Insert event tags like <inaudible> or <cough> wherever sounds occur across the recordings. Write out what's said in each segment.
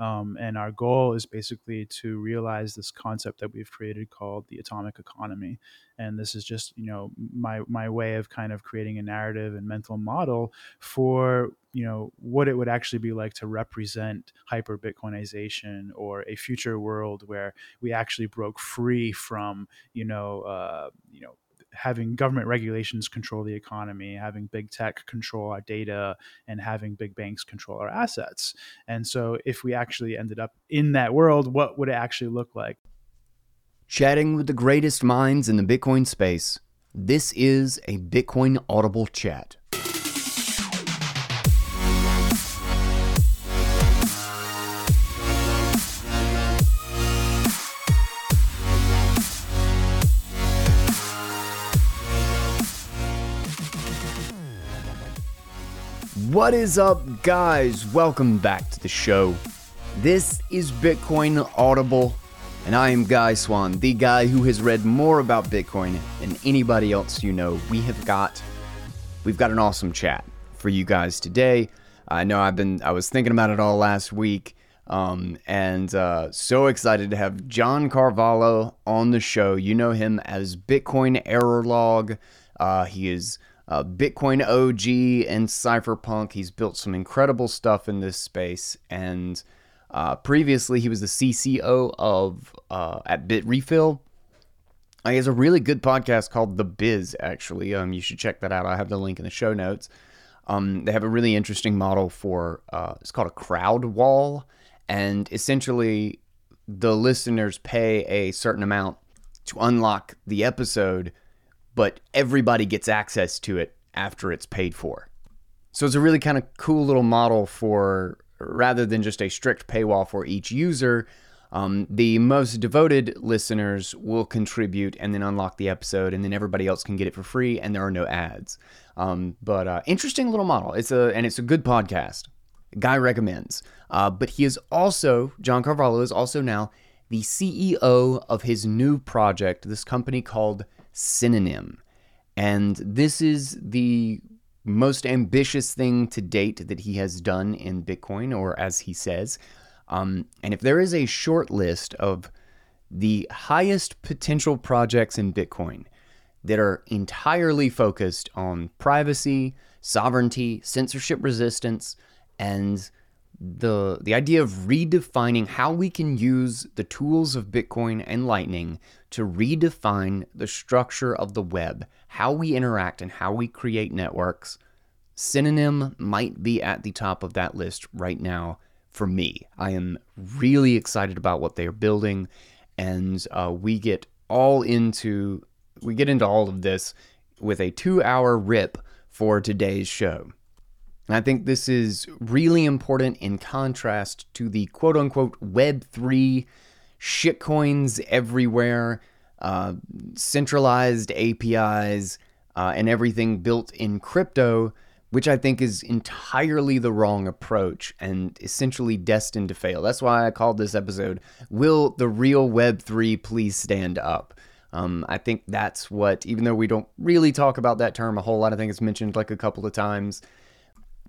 Um, and our goal is basically to realize this concept that we've created called the atomic economy. And this is just, you know, my my way of kind of creating a narrative and mental model for you know what it would actually be like to represent hyper bitcoinization or a future world where we actually broke free from you know uh, you know having government regulations control the economy, having big tech control our data, and having big banks control our assets. And so, if we actually ended up in that world, what would it actually look like? Chatting with the greatest minds in the Bitcoin space, this is a Bitcoin Audible chat. What is up, guys? Welcome back to the show. This is Bitcoin Audible, and I am Guy Swan, the guy who has read more about Bitcoin than anybody else you know. We have got we've got an awesome chat for you guys today. I know I've been I was thinking about it all last week, um, and uh, so excited to have John Carvalho on the show. You know him as Bitcoin Error Log. Uh, he is uh, Bitcoin OG and Cypherpunk. He's built some incredible stuff in this space. And uh, previously, he was the CCO of uh, at Bitrefill. He has a really good podcast called The Biz. Actually, um, you should check that out. I have the link in the show notes. Um, they have a really interesting model for uh, it's called a crowd wall, and essentially, the listeners pay a certain amount to unlock the episode but everybody gets access to it after it's paid for. So it's a really kind of cool little model for rather than just a strict paywall for each user. Um, the most devoted listeners will contribute and then unlock the episode, and then everybody else can get it for free, and there are no ads. Um, but uh, interesting little model. It's a and it's a good podcast. Guy recommends. Uh, but he is also John Carvalho is also now the CEO of his new project, this company called Synonym. And this is the most ambitious thing to date that he has done in Bitcoin, or as he says. Um, and if there is a short list of the highest potential projects in Bitcoin that are entirely focused on privacy, sovereignty, censorship resistance, and the the idea of redefining how we can use the tools of Bitcoin and Lightning to redefine the structure of the web, how we interact and how we create networks. Synonym might be at the top of that list right now for me. I am really excited about what they are building, and uh, we get all into we get into all of this with a two-hour rip for today's show. And I think this is really important in contrast to the quote unquote Web3 shitcoins everywhere, uh, centralized APIs, uh, and everything built in crypto, which I think is entirely the wrong approach and essentially destined to fail. That's why I called this episode Will the Real Web3 Please Stand Up? Um, I think that's what, even though we don't really talk about that term a whole lot, I think it's mentioned like a couple of times.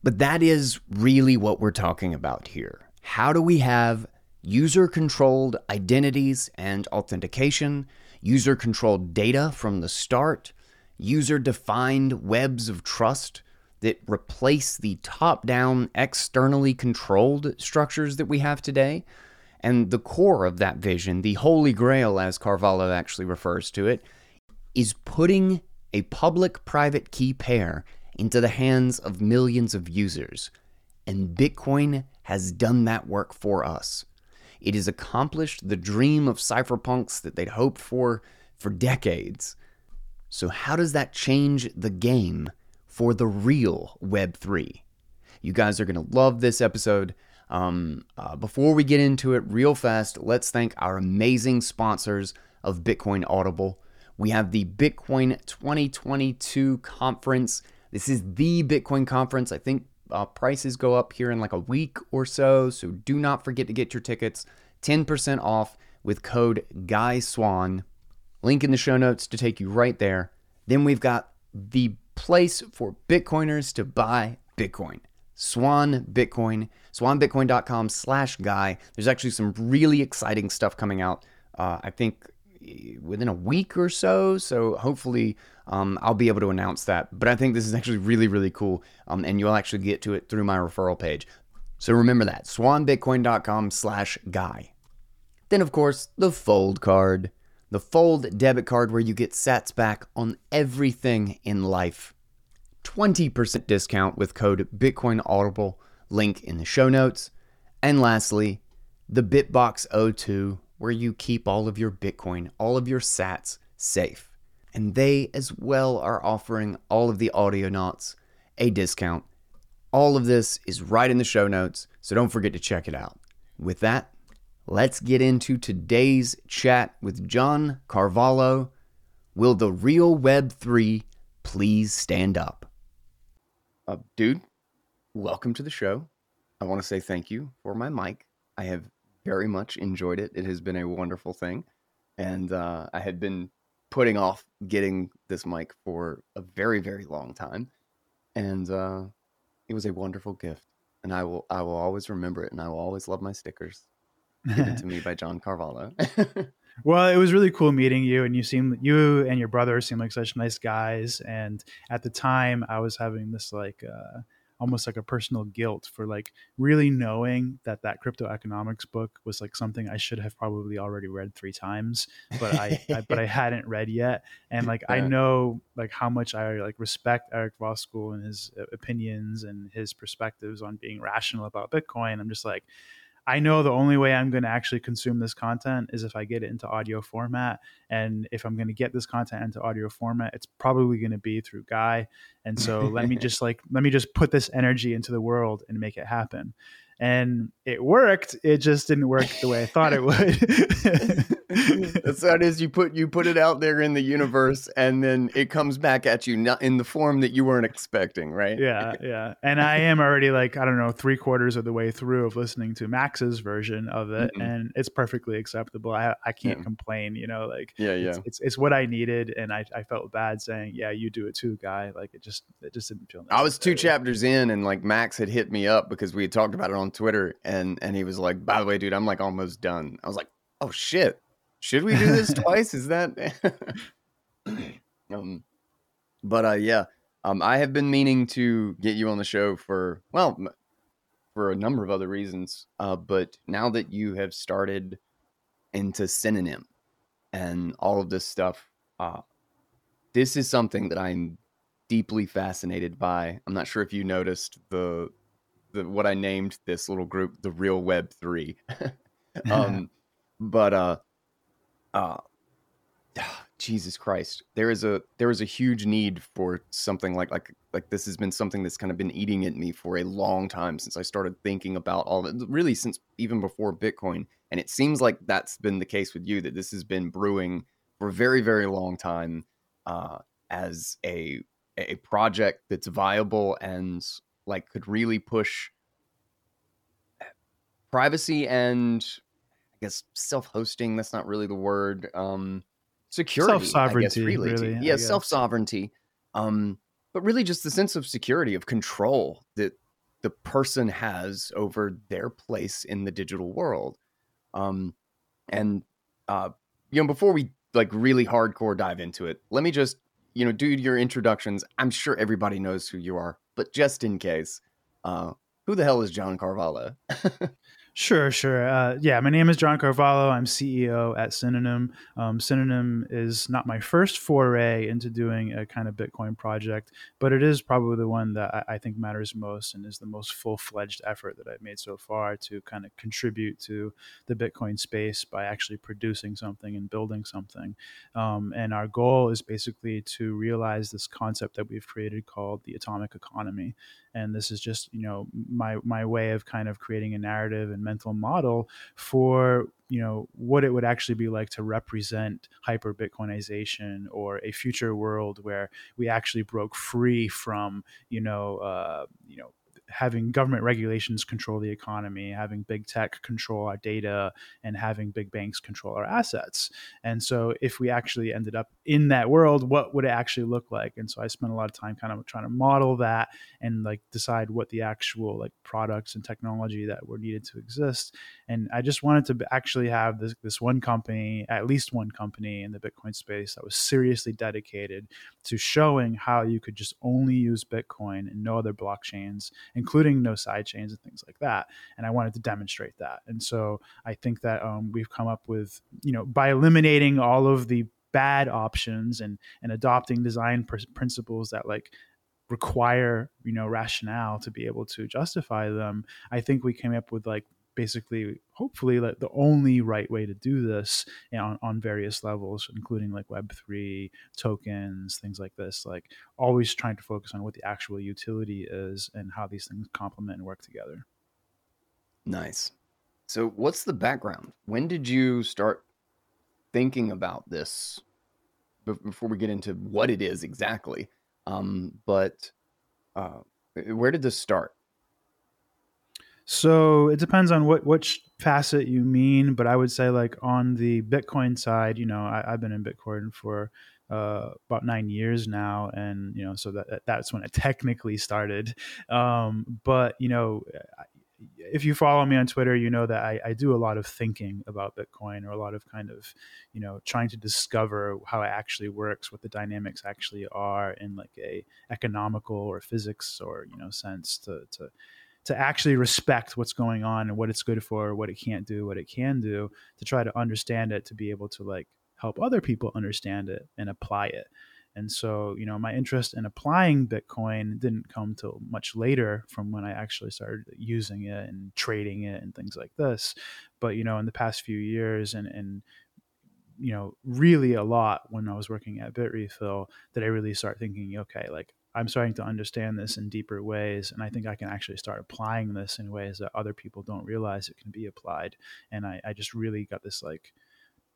But that is really what we're talking about here. How do we have user controlled identities and authentication, user controlled data from the start, user defined webs of trust that replace the top down, externally controlled structures that we have today? And the core of that vision, the holy grail, as Carvalho actually refers to it, is putting a public private key pair into the hands of millions of users. And Bitcoin has done that work for us. It has accomplished the dream of cypherpunks that they'd hoped for for decades. So, how does that change the game for the real Web3? You guys are going to love this episode. Um, uh, before we get into it, real fast, let's thank our amazing sponsors of Bitcoin Audible. We have the Bitcoin 2022 conference this is the Bitcoin conference. I think uh, prices go up here in like a week or so. So do not forget to get your tickets 10% off with code Guy Swan. Link in the show notes to take you right there. Then we've got the place for Bitcoiners to buy Bitcoin. Swan Bitcoin, swanbitcoin.com slash guy. There's actually some really exciting stuff coming out. Uh, I think within a week or so. So hopefully um, I'll be able to announce that. But I think this is actually really, really cool. Um, and you'll actually get to it through my referral page. So remember that swanbitcoin.com slash guy. Then, of course, the Fold card. The Fold debit card where you get sats back on everything in life. 20% discount with code Bitcoin Audible, link in the show notes. And lastly, the BitBox02 where you keep all of your Bitcoin, all of your sats safe. And they as well are offering all of the Audionauts a discount. All of this is right in the show notes, so don't forget to check it out. With that, let's get into today's chat with John Carvalho. Will the real Web3 please stand up? Uh, dude, welcome to the show. I want to say thank you for my mic. I have very much enjoyed it. It has been a wonderful thing. And uh, I had been putting off getting this mic for a very, very long time. And uh, it was a wonderful gift. And I will I will always remember it and I will always love my stickers given to me by John Carvalho. <laughs> well, it was really cool meeting you and you seem you and your brother seem like such nice guys. And at the time I was having this like uh almost like a personal guilt for like really knowing that that crypto economics book was like something I should have probably already read three times, but I, I but I <laughs> hadn't read yet. And like yeah. I know like how much I like respect Eric Voskuil and his uh, opinions and his perspectives on being rational about Bitcoin. I'm just like I know the only way I'm going to actually consume this content is if I get it into audio format. And if I'm going to get this content into audio format, it's probably going to be through Guy. And so <laughs> let me just like, let me just put this energy into the world and make it happen and it worked. It just didn't work the way I thought it would. <laughs> That's that is you put you put it out there in the universe, and then it comes back at you not in the form that you weren't expecting, right? Yeah, yeah. And I am already like I don't know three quarters of the way through of listening to Max's version of it, mm-hmm. and it's perfectly acceptable. I I can't yeah. complain. You know, like yeah, yeah. It's, it's, it's what I needed, and I I felt bad saying yeah you do it too, guy. Like it just it just didn't feel. Necessary. I was two chapters in, and like Max had hit me up because we had talked about it on Twitter, and and he was like, "By the way, dude, I'm like almost done." I was like, "Oh shit, should we do this <laughs> twice? Is that?" <clears throat> um, but uh, yeah, um, I have been meaning to get you on the show for well, for a number of other reasons. Uh, but now that you have started into Synonym and all of this stuff, uh, this is something that I'm deeply fascinated by. I'm not sure if you noticed the the what I named this little group the real web 3. <laughs> <laughs> um but uh uh <sighs> Jesus Christ. There is a there is a huge need for something like like like this has been something that's kind of been eating at me for a long time since I started thinking about all of it. Really since even before Bitcoin. And it seems like that's been the case with you that this has been brewing for a very very long time uh as a a project that's viable and like could really push privacy and guess self-hosting. That's not really the word. Um, security, self-sovereignty, really. really yeah, self-sovereignty. Um, but really just the sense of security of control that the person has over their place in the digital world. Um, and uh, you know, before we like really hardcore dive into it, let me just you know do your introductions. I'm sure everybody knows who you are, but just in case, uh, who the hell is John Carvalho? <laughs> Sure, sure. Uh, yeah, my name is John Carvalho. I'm CEO at Synonym. Um, Synonym is not my first foray into doing a kind of Bitcoin project, but it is probably the one that I, I think matters most and is the most full fledged effort that I've made so far to kind of contribute to the Bitcoin space by actually producing something and building something. Um, and our goal is basically to realize this concept that we've created called the atomic economy and this is just you know my my way of kind of creating a narrative and mental model for you know what it would actually be like to represent hyper bitcoinization or a future world where we actually broke free from you know uh, you know having government regulations control the economy, having big tech control our data, and having big banks control our assets. And so, if we actually ended up in that world, what would it actually look like? And so, I spent a lot of time kind of trying to model that and like decide what the actual like products and technology that were needed to exist. And I just wanted to actually have this this one company, at least one company in the Bitcoin space that was seriously dedicated to showing how you could just only use Bitcoin and no other blockchains, including no side chains and things like that. And I wanted to demonstrate that. And so I think that um, we've come up with, you know, by eliminating all of the bad options and and adopting design pr- principles that like require you know rationale to be able to justify them i think we came up with like basically hopefully like the only right way to do this on, on various levels including like web3 tokens things like this like always trying to focus on what the actual utility is and how these things complement and work together. Nice. So what's the background? When did you start thinking about this before we get into what it is exactly? Um, but uh, where did this start so it depends on what which facet you mean, but I would say like on the Bitcoin side, you know, I, have been in Bitcoin for uh, about nine years now, and you know, so that that's when it technically started. Um, but you know, if you follow me on Twitter, you know that I, I, do a lot of thinking about Bitcoin, or a lot of kind of you know trying to discover how it actually works, what the dynamics actually are in like a economical or physics or you know sense to to to actually respect what's going on and what it's good for, what it can't do, what it can do, to try to understand it, to be able to like help other people understand it and apply it. And so, you know, my interest in applying Bitcoin didn't come till much later from when I actually started using it and trading it and things like this. But, you know, in the past few years and, and you know, really a lot when I was working at Bitrefill, that I really start thinking, okay, like I'm starting to understand this in deeper ways, and I think I can actually start applying this in ways that other people don't realize it can be applied. And I, I just really got this like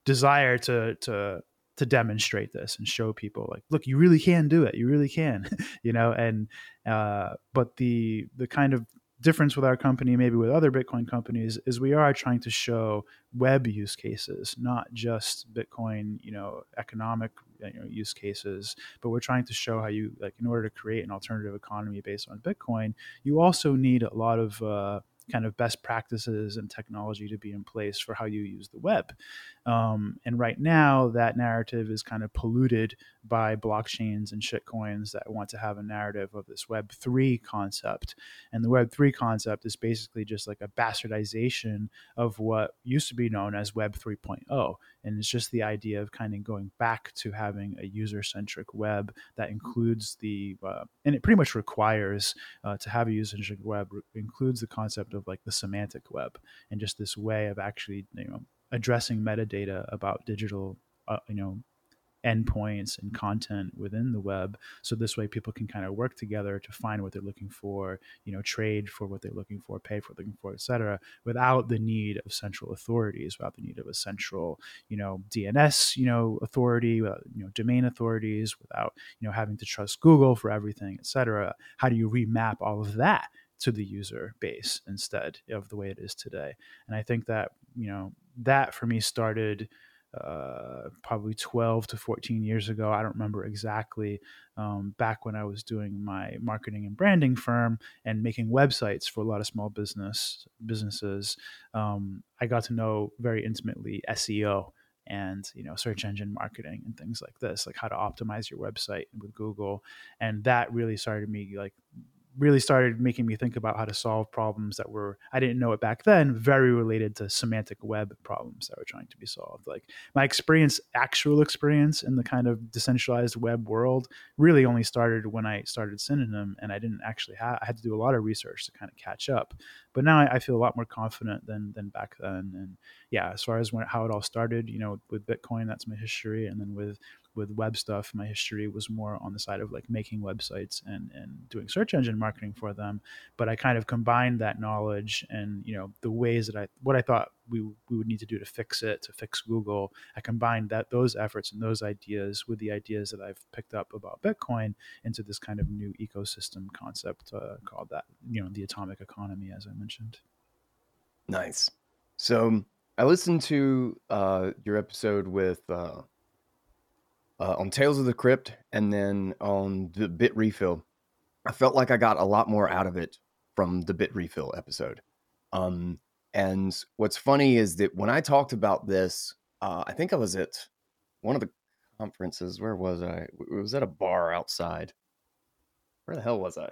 desire to to to demonstrate this and show people like look you really can do it you really can <laughs> you know and uh, but the the kind of difference with our company, maybe with other Bitcoin companies, is we are trying to show web use cases, not just Bitcoin, you know, economic you know, use cases, but we're trying to show how you like in order to create an alternative economy based on Bitcoin, you also need a lot of uh, kind of best practices and technology to be in place for how you use the web. Um, and right now, that narrative is kind of polluted by blockchains and shitcoins that want to have a narrative of this Web3 concept. And the Web3 concept is basically just like a bastardization of what used to be known as Web 3.0. And it's just the idea of kind of going back to having a user centric web that includes the, uh, and it pretty much requires uh, to have a user centric web, includes the concept of like the semantic web and just this way of actually, you know, addressing metadata about digital, uh, you know, endpoints and content within the web. So this way, people can kind of work together to find what they're looking for, you know, trade for what they're looking for, pay for what they're looking for, etc., without the need of central authorities, without the need of a central, you know, DNS, you know, authority, without, you know, domain authorities, without, you know, having to trust Google for everything, etc. How do you remap all of that? To the user base instead of the way it is today. And I think that, you know, that for me started uh, probably 12 to 14 years ago. I don't remember exactly. Um, back when I was doing my marketing and branding firm and making websites for a lot of small business businesses, um, I got to know very intimately SEO and you know search engine marketing and things like this like how to optimize your website with google and that really started me like really started making me think about how to solve problems that were I didn't know it back then, very related to semantic web problems that were trying to be solved. Like my experience, actual experience in the kind of decentralized web world, really only started when I started Synonym, and I didn't actually have I had to do a lot of research to kind of catch up. But now I, I feel a lot more confident than than back then. And yeah, as far as when how it all started, you know, with Bitcoin, that's my history, and then with with web stuff, my history was more on the side of like making websites and and doing search engine marketing for them. But I kind of combined that knowledge and you know the ways that I what I thought we, we would need to do to fix it, to fix Google. I combined that those efforts and those ideas with the ideas that I've picked up about Bitcoin into this kind of new ecosystem concept uh, called that, you know, the atomic economy, as I mentioned. Nice. So I listened to uh, your episode with uh, uh, on Tales of the Crypt and then on the Bitrefill. I felt like I got a lot more out of it from the Bitrefill episode. Um, and what's funny is that when I talked about this, uh, I think I was at one of the conferences. Where was I? It was at a bar outside. Where the hell was I?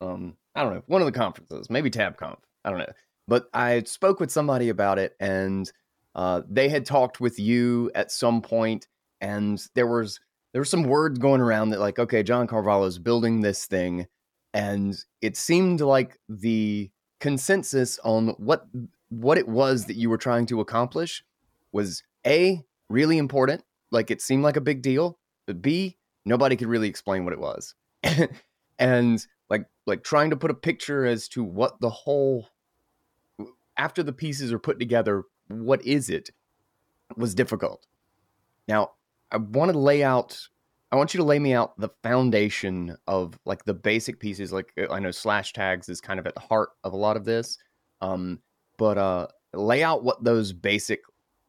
Um, I don't know. One of the conferences, maybe TabConf. I don't know. But I spoke with somebody about it, and uh, they had talked with you at some point, and there was there was some word going around that like, okay, John Carvalho is building this thing, and it seemed like the consensus on what what it was that you were trying to accomplish was a really important like it seemed like a big deal but b nobody could really explain what it was. <laughs> And like like trying to put a picture as to what the whole after the pieces are put together what is it was difficult. Now i want to lay out I want you to lay me out the foundation of like the basic pieces. Like uh, I know Slashtags is kind of at the heart of a lot of this, um, but uh, lay out what those basic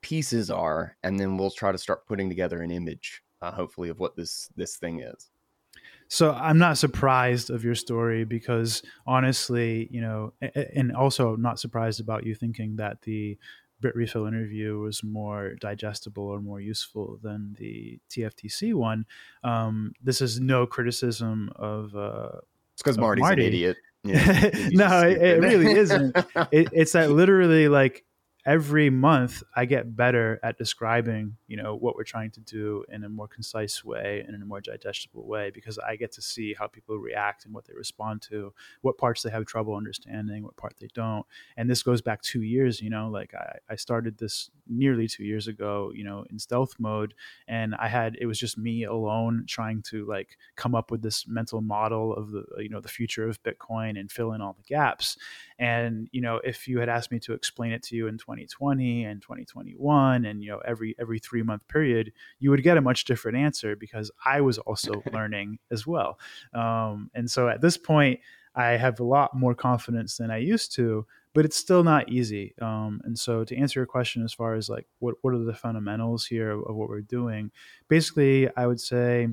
pieces are, and then we'll try to start putting together an image, uh, hopefully, of what this this thing is. So I'm not surprised of your story because honestly, you know, and also not surprised about you thinking that the Bitrefill interview was more digestible or more useful than the TFTC one. Um, this is no criticism of. Uh, it's because Marty's Marty. an idiot. Yeah, <laughs> no, it, it, really isn't. it, it's that <laughs> literally like every month I get better at describing, you know, what we're trying to do in a more concise way and in a more digestible way because I get to see how people react and what they respond to, what parts they have trouble understanding, what part they don't. And this goes back two years, you know, like I, I started this nearly two years ago, you know, in stealth mode. And I had, it was just me alone trying to like come up with this mental model of the, you know, the future of Bitcoin and fill in all the gaps. And, you know, if you had asked me to explain it to you in 2020 and 2021 and, you know, every, every three month period, you would get a much different answer because I was also <laughs> learning as well. Um, and so at this point, I have a lot more confidence than I used to, but it's still not easy. Um, and so to answer your question, as far as like what what are the fundamentals here of, of what we're doing, basically, I would say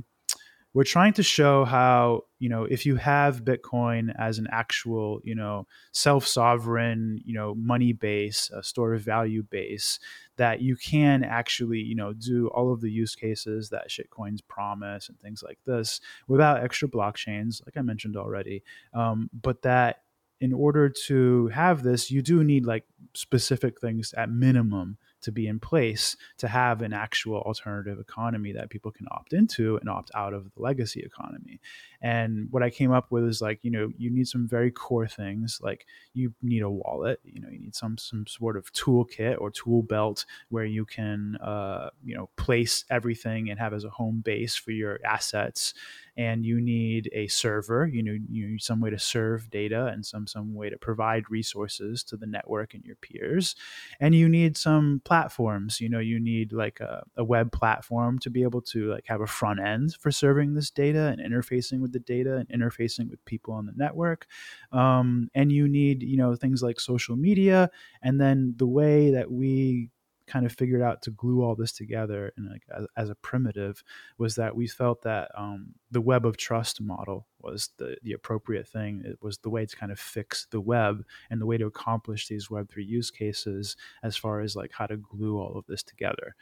we're trying to show how you know if you have bitcoin as an actual you know self-sovereign you know money base a store of value base that you can actually you know do all of the use cases that shitcoins promise and things like this without extra blockchains like i mentioned already. Um, but that in order to have this you do need like specific things at minimum to be in place to have an actual alternative economy that people can opt into and opt out of the legacy economy. And what I came up with is like, you know, you need some very core things like you need a wallet, you know, you need some some sort of toolkit or tool belt where you can uh, you know, place everything and have as a home base for your assets. And you need a server you know you need some way to serve data and some some way to provide resources to the network and your peers. And you need some platforms you know you need like a, a web platform to be able to like have a front end for serving this data and interfacing with the data and interfacing with people on the network. Um, and you need you know things like social media and then the way that we kind of figured out to glue all this together and like as, as, a primitive was that we felt that um, the web of trust model was the, the appropriate thing. It was the way to kind of fix the web and the way to accomplish these web3 use cases as far as like how to glue all of this together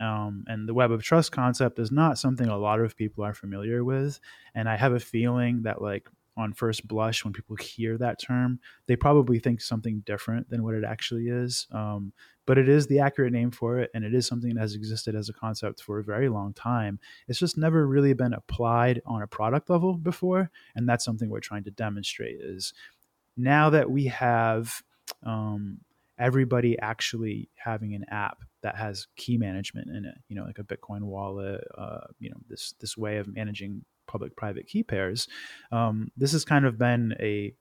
um, and the web of trust concept is not something a lot of people are familiar with. And i have a feeling that like on first blush when people hear that term they probably think something different than what it actually is. Um, but it is the accurate name for it and it is something that has existed as a concept for a very long time. It's just never really been applied on a product level before and that's something we're trying to demonstrate is now that we have um, everybody actually having an app that has key management in it you know like a bitcoin wallet uh, you know this this way of managing public private key pairs. Um, this has kind of been a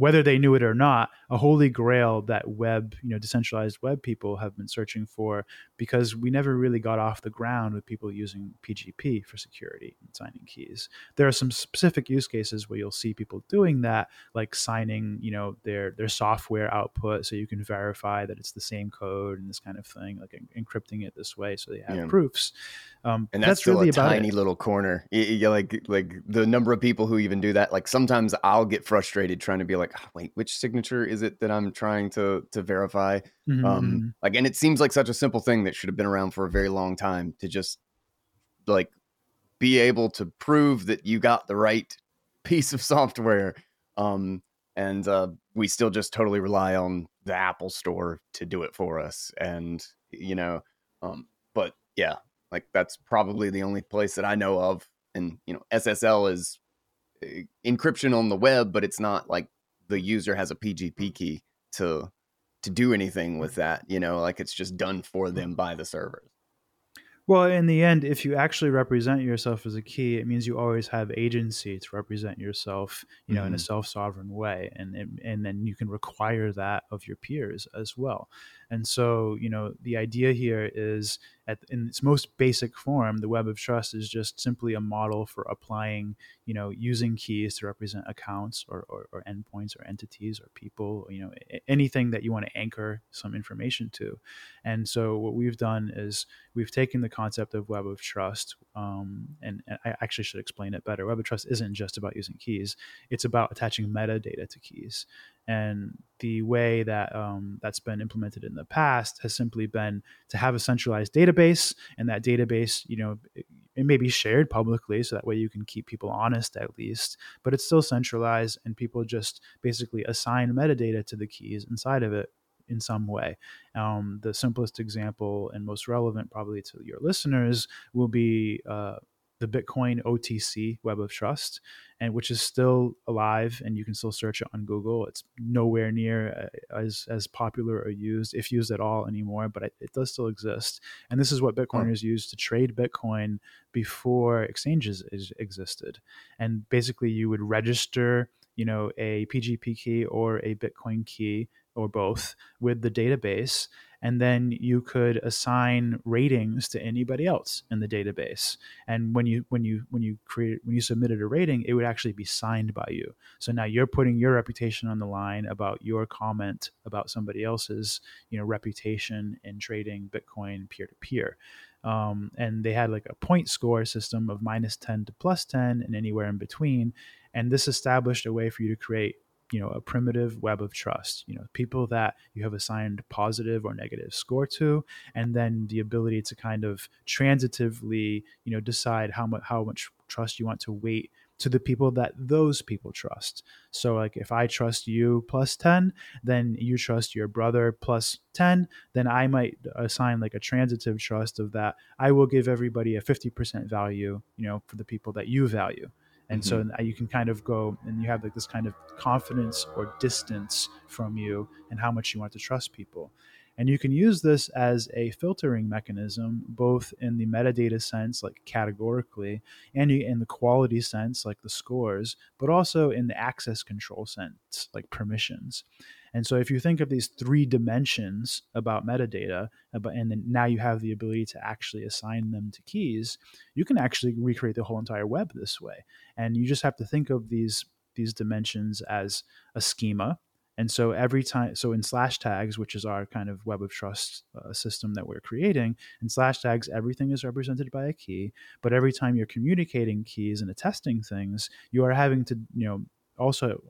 whether they knew it or not, a holy grail that web, you know, decentralized web people have been searching for because we never really got off the ground with people using PGP for security and signing keys. There are some specific use cases where you'll see people doing that, like signing, you know, their their software output so you can verify that it's the same code and this kind of thing, like encrypting it this way so they have yeah. proofs. Um, and that's, that's really a tiny it. little corner. Like like the number of people who even do that. Like sometimes I'll get frustrated trying to be like, oh, wait, which signature is it that I'm trying to to verify? Mm-hmm. Um, mm-hmm. like, and it seems like such a simple thing that should have been around for a very long time to just like be able to prove that you got the right piece of software. Um, and uh, we still just totally rely on the Apple Store to do it for us. And you know, um, but yeah, like that's probably the only place that I know of. And you know, SSL is eh, encryption on the web, but it's not like the user has a PGP key to to do anything with that. You know, like it's just done for them by the servers. Well, in the end, if you actually represent yourself as a key, it means you always have agency to represent yourself, you know, mm-hmm. in a mm-hmm. self-sovereign way, and and then you can require that of your peers as well. And so, you know, the idea here is at, in its most basic form, the web of trust is just simply a model for applying, you know, using keys to represent accounts or, or, or endpoints or entities or people, you know, anything that you want to anchor some information to. And so, what we've done is we've taken the concept of web of trust, um, and, and I actually should explain it better. Web of trust isn't just about using keys; it's about attaching metadata to keys and the way that um, that's been implemented in the past has simply been to have a centralized database, and that database, you know, it, it, may be shared publicly, so that way you can keep people honest at least. But it's still centralized, and people just basically assign metadata to the keys inside of it in some way. Um, the simplest example and most relevant, probably to your listeners, will be uh, the Bitcoin OTC Web of Trust, and which is still alive, and you can still search it on Google. It's nowhere near uh, as as popular or used, if used at all, anymore, but it, it does still exist. And this is what Bitcoiners oh. used to trade Bitcoin before exchanges is, existed. And basically, you would register, you know, a PGP key or a Bitcoin key or both with the database and then you could assign ratings to anybody else in the database. And when you when you when you create when you submitted a rating it would actually be signed by you. So now you're putting your reputation on the line about your comment about somebody else's you know reputation in trading bitcoin peer to peer and they had like a point score system of minus 10 to plus 10 and anywhere in between. And this established a way for you to create you know a primitive web of trust you know people that you have assigned positive or negative score to and then the ability to kind of transitively you know decide how much how much trust you want to weight to the people that those people trust. So, like if I trust you plus 10, then you trust your brother plus 10, then I might assign like a transitive trust of that. I will give everybody a 50% value, you know, for the people that you value and mm-hmm. so you can kind of go and you have like this kind of confidence or distance from you and how much you want to trust people and you can use this as a filtering mechanism both in the metadata sense like categorically and in the quality sense like the scores but also in the access control sense like permissions and so if you think of these three dimensions about metadata, and then now you have the ability to actually assign them to keys, you can actually recreate the whole entire web this way. And you just have to think of these these dimensions as a schema. And so every time, so in Slashtags, which is our kind of web of trust uh, system that we're creating, in Slashtags, everything is represented by a key. But every time you're communicating keys and attesting things, you are having to, you know, also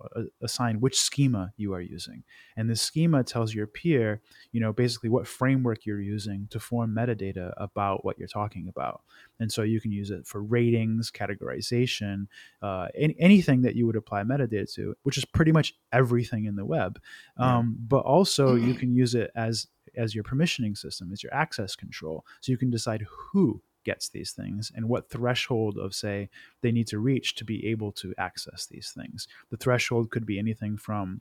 assign which schema you are using. And the schema tells your peer, you know, basically what framework you're using to form metadata about what you're talking about. And so you can use it for ratings, categorization, uh, any, anything that you would apply metadata to, which is pretty much everything in the web. Yeah. Um, but also you <clears throat> can use it as as your permissioning system, as your access control. So you can decide who gets these things and what threshold of say they need to reach to be able to access these things. The threshold could be anything from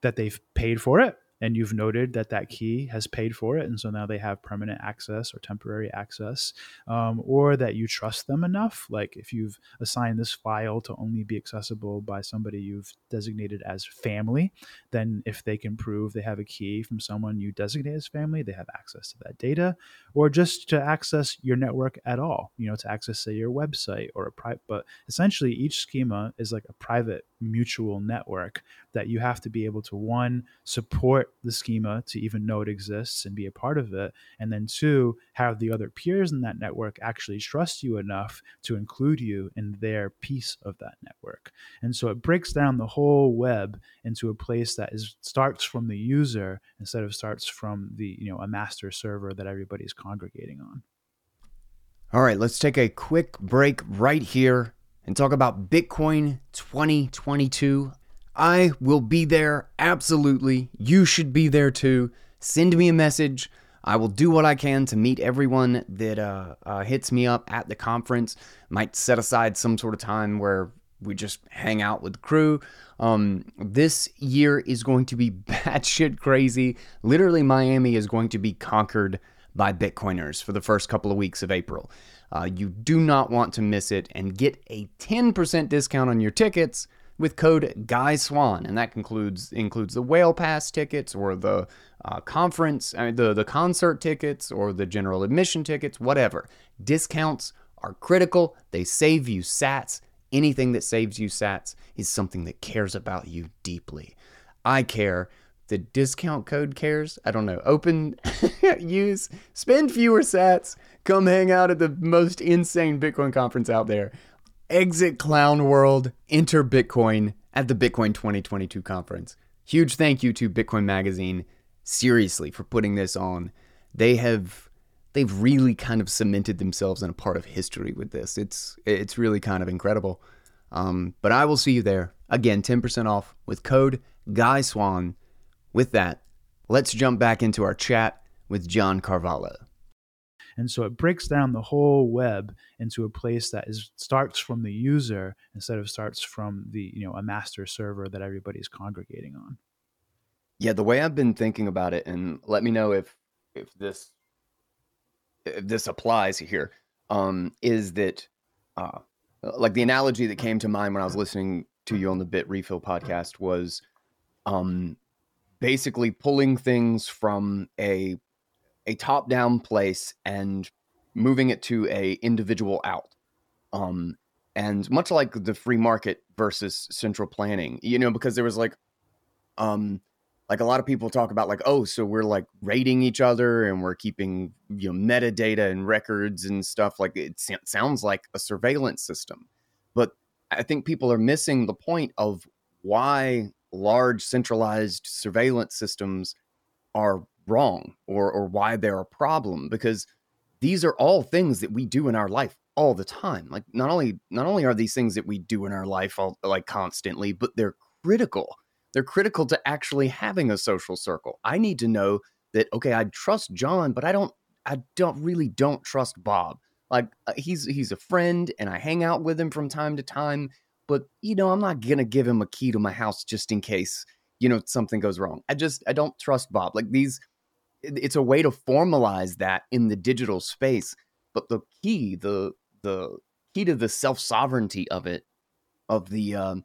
that they've paid for it and you've noted that that key has paid for it and so now they have permanent access or temporary access um, or that you trust them enough. Like if you've assigned this file to only be accessible by somebody you've designated as family then if they can prove they have a key from someone you designate as family they have access to that data. Or just to access your network at all you know to access say your website or a private but essentially each schema is like a private mutual network that you have to be able to one support the schema to even know it exists and be a part of it and then two have the other peers in that network actually trust you enough to include you in their piece of that network and so it breaks down the whole web into a place that is starts from the user instead of starts from the you know a master server that everybody's congregating on all right let's take a quick break right here and talk about Bitcoin 2022. I will be there, absolutely. You should be there too. Send me a message. I will do what I can to meet everyone that uh, uh, hits me up at the conference. Might set aside some sort of time where we just hang out with the crew. Um, this year is going to be <laughs> batshit crazy. Literally, Miami is going to be conquered by Bitcoiners for the first couple of weeks of April. Uh, you do not want to miss it and get a 10% discount on your tickets with code Guy Swan, and that includes includes the Whale Pass tickets or the uh, conference, uh, the the concert tickets or the general admission tickets, whatever. Discounts are critical. They save you Sats. Anything that saves you Sats is something that cares about you deeply. I care the discount code cares. I don't know. Open, <laughs> use, spend fewer sats. Come hang out at the most insane Bitcoin conference out there. Exit clown world, enter Bitcoin at the Bitcoin 2022 conference. Huge thank you to Bitcoin Magazine, seriously, for putting this on. They have they've really kind of cemented themselves in a part of history with this. It's it's really kind of incredible. Um, but I will see you there again, 10% off with code Guy Swan with that, let's jump back into our chat with John Carvalho. And so it breaks down the whole web into a place that is starts from the user instead of starts from the, you know, a master server that everybody's congregating on. Yeah, the way I've been thinking about it, and let me know if if this if this applies here, um, is that uh, like the analogy that came to mind when I was listening to you on the Bitrefill podcast was um, basically pulling things from a a top down place and moving it to a individual out. Um, and much like the free market versus central planning, you know, because there was like, um, like a lot of people talk about like, oh, so we're like rating each other and we're keeping you know metadata and records and stuff. Like it sounds like a surveillance system, but I think people are missing the point of why large centralized surveillance systems are wrong or or why they're a problem because these are all things that we do in our life all the time like not only not only are these things that we do in our life all, like constantly but they're critical they're critical to actually having a social circle i need to know that okay i trust john but i don't i don't really don't trust bob like uh, he's he's a friend and i hang out with him from time to time but you know, I'm not gonna give him a key to my house just in case you know something goes wrong. I just I don't trust Bob. Like these, it's a way to formalize that in the digital space. But the key, the the key to the self sovereignty of it, of the um,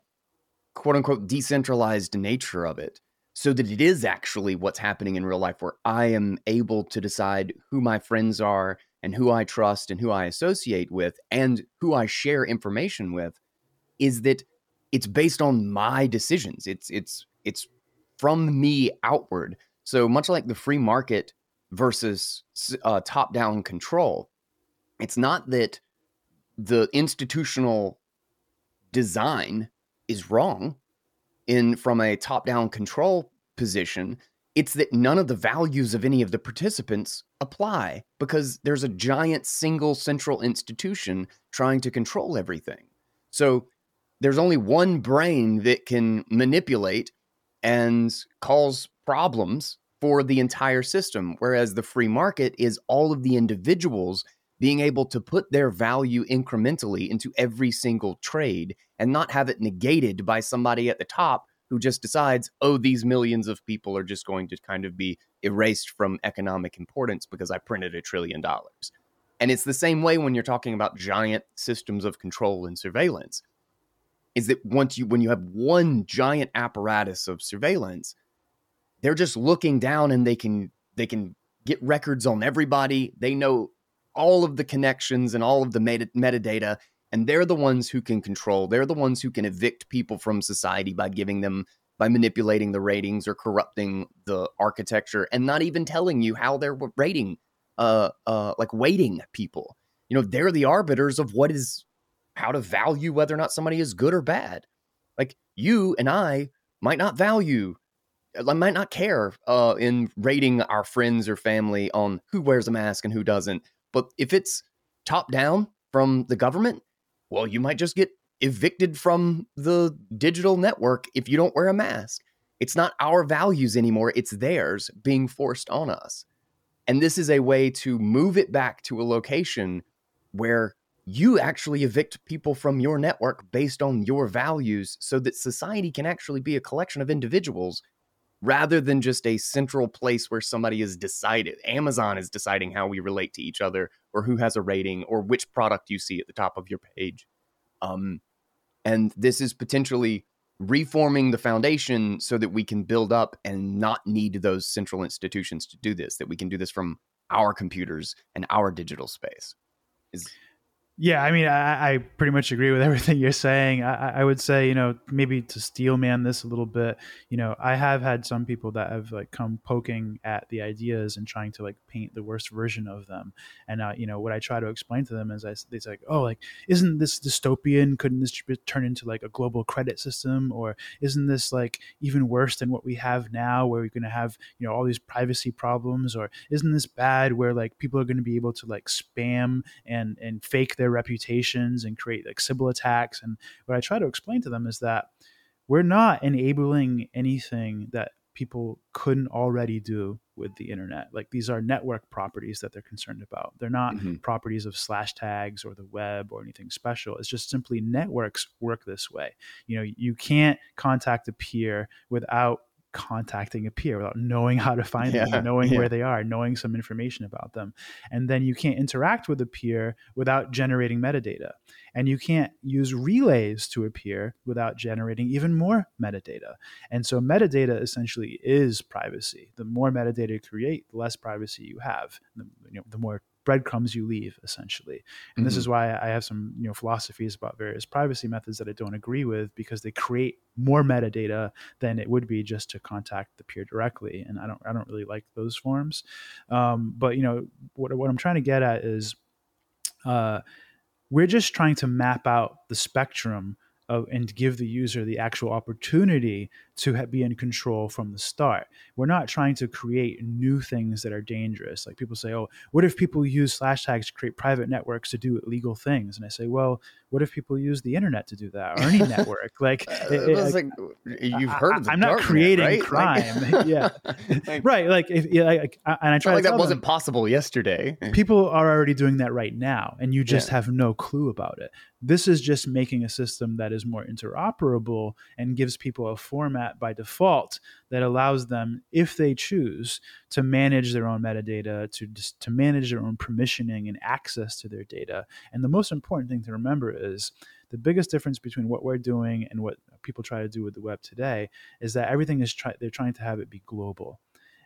quote unquote decentralized nature of it, so that it is actually what's happening in real life, where I am able to decide who my friends are and who I trust and who I associate with and who I share information with is that it's based on my decisions. It's it's it's from me outward. So much like the free market versus uh, top down control, it's not that the institutional design is wrong in from a top down control position it's that none of the values of any of the participants apply because there's a giant single central institution trying to control everything. So there's only one brain that can manipulate and cause problems for the entire system. Whereas the free market is all of the individuals being able to put their value incrementally into every single trade and not have it negated by somebody at the top who just decides, oh, these millions of people are just going to kind of be erased from economic importance because I printed a trillion dollars. And it's the same way when you're talking about giant systems of control and surveillance. Is that once you when you have one giant apparatus of surveillance, they're just looking down and they can they can get records on everybody. They know all of the connections and all of the meta- metadata and they're the ones who can control. They're the ones who can evict people from society by giving them by manipulating the ratings or corrupting the architecture and not even telling you how they're rating uh uh like weighting people. You know they're the arbiters of what is how to value whether or not somebody is good or bad. Like you and i might not value I might not care uh, in rating our friends or family on who wears a mask and who doesn't. But if it's top down from the government, well, you might just get evicted from the digital network if you don't wear a mask. It's not our values anymore, it's theirs being forced on us. And this is a way to move it back to a location where you actually evict people from your network based on your values so that society can actually be a collection of individuals rather than just a central place where somebody is decided. Amazon is deciding how we relate to each other or who has a rating or which product you see at the top of your page. Um, and this is potentially reforming the foundation so that we can build up and not need those central institutions to do this, that we can do this from our computers and our digital space. Is yeah, I mean, I, I, pretty much agree with <laughs> everything you're saying. I, I, would say, you know, maybe to steel man this a little bit, you know, I have had some people that have like come poking at the ideas and trying to like paint the worst version of them. And, uh, you know, what I try to explain to them is I, say, like, oh, like, isn't this dystopian? Couldn't this turn into like a global credit system? Or isn't this like even worse than what we have now where we're going to have, you know, all these privacy problems? Or isn't this bad where like people are going to be able to like spam and, and fake their their reputations and create like Sybil attacks. And what I try to explain to them is that we're not enabling anything that people couldn't already do with the internet. Like these are network properties that they're concerned about. They're not mm-hmm. properties of Slashtags or the web or anything special. It's just simply networks work this way. You know, you can't contact a peer without contacting a peer without knowing how to find yeah, them, knowing yeah. where they are, knowing some information about them. And then you can't interact with a peer without generating metadata. And you can't use relays to a peer without generating even more metadata. And so metadata essentially is privacy. The more metadata you create, the less privacy you have. The, you know, the more breadcrumbs you leave essentially. And mm-hmm. this is why i have some you know philosophies about various privacy methods that i don't agree with because they create more metadata than it would be just to contact the peer directly. And i don't i don't really like those forms. Um, but you know what, what i'm trying to get at is uh, we're just trying to map out the spectrum of, and give the user the actual opportunity to ha- be in control from the start. We're not trying to create new things that are dangerous. Like people say, "Oh, what if people use Slashtags to create private networks to do illegal things?" And I say, "Well, what if people use the internet to do that or any network? Like, <laughs> it, it, like you've heard of the I'm not creating right? crime. Like, <laughs> <laughs> yeah, like, right. Like, if yeah, like, and I try like that wasn't them, possible yesterday. People are already doing that right now, and you just yeah. have no clue about it. This is just making a system that is more interoperable and gives people a format by default that allows them, if they choose, to manage their own metadata, to to manage their own permissioning and access to their data. And the most important thing to remember is the biggest difference between what we're doing and what people try to do with the web today is that everything is try- they're trying to have it be global.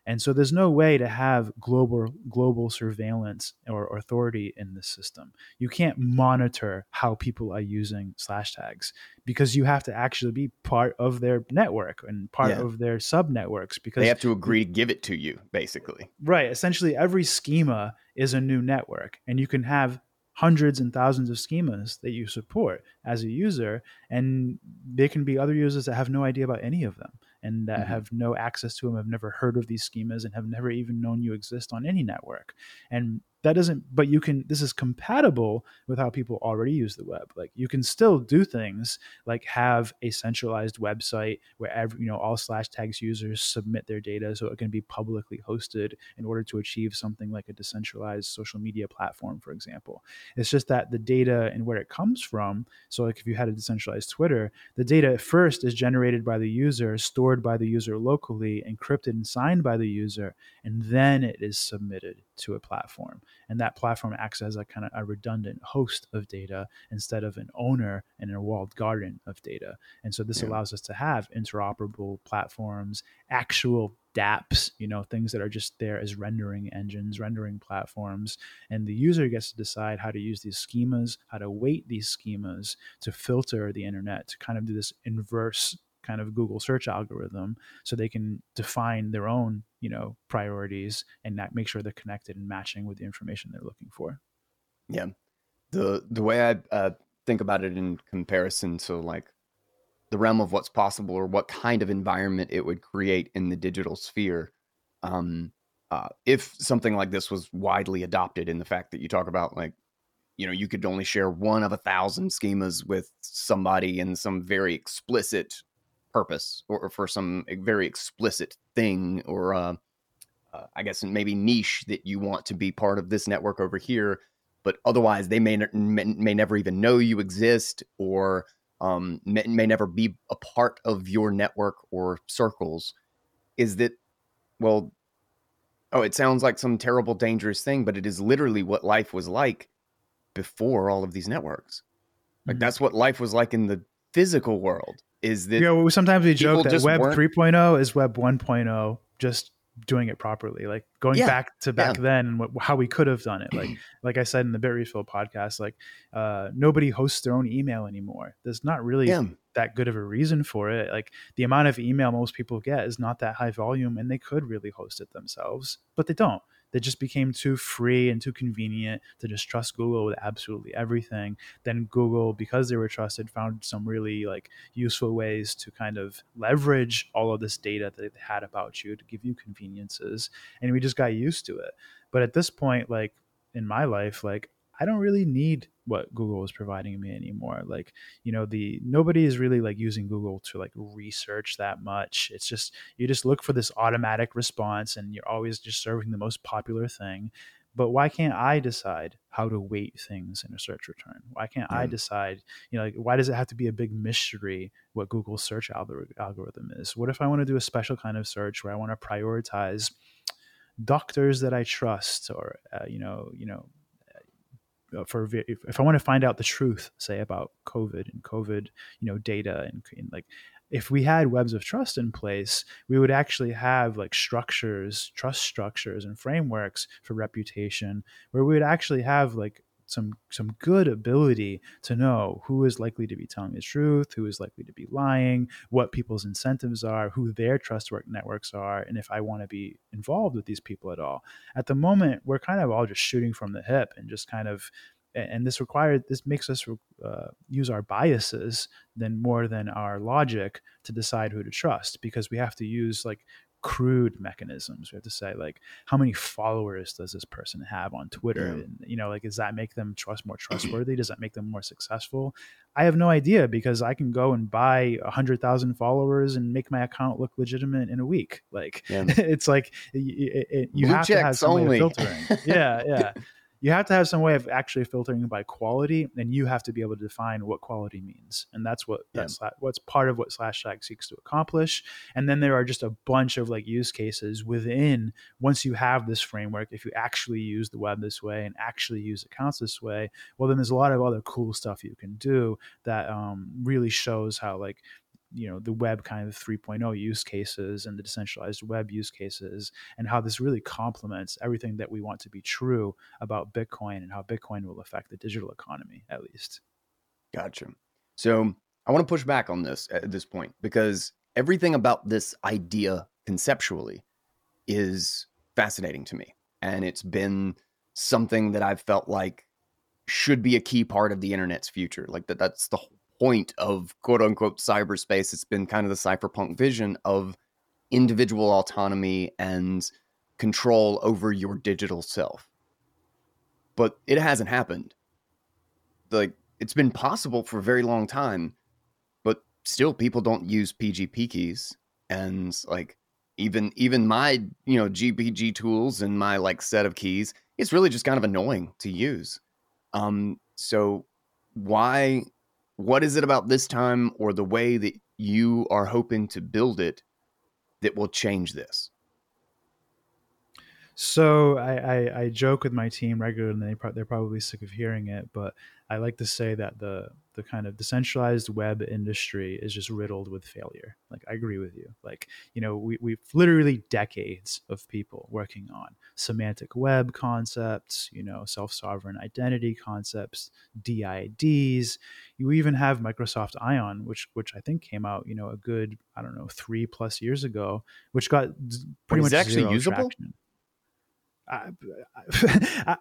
And so there's no way to have global global surveillance or authority in this system. You can't monitor how people are using Slashtags because you have to actually be part of their network and part yeah. of their sub networks because they have to agree to give it to you basically. Right, essentially every schema is a new network and you can have hundreds and thousands of schemas that you support as a user and there can be other users that have no idea about any of them and that mm-hmm. have no access to them have never heard of these schemas and have never even known you exist on any network and that doesn't but you can this is compatible with how people already use the web. Like you can still do things like have a centralized website where every you know all Slashtags users submit their data so it can be publicly hosted in order to achieve something like a decentralized social media platform for example. It's just that the data and where it comes from so like if you had a decentralized twitter the data first is generated by the user stored by the user locally encrypted and signed by the user and then it is submitted to a platform and that platform acts as a kind of a redundant host of data instead of an owner and a walled garden of data and so this yeah. allows us to have interoperable platforms actual dapps you know things that are just there as rendering engines rendering platforms and the user gets to decide how to use these schemas how to weight these schemas to filter the internet to kind of do this inverse kind of Google search algorithm so they can define their own, you know, priorities and make sure they're connected and matching with the information they're looking for. Yeah. The the way I uh, think about it in comparison to like the realm of what's possible or what kind of environment it would create in the digital sphere um uh, if something like this was widely adopted in the fact that you talk about like you know you could only share one of a thousand schemas with somebody in some very explicit purpose or, or for some very explicit thing or uh, uh, I guess maybe niche that you want to be part of this network over here, but otherwise they may may, may never even know you exist or um, may, may never be a part of your network or circles. Is that well? Oh, it sounds like some terrible, dangerous thing, but it is literally what life was like before all of these networks. Like mm-hmm. that's what life was like in the physical world is that yeah, sometimes we joke that Web 3.0 is Web 1.0 just doing it properly like going yeah, back to back yeah. then and what, how we could have done it like <clears throat> like i said in the Bitrefill podcast like uh, nobody hosts their own email anymore there's not really yeah. that good of a reason for it like the amount of email most people get is not that high volume and they could really host it themselves but they don't that just became too free and too convenient to just trust Google with absolutely everything. Then Google, because they were trusted, found some really like useful ways to kind of leverage all of this data that they had about you to give you conveniences. And we just got used to it. But at this point, like in my life, like I don't really need what Google is providing me anymore. Like, you know, the nobody is really like using Google to like research that much. It's just you just look for this automatic response and you're always just serving the most popular thing. But why can't I decide how to weight things in a search return? Why can't mm. I decide, you know, like why does it have to be a big mystery what Google's search algorithm is? What if I want to do a special kind of search where I want to prioritize doctors that I trust or uh, you know, you know, Uh, for if, if I want to find out the truth, say about COVID and COVID, you know, data and, and like if we had webs of trust in place, we would actually have like structures, trust structures and frameworks for reputation where we would actually have like some some good ability to know who is likely to be telling the truth, who is likely to be lying, what people's incentives are, who their trust networks are, and if I want to be involved with these people at all. At the moment, we're kind of all just shooting from the hip and just kind of and this required this makes us uh, use our biases then more than our logic to decide who to trust because we have to use like crude mechanisms. We have to say like, how many followers does this person have on Twitter? Yeah. And you know, like, does that make them trust more <clears throat> trustworthy? does that make them more successful? I have no idea because I can go and buy a hundred thousand followers and make my account look legitimate in a week. Like, yeah. <laughs> it's like it, it, you Blue have to have some only. filtering. yeah, yeah <laughs> you have to have some way of actually filtering by quality and you have to be able to define what quality means and that's what yeah. that's what's part of what slash Slashtags seeks to accomplish and then there are just a bunch of like use cases within once you have this framework if you actually use the web this way and actually use accounts this way well then there's a lot of other cool stuff you can do that um, really shows how like you know the web kind of 3.0 use cases and the decentralized web use cases and how this really complements everything that we want to be true about bitcoin and how bitcoin will affect the digital economy at least. Gotcha. So i want to push back on this at this point because everything about this idea conceptually is fascinating to me and it's been something that i've felt like should be a key part of the internet's future. Like that that's the point of quote unquote cyberspace. It's been kind of the cypherpunk vision of individual autonomy and control over your digital self. but it hasn't happened. Like it's been possible for a very long time, but still people don't use PGP keys and like even even my you know GPG tools and my like set of keys, it's really just kind of annoying to use. Um, so why? What is it about this time or the way that you are hoping to build it that will change this? So I, I, I, joke with my team regularly, and they pro- they're probably sick of hearing it, but I like to say that the the kind of decentralized web industry is just riddled with failure. Like I agree with you. Like you know we we've literally decades of people working on semantic web concepts, you know self sovereign identity concepts, DIDs. You even have Microsoft Ion, which which I think came out you know a good I don't know three plus years ago, which got pretty much actually usable. I, <laughs> I,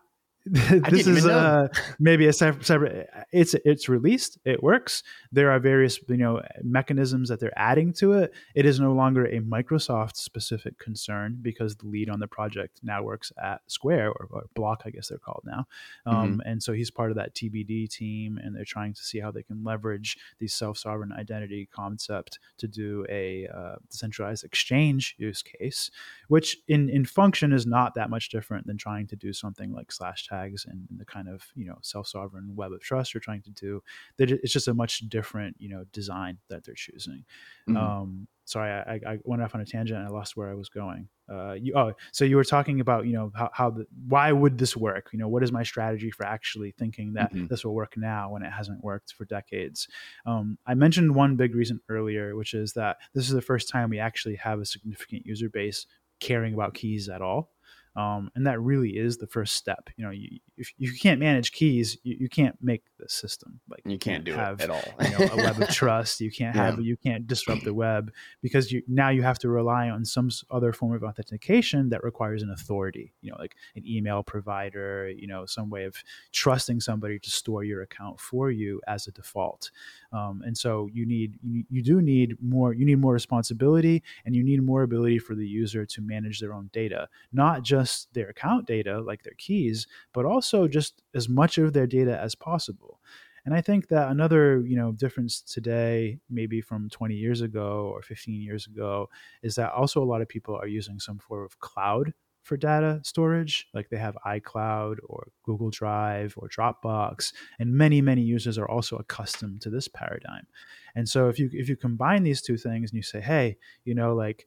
this is uh, maybe a separate. It's it's released. It works. There are various you know mechanisms that they're adding to it. It is no longer a Microsoft specific concern because the lead on the project now works at Square or, or Block, I guess they're called now. Um, mm-hmm. And so he's part of that TBD team, and they're trying to see how they can leverage the self sovereign identity concept to do a uh, decentralized exchange use case, which in in function is not that much different than trying to do something like slash tags and, the kind of you know self-sovereign web of trust you're trying to do that it's just a much different you know design that they're choosing. Mm-hmm. um, sorry I, I, went off on a tangent and i lost where i was going. Uh, you, oh so you were talking about you know how, how the, why would this work? You know what is my strategy for actually thinking that mm-hmm. this will work now when it hasn't worked for decades? Um, i mentioned one big reason earlier which is that this is the first time we actually have a significant user base caring about keys at all um, and that really is the first step. You know, you, if you can't manage keys, you, you can't make the system. Like you can't, do have, it at all. you know, a web of <laughs> trust. You can't have. Yeah. You can't disrupt the web because you now you have to rely on some other form of authentication that requires an authority. You know, like an email provider. You know, some way of trusting somebody to store your account for you as a default. Um, and so you need you, you do need more. You need more responsibility, and you need more ability for the user to manage their own data, not just just their account data, like their keys, but also just as much of their data as possible. And I think that another, you know, difference today, maybe from 20 years ago or 15 years ago, is that also a lot of people are using some form of cloud for data storage. Like they have iCloud or Google Drive or Dropbox, and many many users are also accustomed to this paradigm. And so if you if you combine these two things and you say, hey, you know, like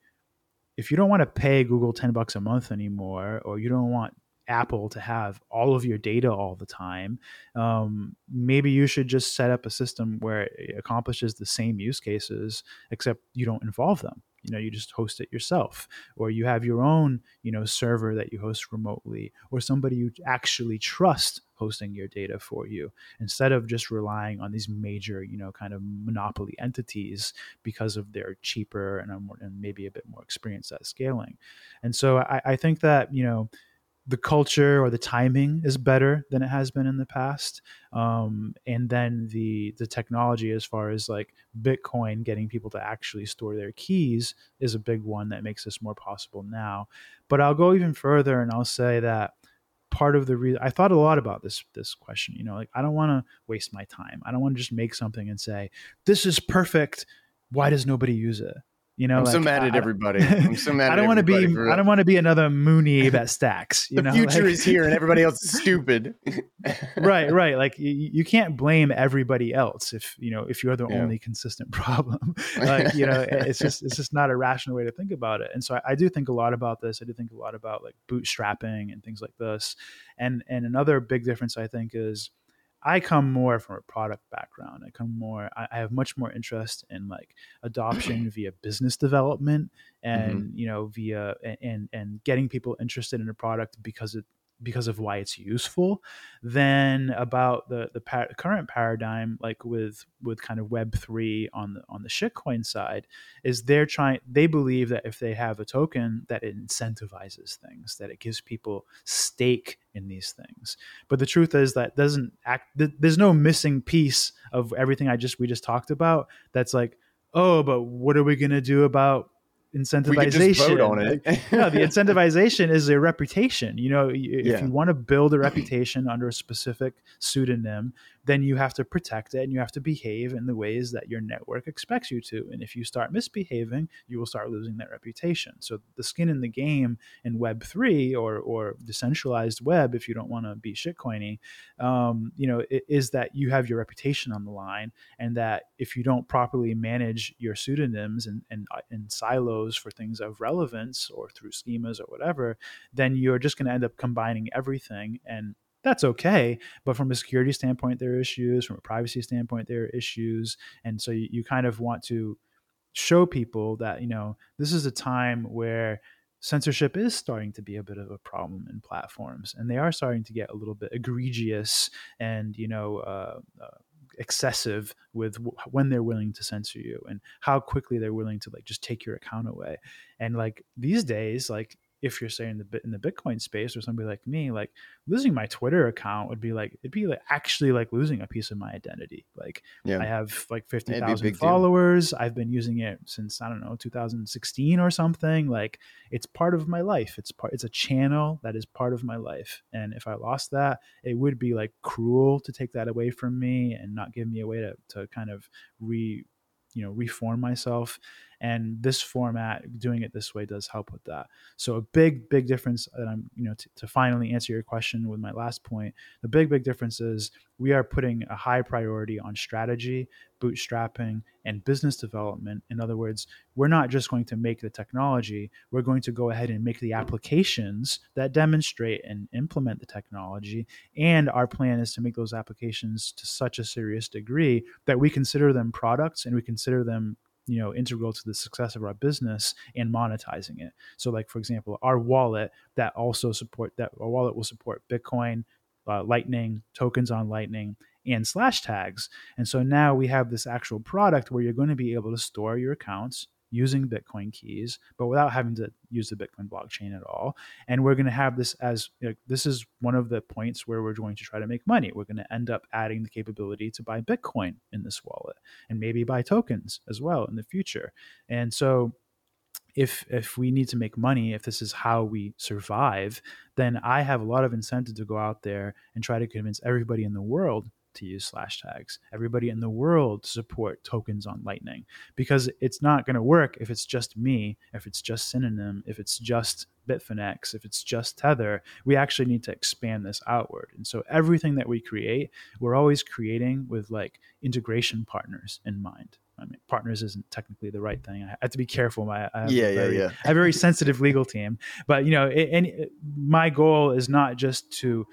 if you don't want to pay Google 10 bucks a month anymore, or you don't want Apple to have all of your data all the time, um, maybe you should just set up a system where it accomplishes the same use cases, except you don't involve them. You know you just host it yourself or you have your own you know server that you host remotely or somebody you actually trust hosting your data for you instead of just relying on these major you know kind of monopoly entities because of their cheaper and, and maybe a bit more experience at scaling. And so I, I think that you know the culture or the timing is better than it has been in the past um, and then the the technology as far as like bitcoin getting people to actually store their keys is a big one that makes this more possible now. But i'll go even further and i'll say that part of the reason i thought a lot about this this question you know like i don't want to waste my time. I don't want to just make something and say this is perfect. Why does nobody use it you know, I'm like, so mad at everybody. I'm so <laughs> mad. I don't want to be. I don't want to be another Mooney that stacks. You the know, future like, is here, and everybody else is stupid. <laughs> right, right. Like you, you, can't blame everybody else if you know if you're the yeah. only consistent <laughs> problem. like you know, it's just it's just not a rational way to think about it. And so I, I do think a lot about this. I do think a lot about like bootstrapping and things like this. And and another big difference I think is I come more from a product background. I come more, I, I have much more interest in like adoption <clears throat> via business development and, mm-hmm. you know, via and, and getting people interested in a product because it, because of why it's useful than about the the current paradigm like with with kind of web 3 on the on the shitcoin side is they're trying they believe that if they have a token that it incentivizes things that it gives people stake in these things. But the truth is that doesn't act there's no missing piece of everything i just we just talked about that's like oh but what are we going to do about incentivization on it. <laughs> no the incentivization is a reputation you know if Yeah. you want to build a reputation under a specific pseudonym then you have to protect it and you have to behave in the ways that your network expects you to and if you start misbehaving you will start losing that reputation so the skin in the game in web 3 or or decentralized web if you don't want to be shitcoiny um, you know is that you have your reputation on the line and that if you don't properly manage your pseudonyms and, and, uh, and silos for things of relevance or through schemas or whatever, then you're just going to end up combining everything. And that's okay. But from a security standpoint, there are issues. From a privacy standpoint, there are issues. And so you, you kind of want to show people that, you know, this is a time where censorship is starting to be a bit of a problem in platforms and they are starting to get a little bit egregious and you know uh, uh, excessive with when they're willing to censor you and how quickly they're willing to like just take your account away and like these days like if you're saying the bit in the bitcoin space or somebody like me like losing my twitter account would be like it'd be like actually like losing a piece of my identity. Like Yeah. i have like It'd 50,000 big deal. followers. I've been using it since i don't know 2016 or something. Like it's part of my life. It's part it's a channel that is part of my life. And if i lost that it would be like cruel to take that away from me and not give me a way to, to kind of re you know reform myself and this format doing it this way does help with that. So a big big difference that i'm you know t- to finally answer your question with my last point the big big difference is we are putting a high priority on strategy bootstrapping and business development. In other words we're not just going to make the technology we're going to go ahead and make the applications that demonstrate and implement the technology. And our plan is to make those applications to such a serious degree that we consider them products and we consider them you know integral to the success of our business and monetizing it. So like for example our wallet that also support that our wallet will support bitcoin uh, lightning tokens on lightning and Slashtags. And so now we have this actual product where you're going to be able to store your accounts using bitcoin keys but without having to use the bitcoin blockchain at all. And we're going to have this as you know, this is one of the points where we're going to try to make money. We're going to end up adding the capability to buy bitcoin in this wallet and maybe buy tokens as well in the future. And so if if we need to make money if this is how we survive then i have a lot of incentive to go out there and try to convince everybody in the world to use Slashtags everybody in the world to support tokens on lightning because it's not going to work if it's just me if it's just synonym if it's just bitfinex if it's just tether we actually need to expand this outward and so everything that we create we're always creating with like integration partners in mind I mean, partners isn't technically the right thing. I have to be careful. I, I have Yeah, a yeah, very, yeah. I have a very <laughs> sensitive legal team, but you know, it, and it- my goal is not just to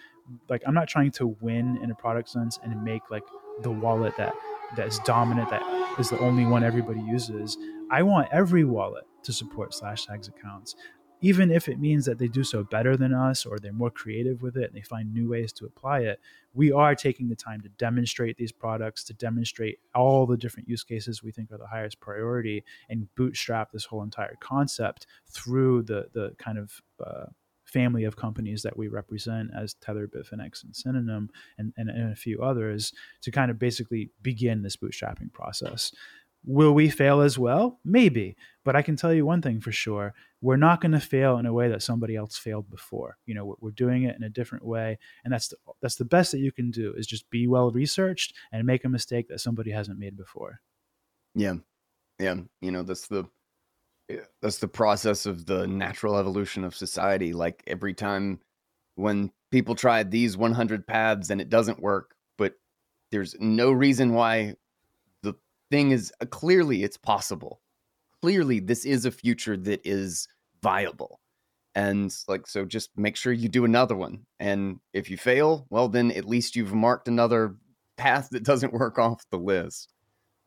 like I'm not trying to win in a product sense and make like the wallet that that is dominant that is the only one everybody uses. I want every wallet to support Slashtags accounts, even if it means that they do so better than us or they're more creative with it and they find new ways to apply it. We are taking the time to demonstrate these products, to demonstrate all the different use cases we think are the highest priority, and bootstrap this whole entire concept through the the kind of uh, family of companies that we represent as Tether, Bitfinex, and Synonym, and, and, and a few others to kind of basically begin this bootstrapping process. Will we fail as well? Maybe. But I can tell you one thing for sure. We're not going to fail in a way that somebody else failed before. You know, we're, doing it in a different way. And that's the, that's the best that you can do is just be well researched and make a mistake that somebody hasn't made before. Yeah, yeah. You know, that's the that's the process of the natural evolution of society. Like every time when people try these 100 paths and it doesn't work, but there's no reason why the thing is uh, clearly it's possible. Clearly, this is a future that is viable. And like, so just make sure you do another one. And if you fail, well, then at least you've marked another path that doesn't work <laughs> off the list.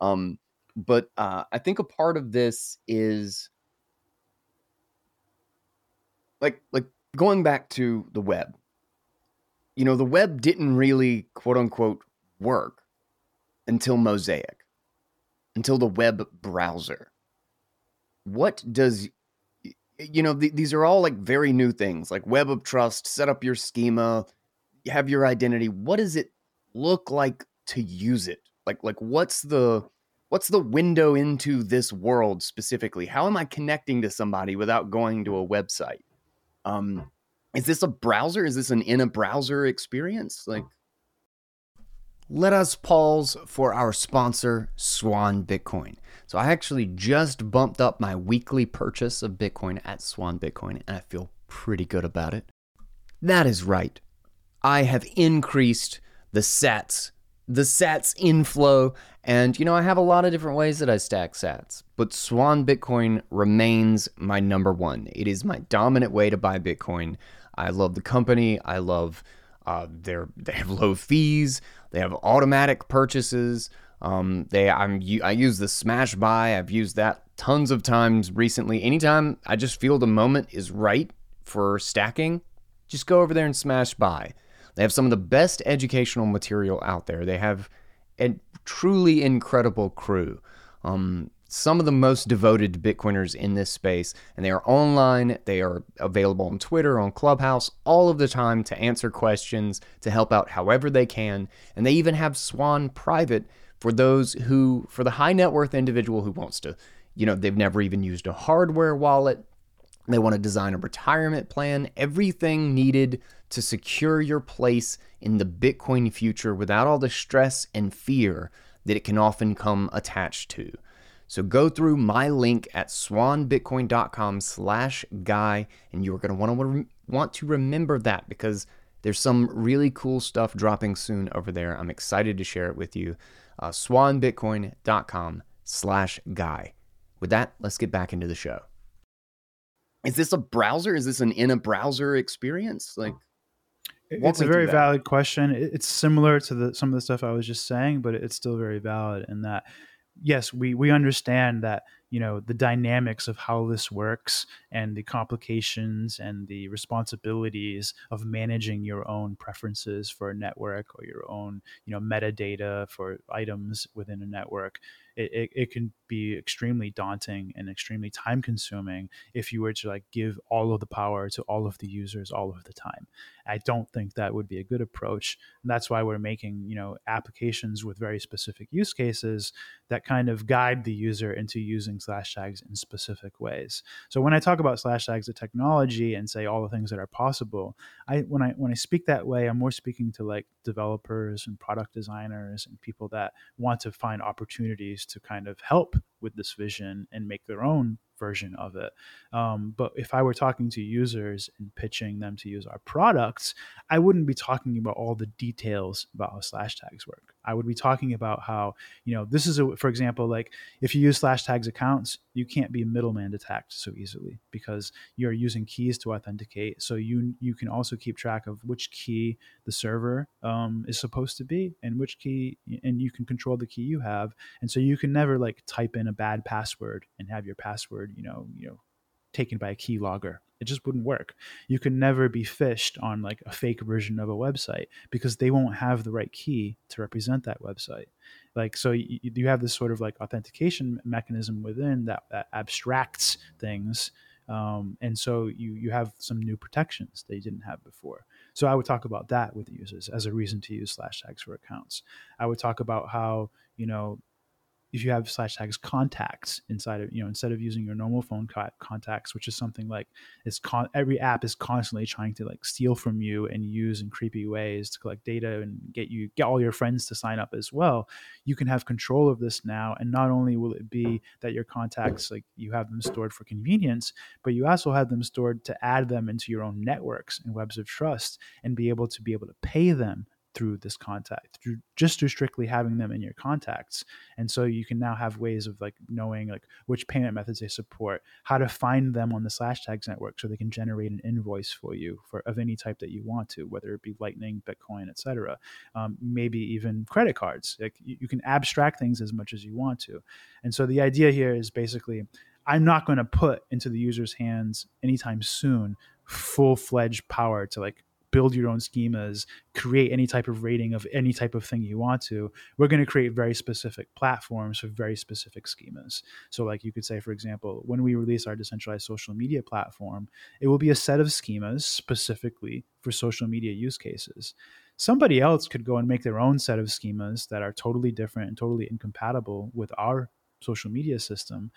Um, but uh, I think a part of this is like like going back to the web. You know, the web didn't really quote unquote work until Mosaic, until the web browser. What does you know? Th- these are all like very new things, like web of trust. Set up your schema, have your identity. What does it look like to use it? Like like what's the what's the window into this world specifically? How am I connecting to somebody without going to a website? Um, is this a browser? Is this an in a browser experience? Like, let us pause for our sponsor, Swan Bitcoin. So, I actually just bumped up my weekly purchase of Bitcoin at Swan Bitcoin, and I feel pretty good about it. That is right. I have increased the sats, the sats inflow, and you know, I have a lot of different ways that I stack sats, but Swan Bitcoin remains my number one. It is my dominant way to buy Bitcoin. I love the company. I love uh, their <laughs> they have low fees. They have automatic purchases. Um, they I'm I use the smash buy. I've used that tons of times recently. Anytime I just feel the moment is right for stacking, just go over there and smash buy. They have some of the best educational material out there. They have a truly incredible crew. Um, some of the most devoted Bitcoiners in this space, and they are online. They are available on Twitter, on Clubhouse, all of the time to answer questions, to help out however they can. And they even have Swan Private for those who, for the high net worth individual who wants to, you know, they've never even used a hardware wallet. They want to design a retirement plan, everything needed to secure your place in the Bitcoin future without all the stress and fear that it can often come attached to. So go through my link at swanbitcoin.com slash guy, and you're going to want to want to remember that because there's some really cool stuff dropping soon over there. I'm excited to share it with you. Uh, swanbitcoin.com slash guy. With that, let's get back into the show. Is this a browser? Is this an in a browser experience? Like, it's a very valid question. It's similar to the some of the stuff I was just saying, but it's still very valid in that yes, we we understand that you know the dynamics of how this works and the complications and the responsibilities of managing your own preferences for a network or your own you know metadata for items within a network it, it, it, can be extremely daunting and extremely time consuming if you were to like give all of the power to all of the users all of the time. I don't think that would be a good approach and that's why we're making you know applications with very specific use cases that kind of guide the user into using Slashtags in specific ways so when i talk about Slashtags the technology and say all the things that are possible i when i when i speak that way i'm more speaking to like developers and product designers and people that want to find opportunities to kind of help with this vision and make their own version of it. Um, but if I were talking to users and pitching them to use our products, I wouldn't be talking about all the details about how Slashtags work. I would be talking about how, you know, this is a, for example, like if you use Slashtags accounts, you can't be middleman attacked so easily because you're using keys to authenticate. So you you can also keep track of which key the server um, is supposed to be and which key, and you can control the key you have. And so you can never like type in a bad password and have your password you know you know taken by a keylogger. It just wouldn't work. You can never be phished on like a fake version of a website because they won't have the right key to represent that website. Like so you, you have this sort of like authentication mechanism within that, that abstracts things um, and so you you have some new protections that you didn't have before. So i would talk about that with users as a reason to use Slashtags for accounts. I would talk about how you know if you have Slashtags contacts inside of you know instead of using your normal phone co- contacts which is something like it's con- every app is constantly trying to like steal from you and use in creepy ways to collect data and get you get all your friends to sign up as well you can have control of this now. And not only will it be that your contacts like you have them stored for convenience but you also have them stored to add them into your own networks and webs of trust and be able to be able to pay them through this contact through just through strictly having them in your contacts. And so you can now have ways of like knowing like which payment methods they support how to find them on the Slashtags network so they can generate an invoice for you for of any type that you want to whether it be lightning bitcoin etc um, maybe even credit cards. Like you, you can abstract things as much as you want to. And so the idea here is basically i'm not going to put into the user's hands anytime soon full-fledged power to like build your own schemas, create any type of rating of any type of thing you want to. We're going to create very specific platforms for very specific schemas. So, like you could say, for example, when we release our decentralized social media platform, it will be a set of schemas specifically for social media use cases somebody else could go and make their own set of schemas that are totally different and totally incompatible with our social media system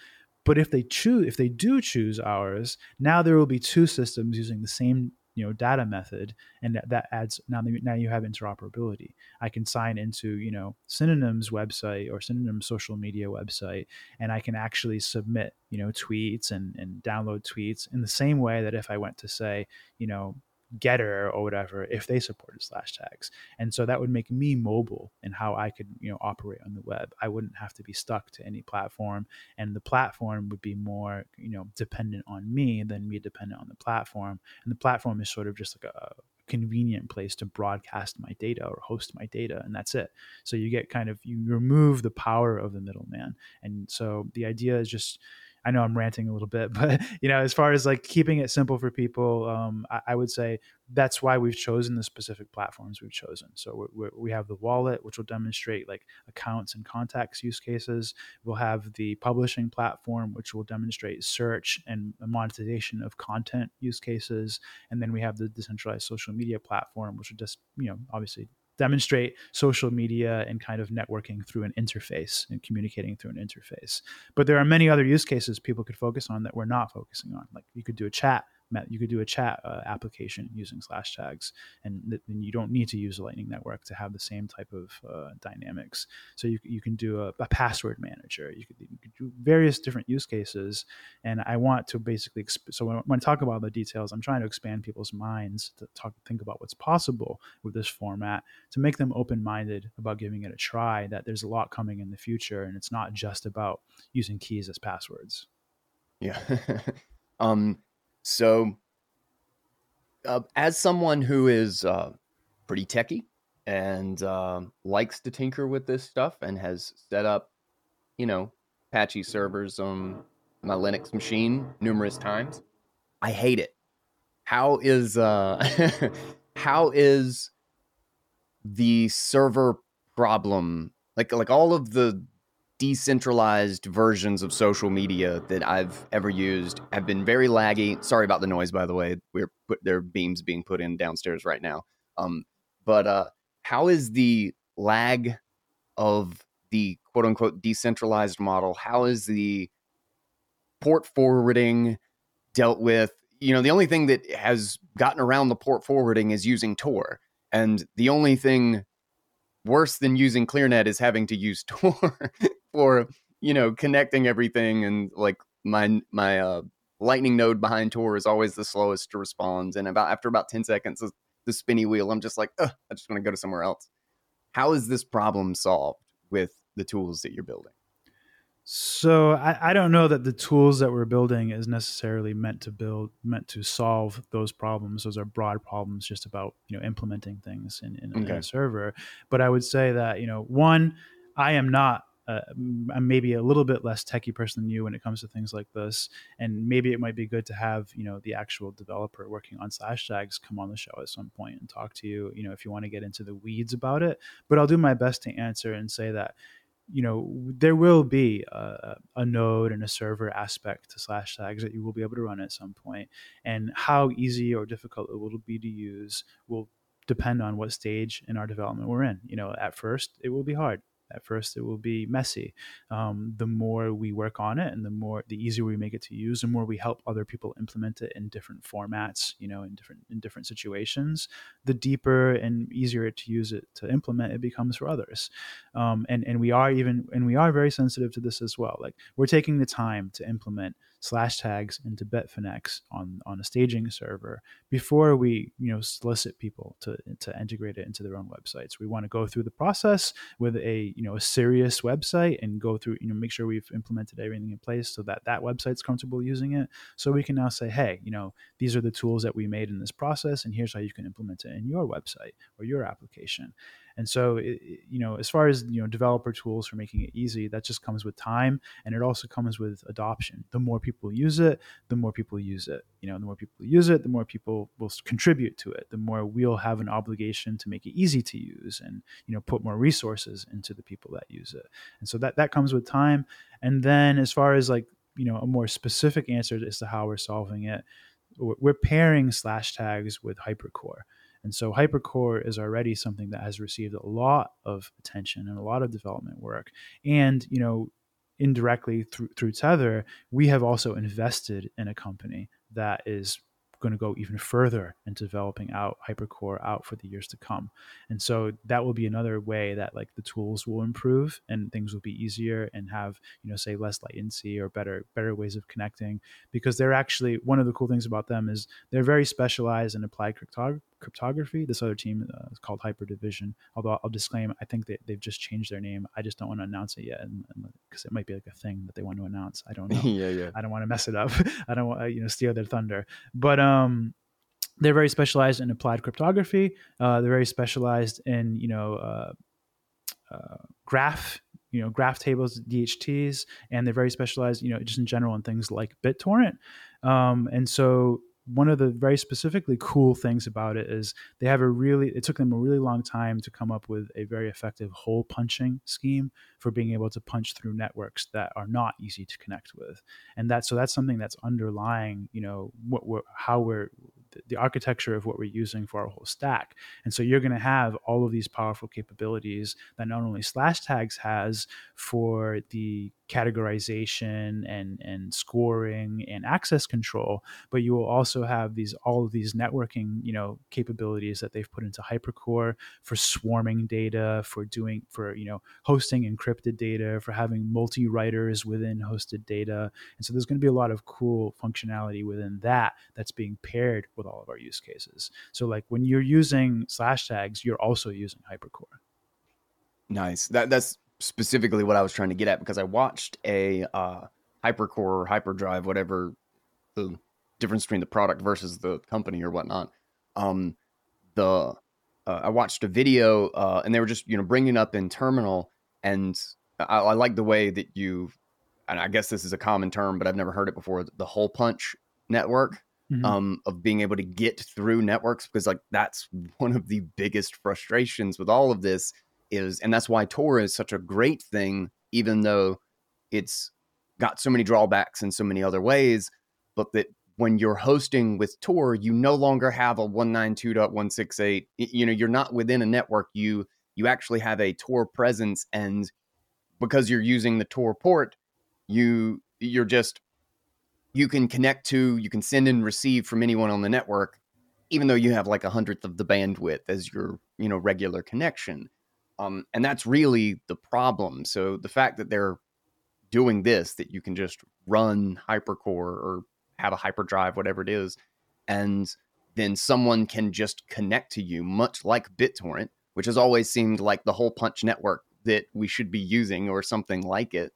but if they choose if they do choose ours now there will be two systems using the same you know data method and that, that adds now now you have interoperability. I can sign into you know synonyms website or synonym social media website and i can actually submit you know tweets and and download tweets in the same way that if i went to say you know Gettr or whatever if they supported Slashtags. And so that would make me mobile in how i could you know operate on the web. I wouldn't have to be stuck to any platform and the platform would be more you know dependent on me than me dependent on the platform. And the platform is sort of just like a convenient place to broadcast my data or host my data and that's it. So you get kind of you remove the power of the middleman. And so the idea is just I know I'm ranting a little bit, <laughs> but you know, as far as like keeping it simple for people, um, I, I, would say that's why we've chosen the specific platforms we've chosen. So we we have the wallet, which will demonstrate like accounts and contacts use cases. We'll have the publishing platform, which will demonstrate search and monetization of content use cases, and then we have the decentralized social media platform, which will just you know obviously demonstrate social media and kind of networking through an interface and communicating through an interface. But there are many other use cases people could focus on that we're not focusing on. Like you could do a chat you could do a chat uh, application using Slashtags and, th- and, you don't need to use a lightning network to have the same type of uh, dynamics. So you, you can do a, a password manager. You could, you could, do various different use cases and i want to basically exp- so when, when, i talk about the details i'm trying to expand people's minds to talk think about what's possible with this format to make them open-minded about giving it a try that there's a lot coming in the future and it's not just about using keys as passwords. Yeah. <laughs> Um so, uh, as someone who is uh, pretty techy and uh, likes to tinker with this stuff and has set up, you know, Apache servers on my Linux machine numerous times, I hate it. How is uh, <laughs> how is the server problem like like all of the decentralized versions of social media that I've ever used have been very laggy. Sorry about the noise, by the way. We're put their beams being put in downstairs right now. Um, but uh, how is the lag of the quote unquote decentralized model? How is the port forwarding dealt with? You know, the only thing that has gotten around the port forwarding is using Tor. And the only thing worse than using ClearNet is having to use <laughs> Tor for you know connecting everything and like my my uh, lightning node behind tor is always the slowest to respond and about after about 10 seconds of the spinny wheel i'm just like i just want to go to somewhere else. How is this problem solved with the tools that you're building? So I, I, don't know that the tools that we're building is necessarily meant to build meant to solve those problems. Those are broad problems just about you know implementing things in, in, okay. in a server. But i would say that you know one i am not uh, I'm maybe a little bit less techie person than you when it comes to things like this, and maybe it might be good to have you know the actual developer working on Slashtags come on the show at some point and talk to you. You know, if you want to get into the weeds about it, but I'll do my best to answer and say that you know there will be a, a, node and a server aspect to Slashtags that you will be able to run at some point. And how easy or difficult it will be to use will depend on what stage in our development we're in. You know at first it will be hard at first, it will be messy. Um, the more we work on it, and the more the easier we make it to use, the more we help other people implement it in different formats, you know, in different in different situations. The deeper and easier to use it to implement it becomes for others. Um, and and we are even and we are very sensitive to this as well. Like we're taking the time to implement Slashtags into Bitfinex on on a staging server before we you know solicit people to to integrate it into their own websites. We want to go through the process with a you know a serious website and go through you know make sure we've implemented everything in place so that that website's comfortable using it. So we can now say, hey, you know these are the tools that we made in this process, and here's how you can implement it in your website or your application And so, it, you know, as far as you know, developer tools for making it easy, that just comes with time, and it also comes with adoption. The more people use it, the more people use it. You know, the more people use it, the more people will contribute to it. The more we'll have an obligation to make it easy to use, and you know, put more resources into the people that use it. And so that that comes with time. And then, as far as like you know, a more specific answer as to how we're solving it, we're pairing Slashtags with hypercore. And so hypercore is already something that has received a lot of attention and a lot of development work. And, you know, indirectly through, through Tether, we have also invested in a company that is going to go even further into developing out hypercore out for the years to come and so that will be another way that like the tools will improve and things will be easier and have you know say less latency or better better ways of connecting because they're actually one of the cool things about them is they're very specialized in applied cryptography cryptography. This other team uh, is called Hyper Division. Although I'll disclaim, I think they, they've just changed their name. I just don't want to announce it yet, because it might be like a thing that they want to announce. I don't <laughs> know. yeah, yeah. I don't want to mess it up. <laughs> I don't want you know steal their thunder. But um, they're very specialized in applied cryptography. Uh, they're very specialized in you know uh, uh, graph you know graph tables dhts and they're very specialized you know just in general in things like bittorrent um, and so one of the very specifically cool things about it is they have a really it took them a really long time to come up with a very effective hole punching scheme for being able to punch through networks that are not easy to connect with and that so that's something that's underlying you know what we're, how we're the architecture of what we're using for our whole stack. And so you're going to have all of these powerful capabilities that not only Slashtags has for the categorization and and scoring and access control but you will also have these all of these networking you know capabilities that they've put into hypercore for swarming data for doing for you know hosting encrypted data for having multi writers within hosted data. And so there's going to be a lot of cool functionality within that that's being paired with all of our use cases. So like when you're using Slashtags you're also using hypercore. Nice. That that's specifically what I was trying to get at because I watched a uh, hypercore hyperdrive, whatever the difference between the product versus the company or whatnot. Um, the uh, I watched a video uh, and they were just you know bringing up in terminal, and I, I like the way that you, and I guess this is a common term, but I've never heard it before. The hole punch network. Mm-hmm. Um, of being able to get through networks because like that's <laughs> one of the biggest frustrations with all of this is, and that's why Tor is such a great thing, even though it's got so many drawbacks in so many other ways. But that when you're hosting with Tor, you no longer have a 192.168. You know, you're not within a network. You you actually have a Tor presence, and because you're using the Tor port, you you're just you can connect to, you can send and receive from anyone on the network, even though you have like a hundredth of the bandwidth as your you know regular connection. Um, and that's really the problem. So the fact that they're doing this, that you can just run hypercore or have a hyperdrive, whatever it is, and then someone can just connect to you, much like BitTorrent, which has always seemed like the hole punch network that we should be using or something like it.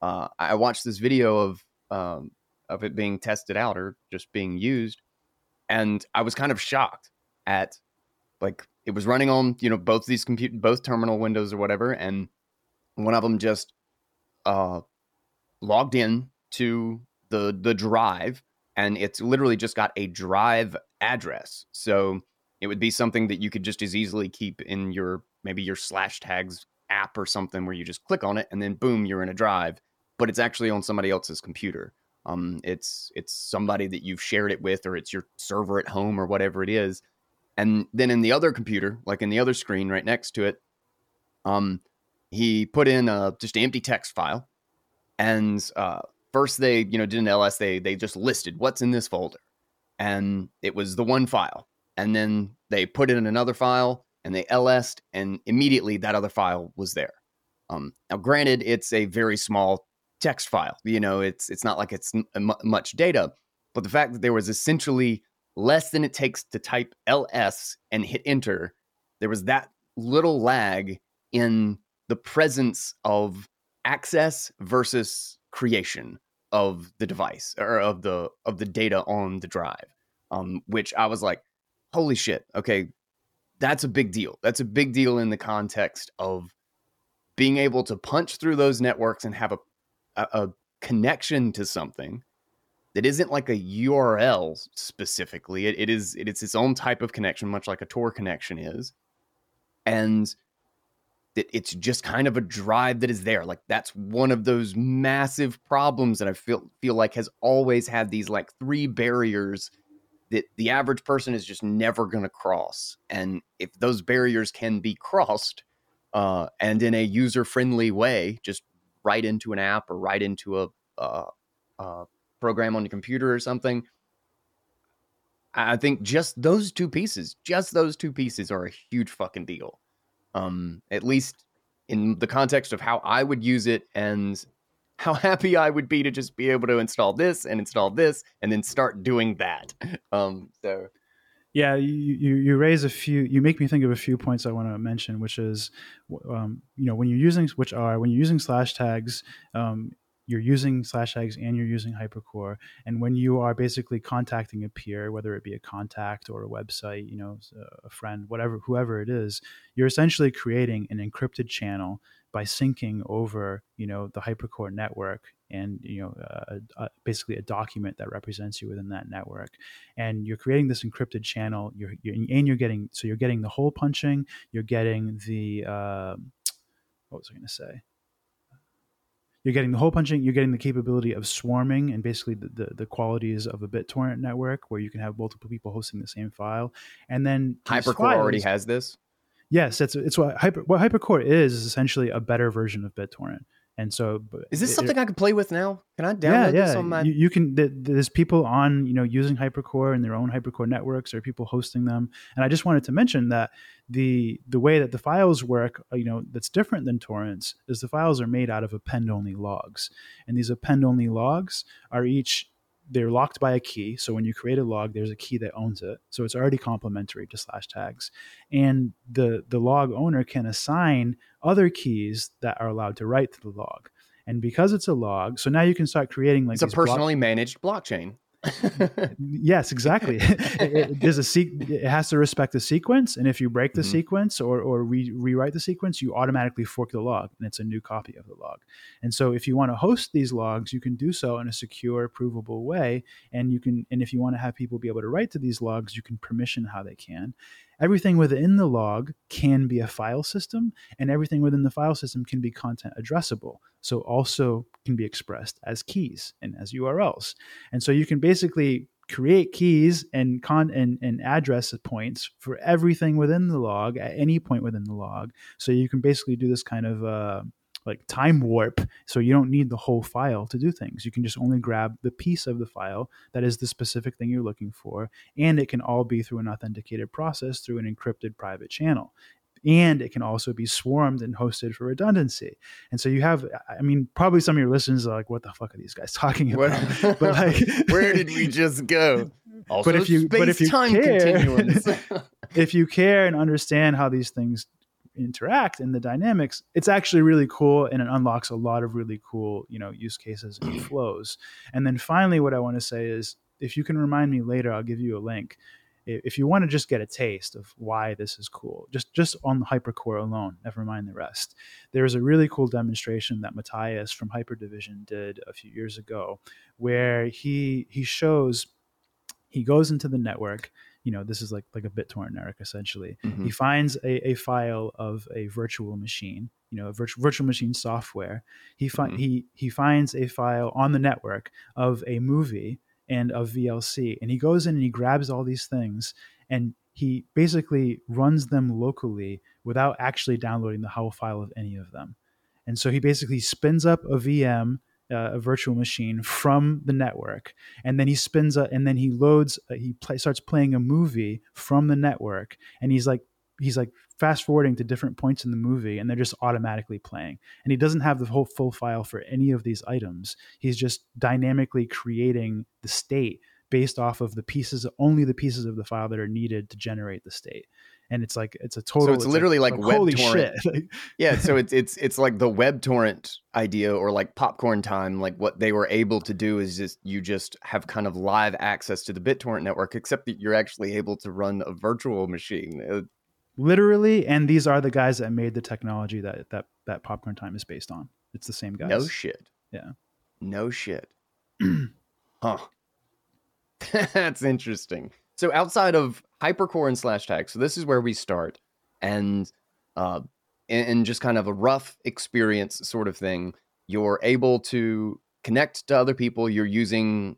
Uh, I watched this video of um, of it being tested out or just being used, and I was kind of shocked at like it was running on you know both these compute both terminal windows or whatever, and one of them just uh, logged in to the the drive, and it's literally just got a drive address. So it would be something that you could just as easily keep in your maybe your Slashtags app or something where you just click on it and then boom you're in a drive but it's actually on somebody else's computer um, it's it's somebody that you've shared it with or it's your server at home or whatever it is and then in the other computer, like in the other screen right next to it, um, he put in a, just an empty text file. And uh, first they, you know, did an ls. They they just listed what's in this folder, and it was the one file. And then they put in another file, and they LS'd, and immediately that other file was there. Um, now, granted, it's a very small text file. You know, it's it's not like it's m- much data, but the fact that there was essentially less than it takes to type ls and hit enter, there was that little lag in the presence of access versus creation of the device or of the of the data on the drive um, which i was like holy shit okay that's a big deal. That's a big deal in the context of being able to punch through those networks and have a, a, a connection to something that isn't like a URL specifically. It, it is it, it's its own type of connection, much like a Tor connection is, and that it's just kind of a drive that is there. Like that's one of those massive problems that I feel feel like has always had these like three barriers that the average person is just never going to cross. And if those barriers can be crossed, uh, and in a user friendly way, just right into an app or right into a, a, a program on your computer or something. I think just those two pieces, just those two pieces are a huge fucking deal. Um, at least in the context of how I would use it and how <laughs> happy I would be to just be able to install this and install this and then start doing that. <laughs> Um, so yeah, you, you, you raise a few. You make me think of a few points I want to mention, which is, um, you know, when you're using which are when you're using Slashtags, um, you're using Slashtags and you're using hypercore and when you are basically contacting a peer whether it be a contact or a website you know a friend whatever whoever it is you're essentially creating an encrypted channel by syncing over you know the hypercore network and you know uh, basically a document that represents you within that network. And you're creating this encrypted channel you're, you're and you're getting so you're getting the hole punching you're getting the uh, what was i going to say you're getting the hole punching you're getting the capability of swarming and basically the, the, the, qualities of a bittorrent network where you can have multiple people hosting the same file. And then hypercore files, already has this? Yes it's it's what hyper what hypercore is is essentially a better version of bittorrent and so, is this it, something I can play with now? Can I download yeah, yeah. this on my? You, you can. There's people on, you know, using HyperCore and their own HyperCore networks, or people hosting them. And I just wanted to mention that the the way that the files work, uh, you know, that's different than torrents is the files are made out of append only logs, and these append only logs are each they're locked by a key. So when you create a log, there's a key that owns it. So it's already complementary to Slashtags. And the the log owner can assign other keys that are allowed to write to the log. And because it's a log, so now you can start creating like it's a personally block- managed blockchain yes, exactly. <laughs> <laughs> it, it, a se- it has to respect the sequence, and if you break the mm-hmm. sequence or or re- rewrite the sequence, you automatically fork the log, and it's a new copy of the log. And so, if you want to host these logs, you can do so in a secure, provable way, and you can. And if you want to have people be able to write to these logs, you can permission how they can. Everything within the log can be a file system, and everything within the file system can be content addressable. So also can be expressed as keys and as URLs. And so you can basically create keys and con and, and address points for everything within the log at any point within the log. So you can basically do this kind of uh, like time warp so you don't need the whole file to do things you can just only grab the piece of the file that is the specific thing you're looking for and it can all be through an authenticated process through an encrypted private channel and it can also be swarmed and hosted for redundancy. And so you have, I mean, probably some of your listeners are like, "What the fuck are these guys <laughs> talking about?" <laughs> but like, <laughs> where did we just go? Also, but if you, but if you care, if you care and understand how these things interact and the dynamics, it's actually really cool and it unlocks a lot of really cool, you know, use cases and mm. flows. And then finally, what I want to say is if you can remind me later, I'll give you a link. If you want to just get a taste of why this is cool, just just on the hypercore alone, never mind the rest. There's a really cool demonstration that Matthias from Hyperdivision did a few years ago, where he he shows he goes into the network you know this is like like a BitTorrent network essentially. Mm-hmm. He finds a, a file of a virtual machine, you know, a virtual virtual machine software. He fi- mm-hmm. he he finds a file on the network of a movie and of VLC, and he goes in and he grabs all these things and he basically runs them locally without actually downloading the whole file of any of them. And so he basically spins up a VM uh, a virtual machine from the network, and then he spins a, and then he loads, uh, he play, starts playing a movie from the network, and he's like he's like fast forwarding to different points in the movie and they're just automatically playing. And he doesn't have the whole full file for any of these items. He's just dynamically creating the state based off of the pieces only the pieces of the file that are needed to generate the state and it's like it's a total. So it's, it's literally like, like, <laughs> like web torrent. yeah, so <laughs> it's it's it's like the web torrent idea or like popcorn time. Like what they were able to do is just you just have kind of live access to the BitTorrent network, except that you're actually able to run a virtual machine. Uh, literally, and these are the guys that made the technology that that that popcorn time is based on. It's the same guys. No shit. Yeah. No shit. <clears throat> huh. <laughs> That's interesting. So outside of hypercore and Slashtag, so this is where we start, and uh, just kind of a rough experience sort of thing, you're able to connect to other people. You're using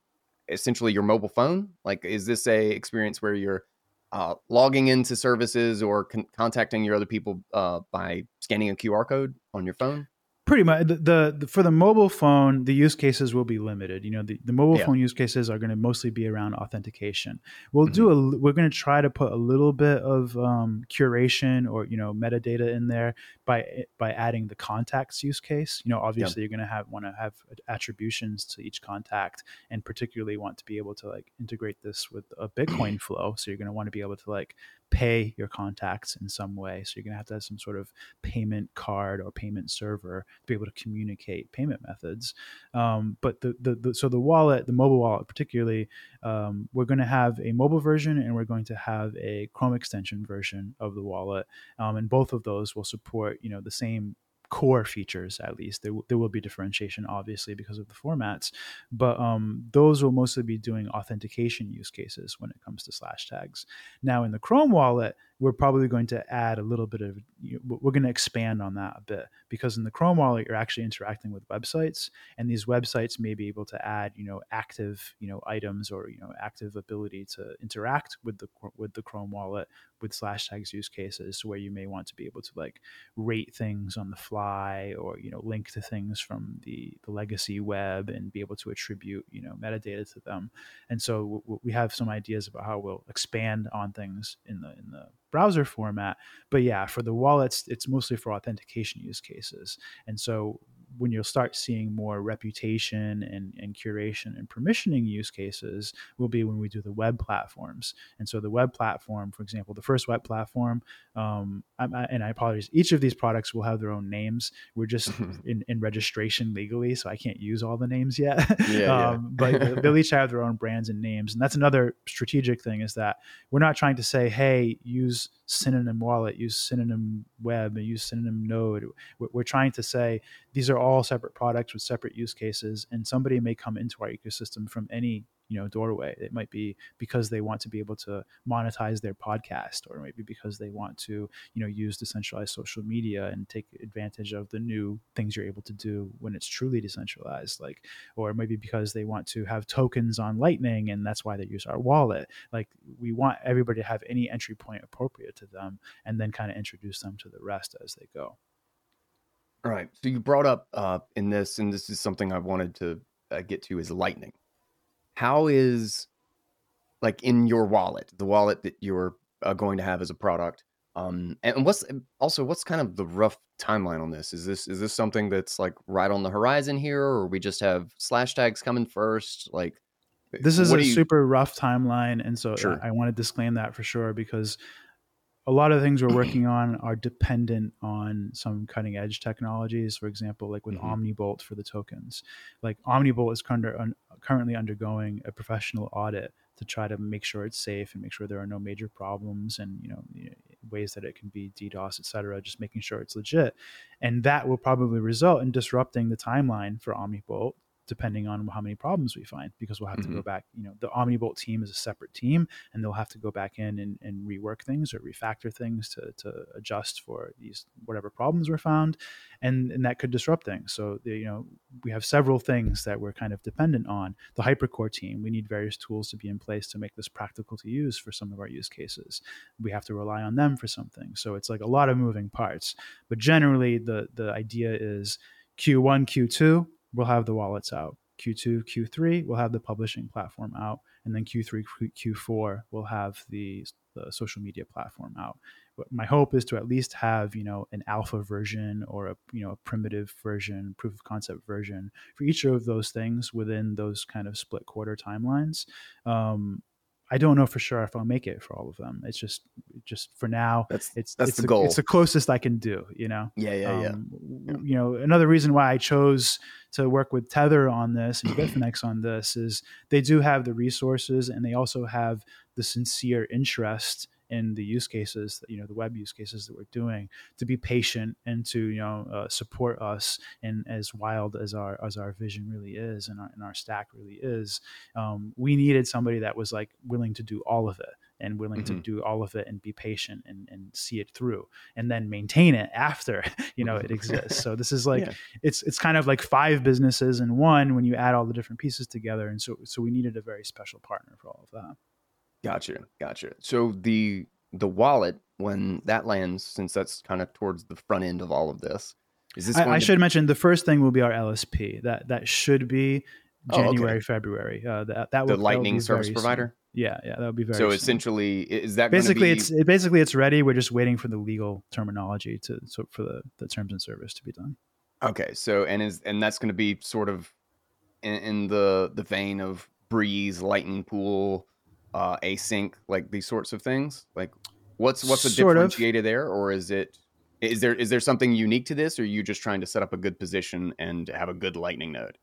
essentially your mobile phone. Like, is this a experience where you're uh, logging into services or con- contacting your other people uh, by scanning a QR code on your phone? Pretty much the, the, the, for the mobile phone the use cases will be limited you know the, the mobile yeah. phone use cases are going to mostly be around authentication we'll mm-hmm. do a we're going to try to put a little bit of um, curation or you know metadata in there by by adding the contacts use case you know obviously you're going to have want to have attributions to each contact and particularly want to be able to like integrate this with a bitcoin <clears throat> flow so you're going to want to be able to like pay your contacts in some way. So you're going to have to have some sort of payment card or payment server to be able to communicate payment methods. Um, but the, the, the, so the wallet, the mobile wallet particularly, um, we're going to have a mobile version and we're going to have a Chrome extension version of the wallet, um, and both of those will support you know the same core features at least. There, w- there will be differentiation obviously because of the formats but um, those will mostly be doing authentication use cases when it comes to Slashtags. Now in the chrome wallet we're probably going to add a little bit of we're going to expand on that a bit because in the chrome wallet you're actually interacting with websites and these websites may be able to add you know active you know items or you know active ability to interact with the with the chrome wallet with Slashtags use cases where you may want to be able to like rate things on the fly or you know link to things from the the legacy web and be able to attribute you know metadata to them. And so w- we have some ideas about how we'll expand on things in the in the browser format. But yeah, for the wallets, it's mostly for authentication use cases. And so when you'll start seeing more reputation and, and curation and permissioning use cases will be when we do the web platforms. And so the web platform, for example, the first web platform, um, I, I, and I apologize, each of these products will have their own names. We're just <laughs> in, in, registration legally, so I can't use all the names yet. Yeah, <laughs> um, yeah. but <laughs> they'll each have their own brands and names. And that's another strategic thing is that we're not trying to say, hey, use synonym wallet, use synonym web, and use synonym node. We're trying to say these are all separate products with separate use cases, and somebody may come into our ecosystem from any you know doorway. It might be because they want to be able to monetize their podcast or maybe because they want to you know use decentralized social media and take advantage of the new things you're able to do when it's truly decentralized like or maybe because they want to have tokens on lightning and that's why they use our wallet. Like we want everybody to have any entry point appropriate to them and then kind of introduce them to the rest as they go right so you brought up uh, in this and this is something i wanted to uh, get to is lightning how is like in your wallet, the wallet that you're uh, going to have as a product? Um, and what's also what's kind of the rough timeline on this? Is this is this something that's like right on the horizon here, or we just have Slashtags coming first? Like this is a you... super rough timeline, and so sure. I, I want to disclaim that for sure because a lot of things we're working on are dependent on some cutting edge technologies. For example, like with mm-hmm. OmniBolt for the tokens. Like OmniBolt is under, un, currently undergoing a professional audit to try to make sure it's safe and make sure there are no major problems and you know ways that it can be DDoS, et cetera. Just making sure it's legit, and that will probably result in disrupting the timeline for OmniBolt depending on how many problems we find because we'll have mm-hmm. to go mm-hmm. back you know the omnibolt team is a separate team and they'll have to go back in and, and rework things or refactor things to, to adjust for these whatever problems were found and and that could disrupt things so the, you know we have several things that we're kind of dependent on the hypercore team we need various tools to be in place to make this practical to use for some of our use cases we have to rely on them for something so it's like a lot of moving parts but generally the the idea is q1 q2 we'll have the wallets out. Q2, Q3, we'll have the publishing platform out, and then Q3, Q4, we'll have the, the social media platform out. But my hope is to at least have you know an alpha version or a you know a primitive version, proof of concept version for each of those things within those kind of split quarter timelines. Um, I don't know for sure if I'll make it for all of them. It's just just for now. That's it's that's it's the, the goal. It's the closest I can do. You know. Yeah, yeah, um, yeah. You know, another reason why I chose to work with Tether on this and <clears throat> Bitfinex on this is they do have the resources and they also have the sincere interest in the use cases that you know the web use cases that we're doing to be patient and to you know uh, support us and as wild as our as our vision really is and our, and our stack really is um, we needed somebody that was like willing to do all of it and willing mm-hmm. to do all of it and be patient and, and see it through and then maintain it after <laughs> you know it exists so this is <laughs> like yeah. it's it's kind of like five businesses in one when you add all the different pieces together and so so we needed a very special partner for all of that gotcha gotcha so the the wallet when that lands since that's kind of towards the front end of all of this is this I, I to- should mention the first thing will be our lsp that that should be January, oh, okay. February. Uh, that that the Lightning service provider. Yeah, yeah, that would be very. So soon. essentially, is that basically be... it's it, basically it's ready. We're just waiting for the legal terminology to so for the the terms and service to be done. Okay, so and is and that's going to be sort of in, in, the the vein of Breeze, Lightning Pool, uh, async, like these sorts of things. Like, what's what's the sort differentiator of. there, or is it is there is there something unique to this, or are you just trying to set up a good position and have a good Lightning node?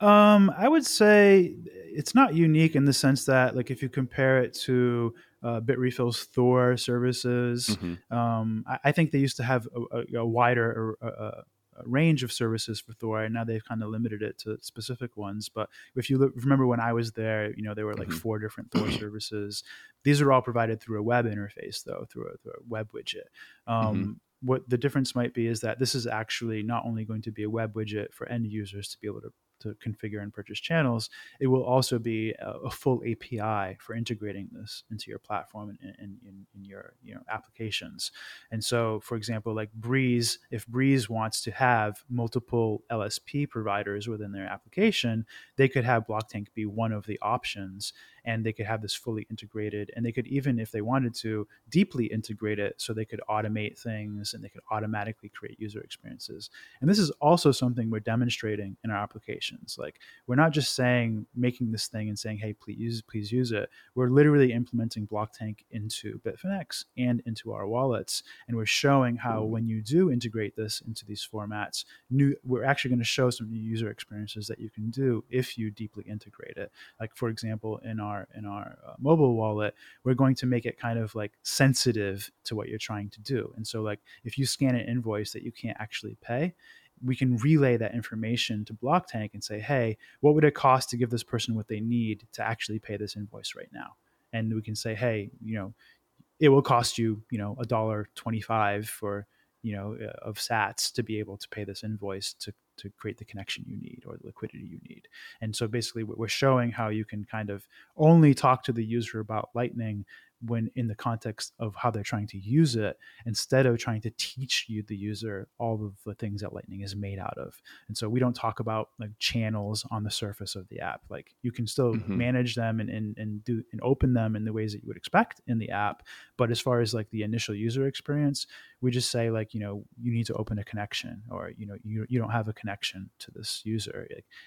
Um, I would say it's not unique in the sense that, like, if you compare it to uh, Bitrefill's Thor services, mm-hmm. um, I, I, think they used to have a, a, a wider a, a, range of services for Thor, and now they've kind of limited it to specific ones. But if you look, remember when I was there, you know, there were like mm-hmm. four different Thor <clears throat> services. These are all provided through a web interface, though, through a, through web widget. Um, mm-hmm what the difference might be is that this is actually not only going to be a web widget for end users to be able to to configure and purchase channels, it will also be a, a full API for integrating this into your platform and in, in, in, your you know applications. And so, for example, like Breeze, if Breeze wants to have multiple LSP providers within their application, they could have Blocktank be one of the options and they could have this fully integrated and they could even if they wanted to deeply integrate it so they could automate things and they could automatically create user experiences. And this is also something we're demonstrating in our applications. Like we're not just saying making this thing and saying hey please use please use it. We're literally implementing blocktank into bitfinex and into our wallets and we're showing how mm-hmm. when you do integrate this into these formats new we're actually going to show some new user experiences that you can do if you deeply integrate it. Like for example in our our in our uh, mobile wallet, we're going to make it kind of like sensitive to what you're trying to do. And so like if you scan an invoice that you can't actually pay, we can relay that information to Blocktank and say, hey, what would it cost to give this person what they need to actually pay this invoice right now? And we can say, hey, you know, it will cost you, you know, a dollar twenty-five for, you know, uh, of Sats to be able to pay this invoice to to create the connection you need or the liquidity you need. And so basically, we're showing how you can kind of only talk to the user about Lightning when in the context of how they're trying to use it instead of trying to teach you the user all of the things that lightning is made out of and so we don't talk about like channels on the surface of the app like you can still mm-hmm. manage them and, and and do and open them in the ways that you would expect in the app but as far as like the initial user experience we just say like you know you need to open a connection or you know you, you don't have a connection to this user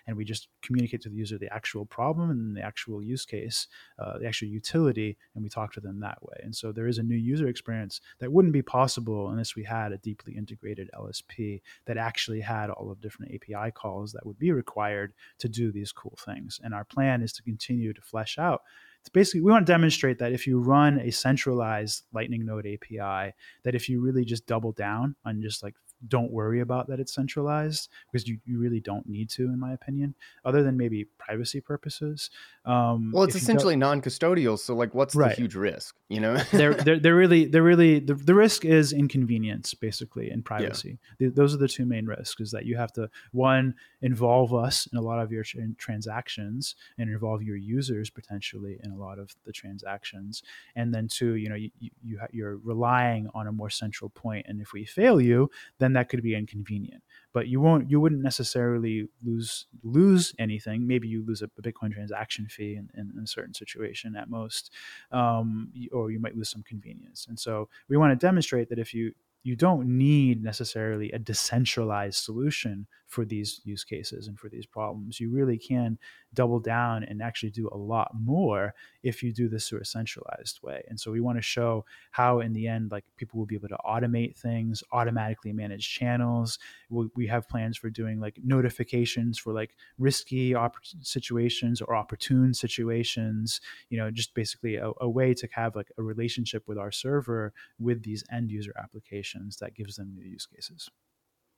and we just communicate to the user the actual problem and the actual use case uh, the actual utility and we talk to them that way. And so there is a new user experience that wouldn't be possible unless we had a deeply integrated LSP that actually had all of different API calls that would be required to do these cool things. And our plan is to continue to flesh out it's basically we want to demonstrate that if you run a centralized lightning node api that if you really just double down on just like don't worry about that it's centralized because you, you really don't need to, in my opinion, other than maybe privacy purposes. Um, well, it's essentially non-custodial, so like, what's right. the huge risk? You know, <laughs> they're, they're they're really they're really the, the risk is inconvenience basically and privacy. Yeah. The, those are the two main risks: is that you have to one involve us in a lot of your tra- transactions and involve your users potentially in a lot of the transactions, and then two, you know, you, you, you you're relying on a more central point, and if we fail you, then that could be inconvenient. But you won't you wouldn't necessarily lose lose anything. Maybe you lose a, a Bitcoin transaction fee in, in, in, a certain situation at most, um, or you might lose some convenience. And so we want to demonstrate that if you you don't need necessarily a decentralized solution for these use cases and for these problems. You really can double down and actually do a lot more if you do this through a centralized way. And so we want to show how, in the end, like people will be able to automate things, automatically manage channels. We, have plans for doing like notifications for like risky situations or opportune situations. You know, just basically a, a way to have like a relationship with our server with these end user applications that gives them new use cases.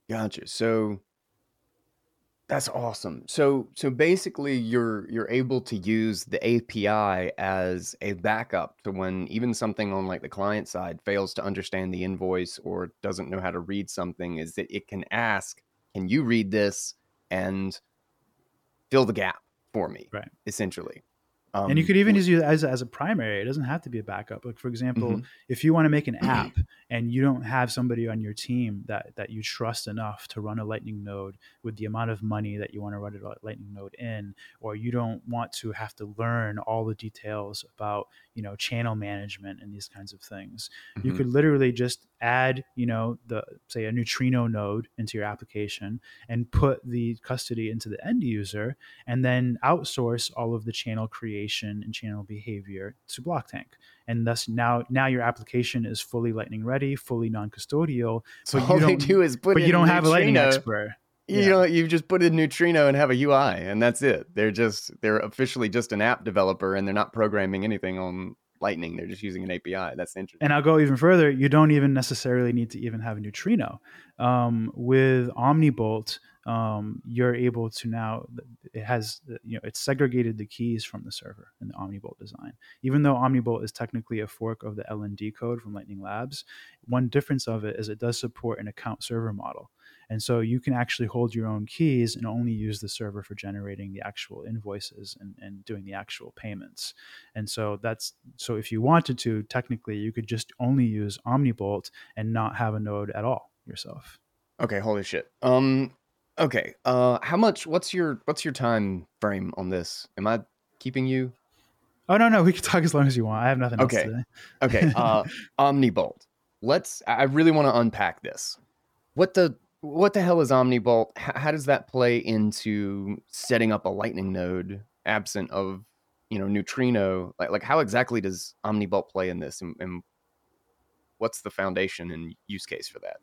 Gotcha. So that's awesome. So so basically you're you're able to use the API as a backup to when even something on like the client side fails to understand the invoice or doesn't know how to read something is that it can ask, "Can you read this and fill the gap for me?" Right. Essentially. Um, and you could even use it as, as a primary. It doesn't have to be a backup. Like for example, mm-hmm. if you want to make an <clears throat> app and you don't have somebody on your team that that you trust enough to run a Lightning node with the amount of money that you want to run a Lightning node in, or you don't want to have to learn all the details about you know channel management and these kinds of things, mm-hmm. you could literally just add you know the say a neutrino node into your application and put the custody into the end user, and then outsource all of the channel creation and channel behavior to Blocktank. And thus now now your application is fully Lightning ready, fully non-custodial. So all they do is put but you don't have a Lightning expert. You yeah. know, you just put in Neutrino and have a UI, and that's it. They're just they're officially just an app developer, and they're not programming anything on Lightning. They're just using an API. That's interesting. And I'll go even further. You don't even necessarily need to even have a Neutrino. Um, with Omnibolt, um, you're able to now it has you know it's segregated the keys from the server in the omnibolt design even though omnibolt is technically a fork of the lnd code from lightning labs one difference of it is it does support an account server model and so you can actually hold your own keys and only use the server for generating the actual invoices and, and doing the actual payments and so that's so if you wanted to technically you could just only use omnibolt and not have a node at all yourself okay holy shit um Okay. Uh, how much? What's your what's your time frame on this? Am I keeping you? Oh no, no. We can talk as long as you want. I have nothing okay. okay. Uh, <laughs> Omnibolt. Let's. I really want to unpack this. What the what the hell is Omnibolt? How does that play into setting up a Lightning node absent of you know neutrino? Like like how exactly does Omnibolt play in this, and, and what's the foundation and use case for that?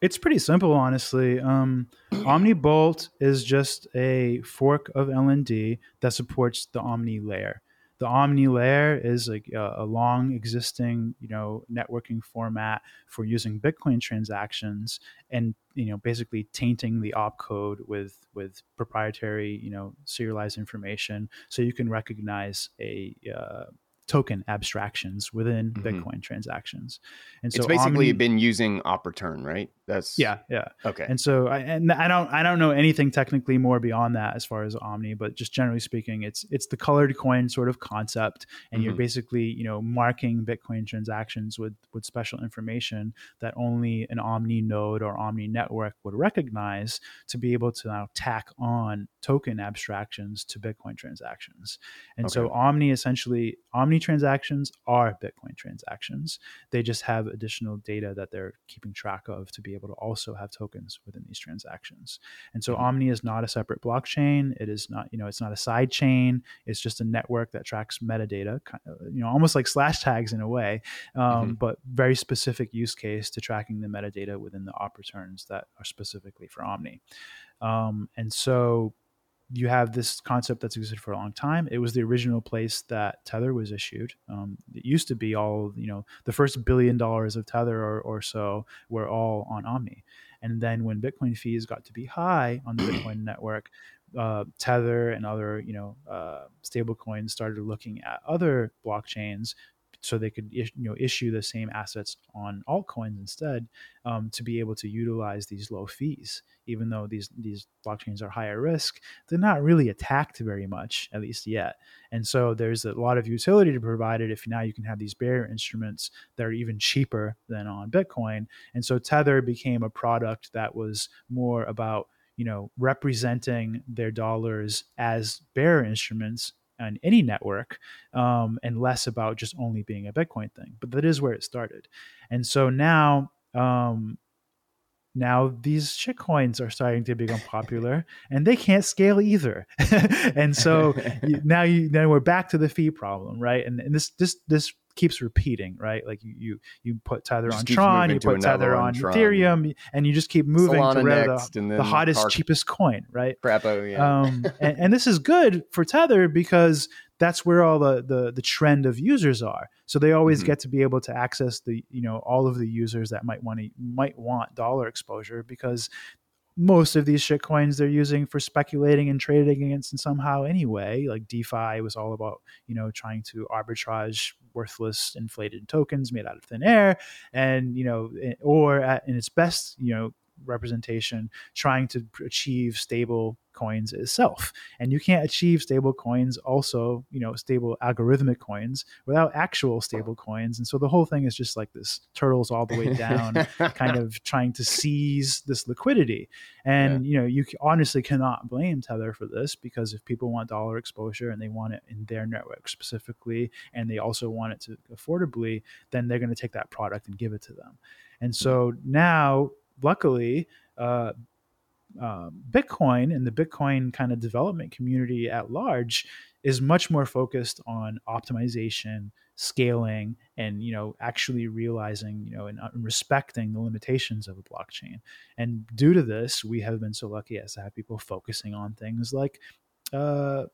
It's pretty simple, honestly. Um, <clears throat> OmniBolt is just a fork of LND that supports the Omni layer. The Omni layer is a, a long existing, you know, networking format for using Bitcoin transactions and you know basically tainting the opcode with with proprietary, you know, serialized information, so you can recognize a uh, token abstractions within mm-hmm. Bitcoin transactions. And so it's basically Omni, been using Opreturn, right? That's yeah, yeah. Okay. And so I and I don't I don't know anything technically more beyond that as far as Omni, but just generally speaking, it's it's the colored coin sort of concept, and mm-hmm. you're basically you know marking Bitcoin transactions with with special information that only an Omni node or Omni network would recognize to be able to now tack on token abstractions to Bitcoin transactions. And okay. so Omni essentially Omni transactions are Bitcoin transactions. They just have additional data that they're keeping track of to be able to also have tokens within these transactions. And so mm-hmm. Omni is not a separate blockchain. It is not, you know, it's not a side chain. It's just a network that tracks metadata, you know, almost like Slashtags in a way, um, mm-hmm. but very specific use case to tracking the metadata within the op returns that are specifically for Omni. Um, and so you have this concept that's existed for a long time. It was the original place that Tether was issued. Um, it used to be all, you know, the first billion dollars of Tether or, or so were all on Omni. And then when Bitcoin fees got to be high on the <clears throat> Bitcoin network, uh, Tether and other, you know, uh, stable coins started looking at other blockchains so they could you know issue the same assets on altcoins instead um, to be able to utilize these low fees. Even though these these blockchains are higher risk they're not really attacked very much at least yet. And so there's a lot of utility to provide it if now you can have these bearer instruments that are even cheaper than on bitcoin. And so tether became a product that was more about you know representing their dollars as bearer instruments on any network um, and less about just only being a Bitcoin thing. But that is where it started. And so now, um, now these shitcoins are starting to become popular and they can't scale either <laughs> and so <laughs> now you then we're back to the fee problem right and, and this this this keeps repeating, right? Like you you, you put Tether on Tron, you put Tether on Tron. Ethereum, and you just keep moving Solana to where the, the hottest, Park. cheapest coin, right? Yeah. Um, <laughs> and, and this is good for Tether because that's where all the, the the trend of users are. So they always mm-hmm. get to be able to access the you know all of the users that might want to might want dollar exposure because most of these shit coins they're using for speculating and trading against and somehow anyway like defi was all about you know trying to arbitrage worthless inflated tokens made out of thin air and you know eh, or at, in its best you know representation trying to achieve stable coins itself. And you can't achieve stable coins also you know stable algorithmic coins without actual stable coins. And so the whole thing is just like this turtles all the way down <laughs> kind of trying to seize this liquidity. And yeah. you know you honestly cannot blame tether for this because if people want dollar exposure and they want it in their network specifically and they also want it to affordably then they're going to take that product and give it to them. And hmm. so now luckily, uh, uh, Bitcoin and the Bitcoin kind of development community at large is much more focused on optimization, scaling, and you know actually realizing you know and, uh, respecting the limitations of a blockchain. And due to this, we have been so lucky as to have people focusing on things like uh,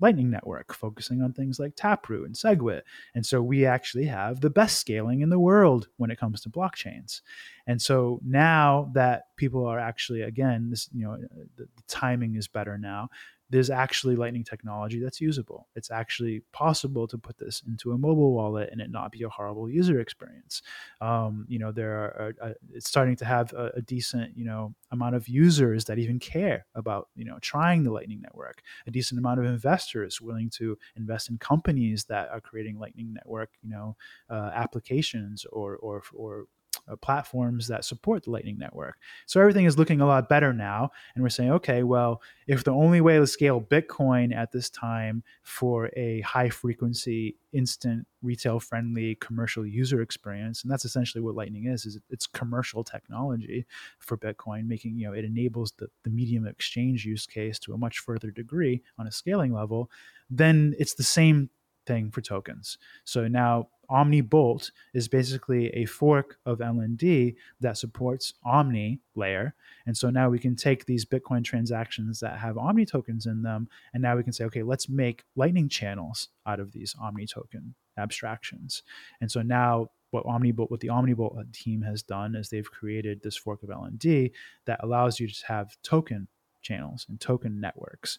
Lightning Network, focusing on things like Taproot and SegWit. And so we actually have the best scaling in the world when it comes to blockchains. And so now that people are actually, again, this, you know, uh, the, the timing is better now there's actually lightning technology that's usable. It's actually possible to put this into a mobile wallet and it not be a horrible user experience. Um, you know there are uh, it's starting to have a, a, decent you know amount of users that even care about you know trying the lightning network. A decent amount of investors willing to invest in companies that are creating lightning network you know uh, applications or or or uh, platforms that support the Lightning Network. So everything is looking a lot better now. And we're saying, okay, well, if the only way to scale Bitcoin at this time for a high frequency, instant, retail friendly commercial user experience, and that's essentially what Lightning is, is it's commercial technology for Bitcoin, making, you know, it enables the, the medium exchange use case to a much further degree on a scaling level, then it's the same thing for tokens. So now Omni Bolt is basically a fork of LND that supports Omni layer. And so now we can take these Bitcoin transactions that have Omni tokens in them, and now we can say, okay, let's make Lightning channels out of these Omni token abstractions. And so now what OmniBolt, what the OmniBolt team has done is they've created this fork of LND that allows you to have token channels and token networks.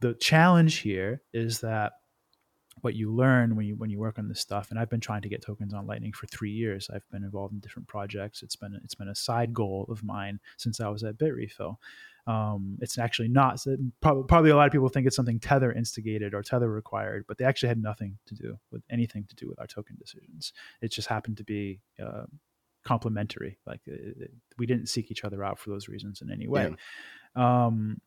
The challenge here is that what you learn when you when you work on this stuff and i've been trying to get tokens on lightning for three years. I've been involved in different projects. It's been it's been a side goal of mine since i was at bitrefill. Um, it's actually not probably, probably a lot of people think it's something tether instigated or tether required but they actually had nothing to do with anything to do with our token decisions. It just happened to be uh, complementary like we didn't seek each other out for those reasons in any way. Yeah. um,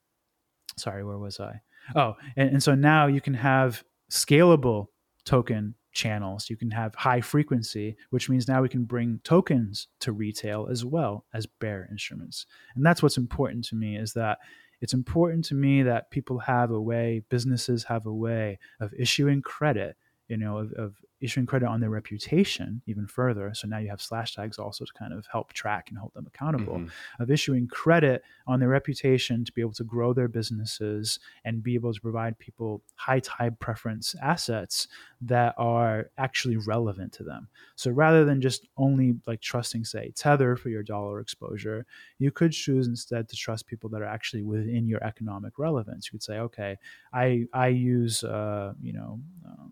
sorry where was i? Oh and, and so now you can have scalable token channels. You can have high frequency, which means now we can bring tokens to retail as well as bearer instruments. And that's what's important to me is that it's important to me that people have a way, businesses have a way of issuing credit, you know, of, of issuing credit on their reputation even further. So now you have Slashtags also to kind of help track and hold them accountable mm-hmm. of issuing credit on their reputation to be able to grow their businesses and be able to provide people high tide preference assets that are actually relevant to them. So rather than just only like trusting, say, Tether for your dollar exposure, you could choose instead to trust people that are actually within your economic relevance. You could say, okay, I I use uh, you know. Um,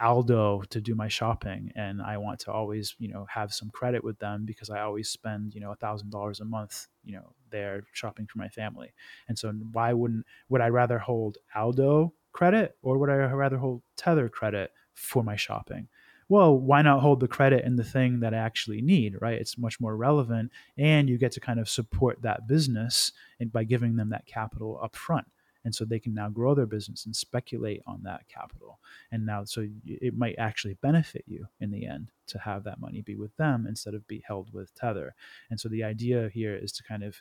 Aldo to do my shopping and I want to always, you know, have some credit with them because I always spend, you know, a thousand dollars a month, you know, there shopping for my family. And so why wouldn't would I rather hold Aldo credit or would I rather hold Tether credit for my shopping? Well, why not hold the credit in the thing that I actually need, right? It's much more relevant and you get to kind of support that business and by giving them that capital up front. And so they can now grow their business and speculate on that capital and now so it might actually benefit you in the end to have that money be with them instead of be held with tether and so the idea here is to kind of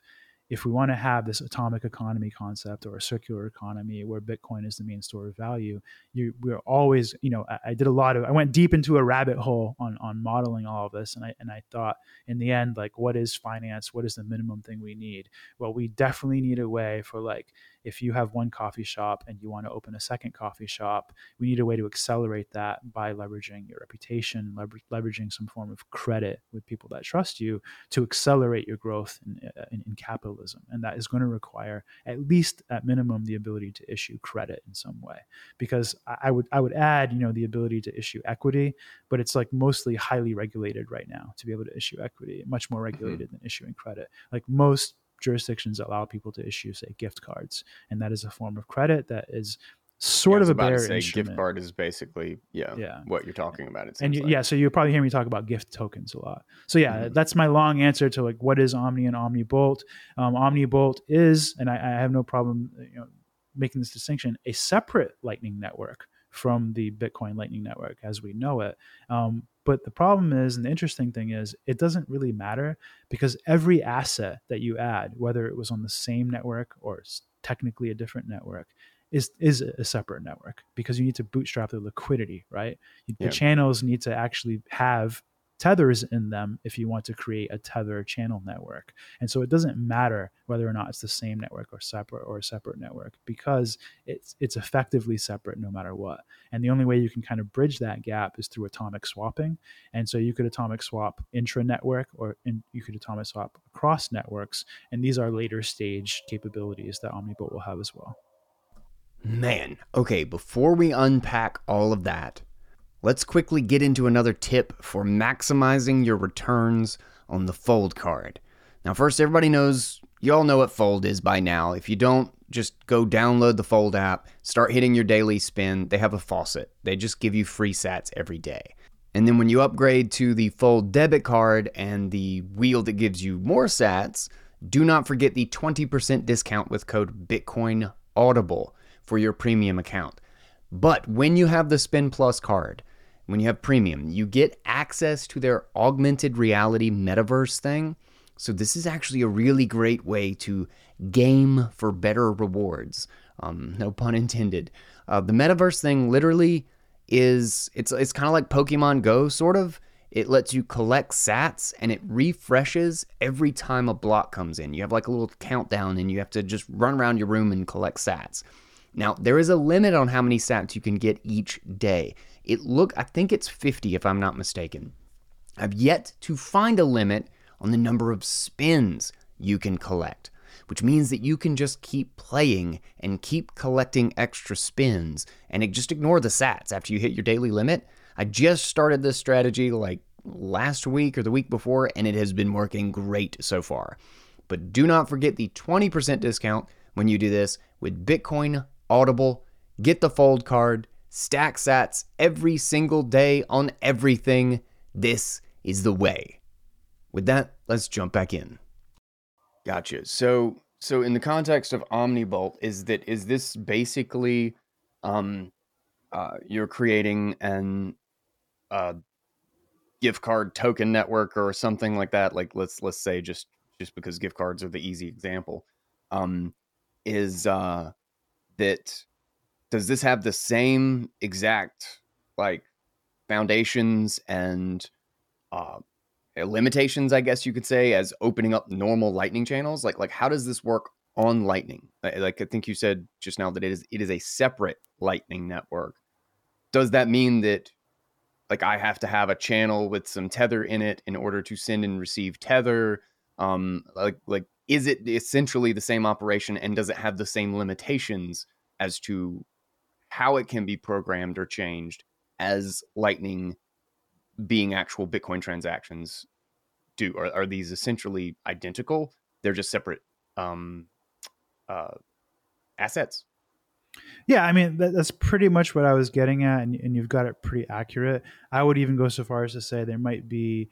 if we want to have this atomic economy concept or a circular economy where Bitcoin is the main store of value, you, we're always, you know, I, I, did a lot of, I went deep into a rabbit hole on, on modeling all of this. And I, and I thought in the end, like, what is finance? What is the minimum thing we need? Well, we definitely need a way for like, if you have one coffee shop and you want to open a second coffee shop, we need a way to accelerate that by leveraging your reputation, lever- leveraging some form of credit with people that trust you to accelerate your growth in, uh, in, in capitalism. And that is going to require at least at minimum the ability to issue credit in some way. Because I would I would add, you know, the ability to issue equity, but it's like mostly highly regulated right now to be able to issue equity, much more mm-hmm. regulated mm-hmm. than issuing credit. Like most jurisdictions allow people to issue, say, gift cards, and that is a form of credit that is sort yeah, of a bear say, Gift card is basically yeah, yeah. what you're talking about. It and you, like. yeah, so you probably hear me talk about gift tokens a lot. So yeah, mm-hmm. that's my long answer to like what is Omni and OmniBolt. Um, OmniBolt is, and I, I have no problem, you know, making this distinction, a separate Lightning network from the Bitcoin Lightning Network as we know it. Um, but the problem is, and the interesting thing is, it doesn't really matter because every asset that you add, whether it was on the same network or technically a different network, is is a separate network because you need to bootstrap the liquidity, right? The yeah. channels need to actually have tethers in them if you want to create a tether channel network. And so it doesn't matter whether or not it's the same network or separate or a separate network because it's it's effectively separate no matter what. And the only way you can kind of bridge that gap is through atomic swapping. And so you could atomic swap intra network or in, you could atomic swap across networks. And these are later stage capabilities that OmniBolt will have as well. Man, okay, before we unpack all of that, let's quickly get into another tip for maximizing your returns on the Fold card. Now, first, everybody knows, you all know what Fold is by now. If you don't, just go download the Fold app, start hitting your daily spin. They have a faucet, they just give you free sats every day. And then when you upgrade to the Fold debit card and the wheel that gives you more sats, do not forget the 20% discount with code Bitcoin Audible for your premium account. But when you have the Spin Plus card, when you have premium, you get access to their augmented reality metaverse thing. So, this is actually a really great way to game for better rewards. Um, no pun intended. Uh, the metaverse thing literally is it's it's kind of like Pokemon Go, sort of. It lets you collect sats and it refreshes every time a block comes in. You have like a little countdown and you have to just run around your room and collect sats. Now, there is a limit on how many sats you can get each day. It look I think it's 50 if I'm not mistaken. I've yet to find a limit on the number of spins you can collect, which means that you can just keep playing and keep collecting extra spins and just ignore the sats after you hit your daily limit. I just started this strategy like last week or the week before and it has been working great so far. But do not forget the 20% discount when you do this with Bitcoin Audible. Get the Fold card stack sats every single day on everything. This is the way. With that, let's jump back in. Gotcha. So, so in the context of OmniBolt, is that is this basically, um, uh, you're creating an uh, gift card token network or something like that? Like let's let's say just just because gift cards are the easy example, um, is uh, that does this have the same exact like foundations and uh, limitations, I guess you could say, as opening up normal Lightning channels? Like, like how does this work on Lightning? Like, I think you said just now that it is it is a separate Lightning network. Does that mean that like I have to have a channel with some tether in it in order to send and receive tether? Um, like, like is it essentially the same operation, and does it have the same limitations as to how it can be programmed or changed as Lightning being actual Bitcoin transactions do? Are, are these essentially identical? They're just separate um, uh, assets. Yeah, I mean that, that's pretty much what I was getting at, and, and, you've got it pretty accurate. I would even go so far as to say there might be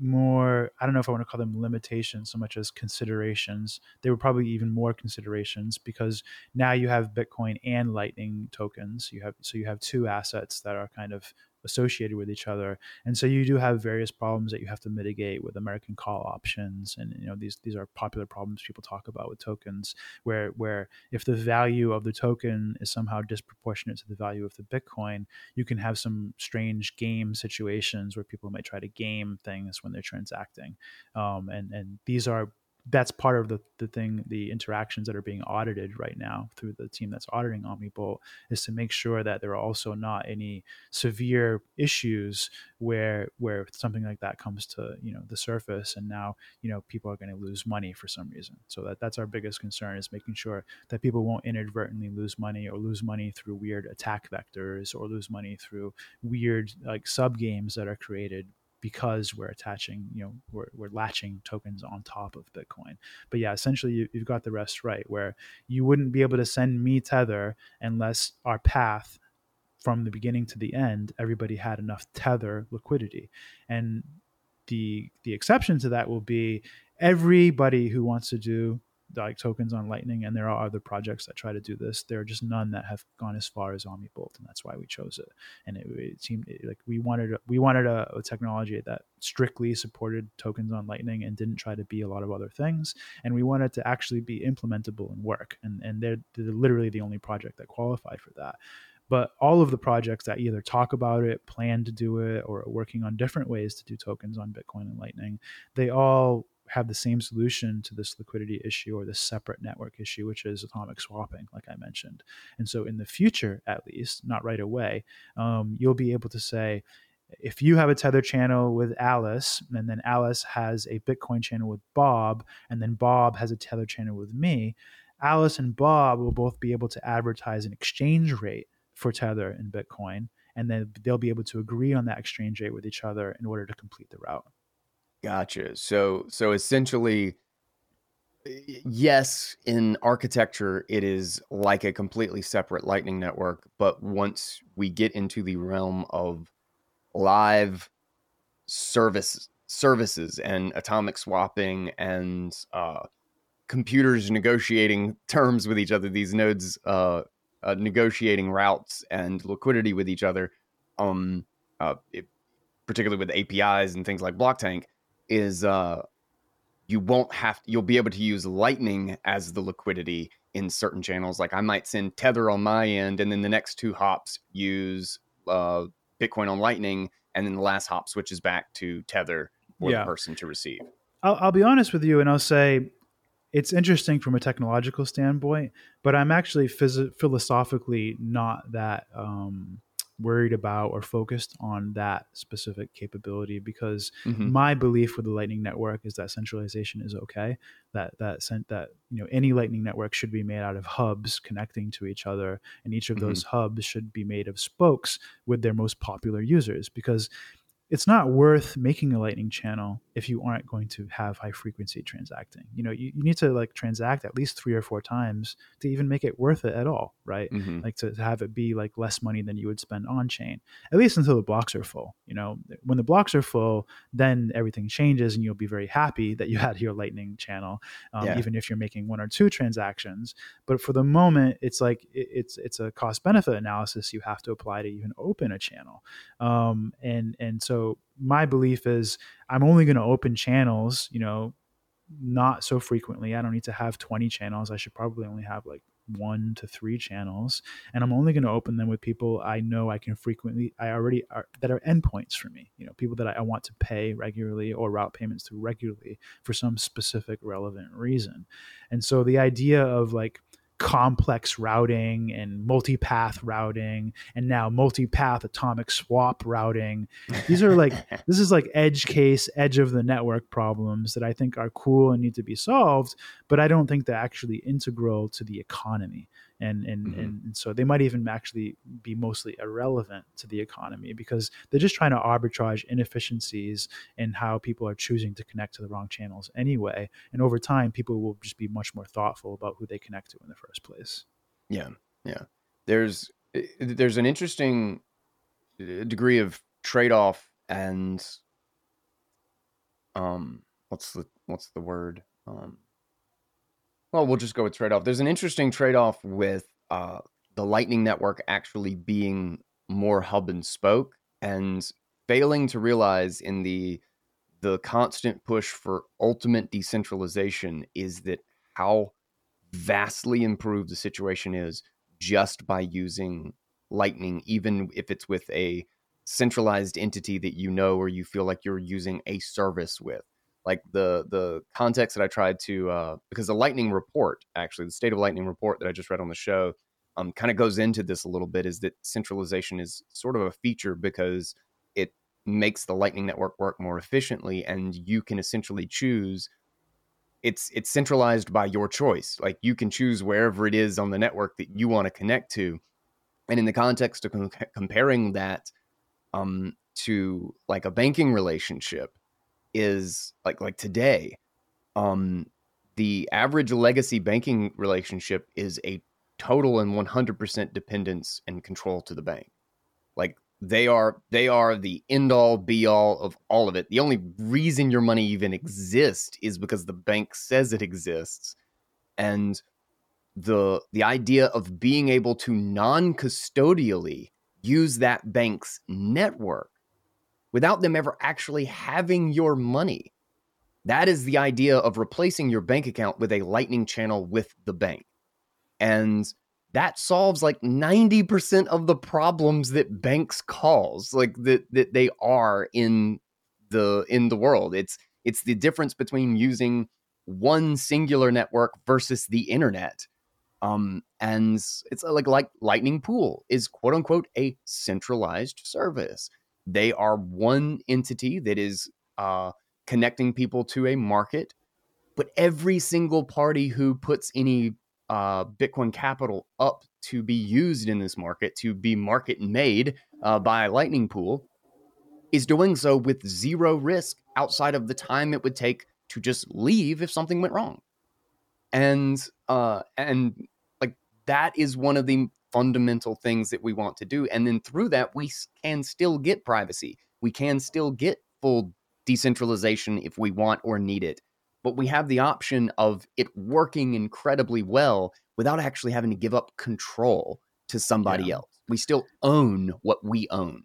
more i don't know if i want to call them limitations so much as considerations. They were probably even more considerations because now you have bitcoin and lightning tokens. You have so you have two assets that are kind of associated with each other. And so you do have various problems that you have to mitigate with American call options. And you know these these are popular problems people talk about with tokens, where where if the value of the token is somehow disproportionate to the value of the Bitcoin, you can have some strange game situations where people might try to game things when they're transacting. Um, and and these are that's part of the, the thing the interactions that are being audited right now through the team that's auditing omnibolt is to make sure that there are also not any severe issues where where something like that comes to you know the surface and now you know people are going to lose money for some reason. So that that's our biggest concern is making sure that people won't inadvertently lose money or lose money through weird attack vectors or lose money through weird like sub games that are created because we're attaching, you know, we're, we're latching tokens on top of Bitcoin. But yeah, essentially you, you've got the rest right, where you wouldn't be able to send me Tether unless our path from the beginning to the end, everybody had enough Tether liquidity. And the the exception to that will be everybody who wants to do like tokens on Lightning, and there are other projects that try to do this. There are just none that have gone as far as OmniBolt, and that's why we chose it. And it, it seemed like we wanted we wanted a, a, technology that strictly supported tokens on Lightning and didn't try to be a lot of other things. And we wanted to actually be implementable and work. And and they're, they're literally the only project that qualified for that. But all of the projects that either talk about it, plan to do it, or are working on different ways to do tokens on Bitcoin and Lightning, they all have the same solution to this liquidity issue or this separate network issue, which is atomic swapping, like I mentioned. And so, in the future, at least, not right away, um, you'll be able to say, if you have a tether channel with Alice, and then Alice has a Bitcoin channel with Bob, and then Bob has a tether channel with me, Alice and Bob will both be able to advertise an exchange rate for Tether and Bitcoin, and then they'll be able to agree on that exchange rate with each other in order to complete the route. Gotcha. So so essentially yes, in architecture it is like a completely separate lightning network, but once we get into the realm of live service services and atomic swapping and uh, computers negotiating <laughs> terms with each other, these nodes uh, uh, negotiating routes and liquidity with each other, um, uh, it, particularly with APIs and things like Blocktank, is uh, you won't have you'll be able to use lightning as the liquidity in certain channels like i might send tether on my end and then the next two hops use uh, bitcoin on lightning and then the last hop switches back to tether for yeah. the person to receive I'll, I'll be honest with you and i'll say it's interesting from a technological standpoint but i'm actually phys- philosophically not that um, worried about or focused on that specific capability because mm-hmm. my belief with the lightning network is that centralization is okay that that sent that you know any lightning network should be made out of hubs connecting to each other and each of mm-hmm. those hubs should be made of spokes with their most popular users because it's not worth making a lightning channel if you aren't going to have high frequency transacting you know you, you need to like transact at least three or four times to even make it worth it at all right? mm-hmm. like to, to, have it be like less money than you would spend on chain at least until the blocks are full you know when the blocks are full then everything changes and you'll be very happy that you <laughs> had your lightning channel um, yeah. even if you're making one or two transactions but for the moment it's like it, it's it's a cost benefit analysis you have to apply to even open a channel um, and and so so my belief is I'm only going to open channels, you know, not so frequently. I don't need to have 20 channels. I should probably only have like one to three channels and i'm only going to open them with people i know i can frequently i already are that are endpoints for me you know people that I, I, want to pay regularly or route payments to regularly for some specific relevant reason and so the idea of like complex routing and multipath routing and now multipath atomic swap routing. These are like <laughs> this is like edge case edge of the network problems that i think are cool and need to be solved but i don't think they're actually integral to the economy and and, mm-hmm. and so they might even actually be mostly irrelevant to the economy because they're just trying to arbitrage inefficiencies in how people are choosing to connect to the wrong channels anyway. And over time people will just be much more thoughtful about who they connect to in the first place. Yeah yeah. There's eh, there's an interesting eh, degree of trade-off and um what's the what's the word? Um well we'll just go with trade-off. There's an interesting trade-off with uh the lightning network actually being more hub and spoke and failing to realize in the the constant push for ultimate decentralization is that how vastly improved the situation is just by using lightning even if it's with a centralized entity that you know or you feel like you're using a service with like the the context that i tried to uh, because the lightning report actually the state of lightning report that i just read on the show um, kind of goes into this a little bit is that centralization is sort of a feature because it makes the lightning network work more efficiently and you can essentially choose it's it's centralized by your choice. Like you can choose wherever it is on the network that you want to connect to. And in the context of com- comparing that um, to like a banking relationship is like like today um, the average legacy banking relationship is a total and 100% dependence and control to the bank. Like they are they are the end all be all of all of it. The only reason your money even exists is because the bank says it exists. And the the idea of being able to non-custodially use that bank's network without them ever actually having your money. That is the idea of replacing your bank account with a lightning channel with the bank. And that solves like 90% of the problems that banks cause like that that they are in the in the world. It's it's the difference between using one singular network versus the internet um, and it's like like Lightning Pool is quote unquote a centralized service. They are one entity that is uh, connecting people to a market, but every single party who puts any uh, Bitcoin capital up to be used in this market, to be market made uh, by Lightning Pool, is doing so with zero risk outside of the time it would take to just leave if something went wrong. And uh and like that is one of the fundamental things that we want to do and then through that we can still get privacy. We can still get full decentralization if we want or need it but we have the option of it working incredibly well without actually having to give up control to somebody yeah. else. We still own what we own.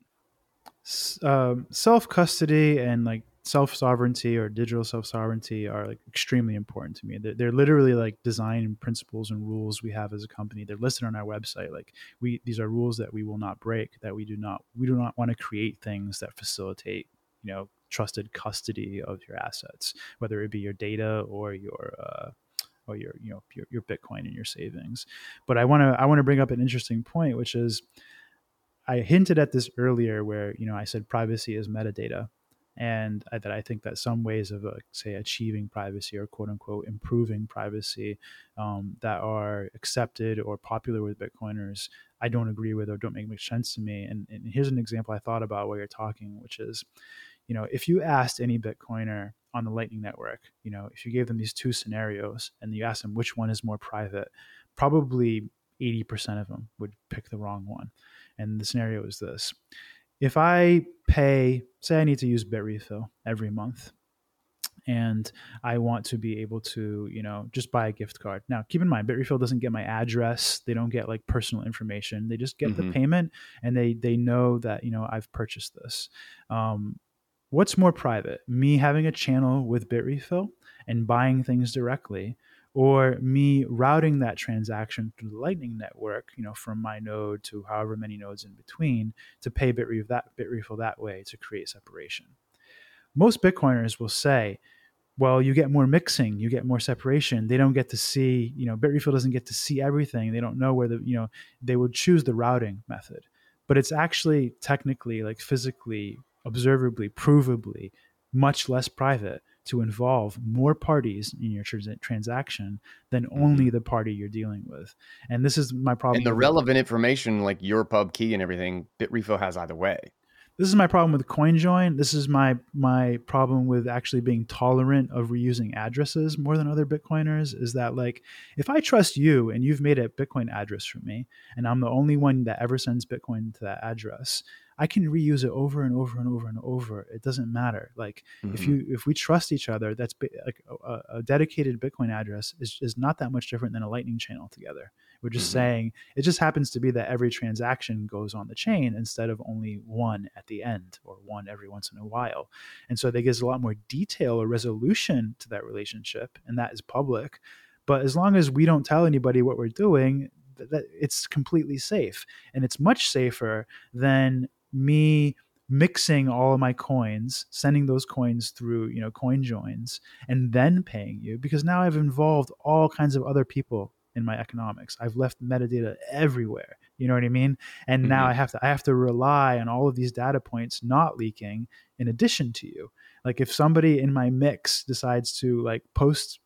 Um, self custody and like self sovereignty or digital self sovereignty are like extremely important to me. They're, they're, literally like design principles and rules we have as a company. They're listed on our website. Like we, these are rules that we will not break. That we do not, we do not want to create things that facilitate, you know, trusted custody of your assets, whether it be your data or your, uh, or your, you know, your, your Bitcoin and your savings. But I want to, I want to bring up an interesting point, which is, I hinted at this earlier, where you know I said privacy is metadata, and I, that I think that some ways of, uh, say, achieving privacy or quote unquote improving privacy um, that are accepted or popular with Bitcoiners, I don't agree with or don't make much sense to me. And, and here's an example I thought about while you're talking, which is, you know, if you asked any Bitcoiner on the Lightning Network, you know, if you gave them these two scenarios and you asked them which one is more private, probably 80% of them would pick the wrong one. And the scenario is this if I pay, say I need to use Bitrefill every month, and I want to be able to, you know, just buy a gift card. Now, keep in mind, Bitrefill doesn't get my address. They don't get like personal information. They just get mm-hmm. the payment, and they they know that you know I've purchased this. Um, what's more private? Me having a channel with Bitrefill and buying things directly, or me routing that transaction through the Lightning Network, you know, from my node to however many nodes in between to pay Bitrefill that, Bitrefill that way to create separation. Most Bitcoiners will say, well, you get more mixing, you get more separation. They don't get to see, you know, Bitrefill doesn't get to see everything. They don't know where the, you know, they would choose the routing method. But it's actually technically, like physically, observably, provably much less private to involve more parties in your trans- transaction than only mm-hmm. the party you're dealing with. And this is my problem. And the relevant information, like your pub key and everything, Bitrefill has either way. This is my problem with CoinJoin. This is my my problem with actually being tolerant of reusing addresses more than other Bitcoiners. Is that like if I trust you and you've made a Bitcoin address for me, and I'm the only one that ever sends Bitcoin to that address, I can reuse it over and over and over and over. It doesn't matter. Like mm-hmm. if you if we trust each other, that's like a, a, dedicated Bitcoin address is is not that much different than a Lightning channel together. We're just mm-hmm. saying it just happens to be that every transaction goes on the chain instead of only one at the end or one every once in a while. And so that gives a lot more detail or resolution to that relationship, and that is public. But as long as we don't tell anybody what we're doing, that it's completely safe and it's much safer than me mixing all of my coins sending those coins through you know coin joins and then paying you because now i've involved all kinds of other people in my economics i've left metadata everywhere you know what i mean and mm-hmm. now i have to i have to rely on all of these data points not leaking in addition to you like if somebody in my mix decides to like post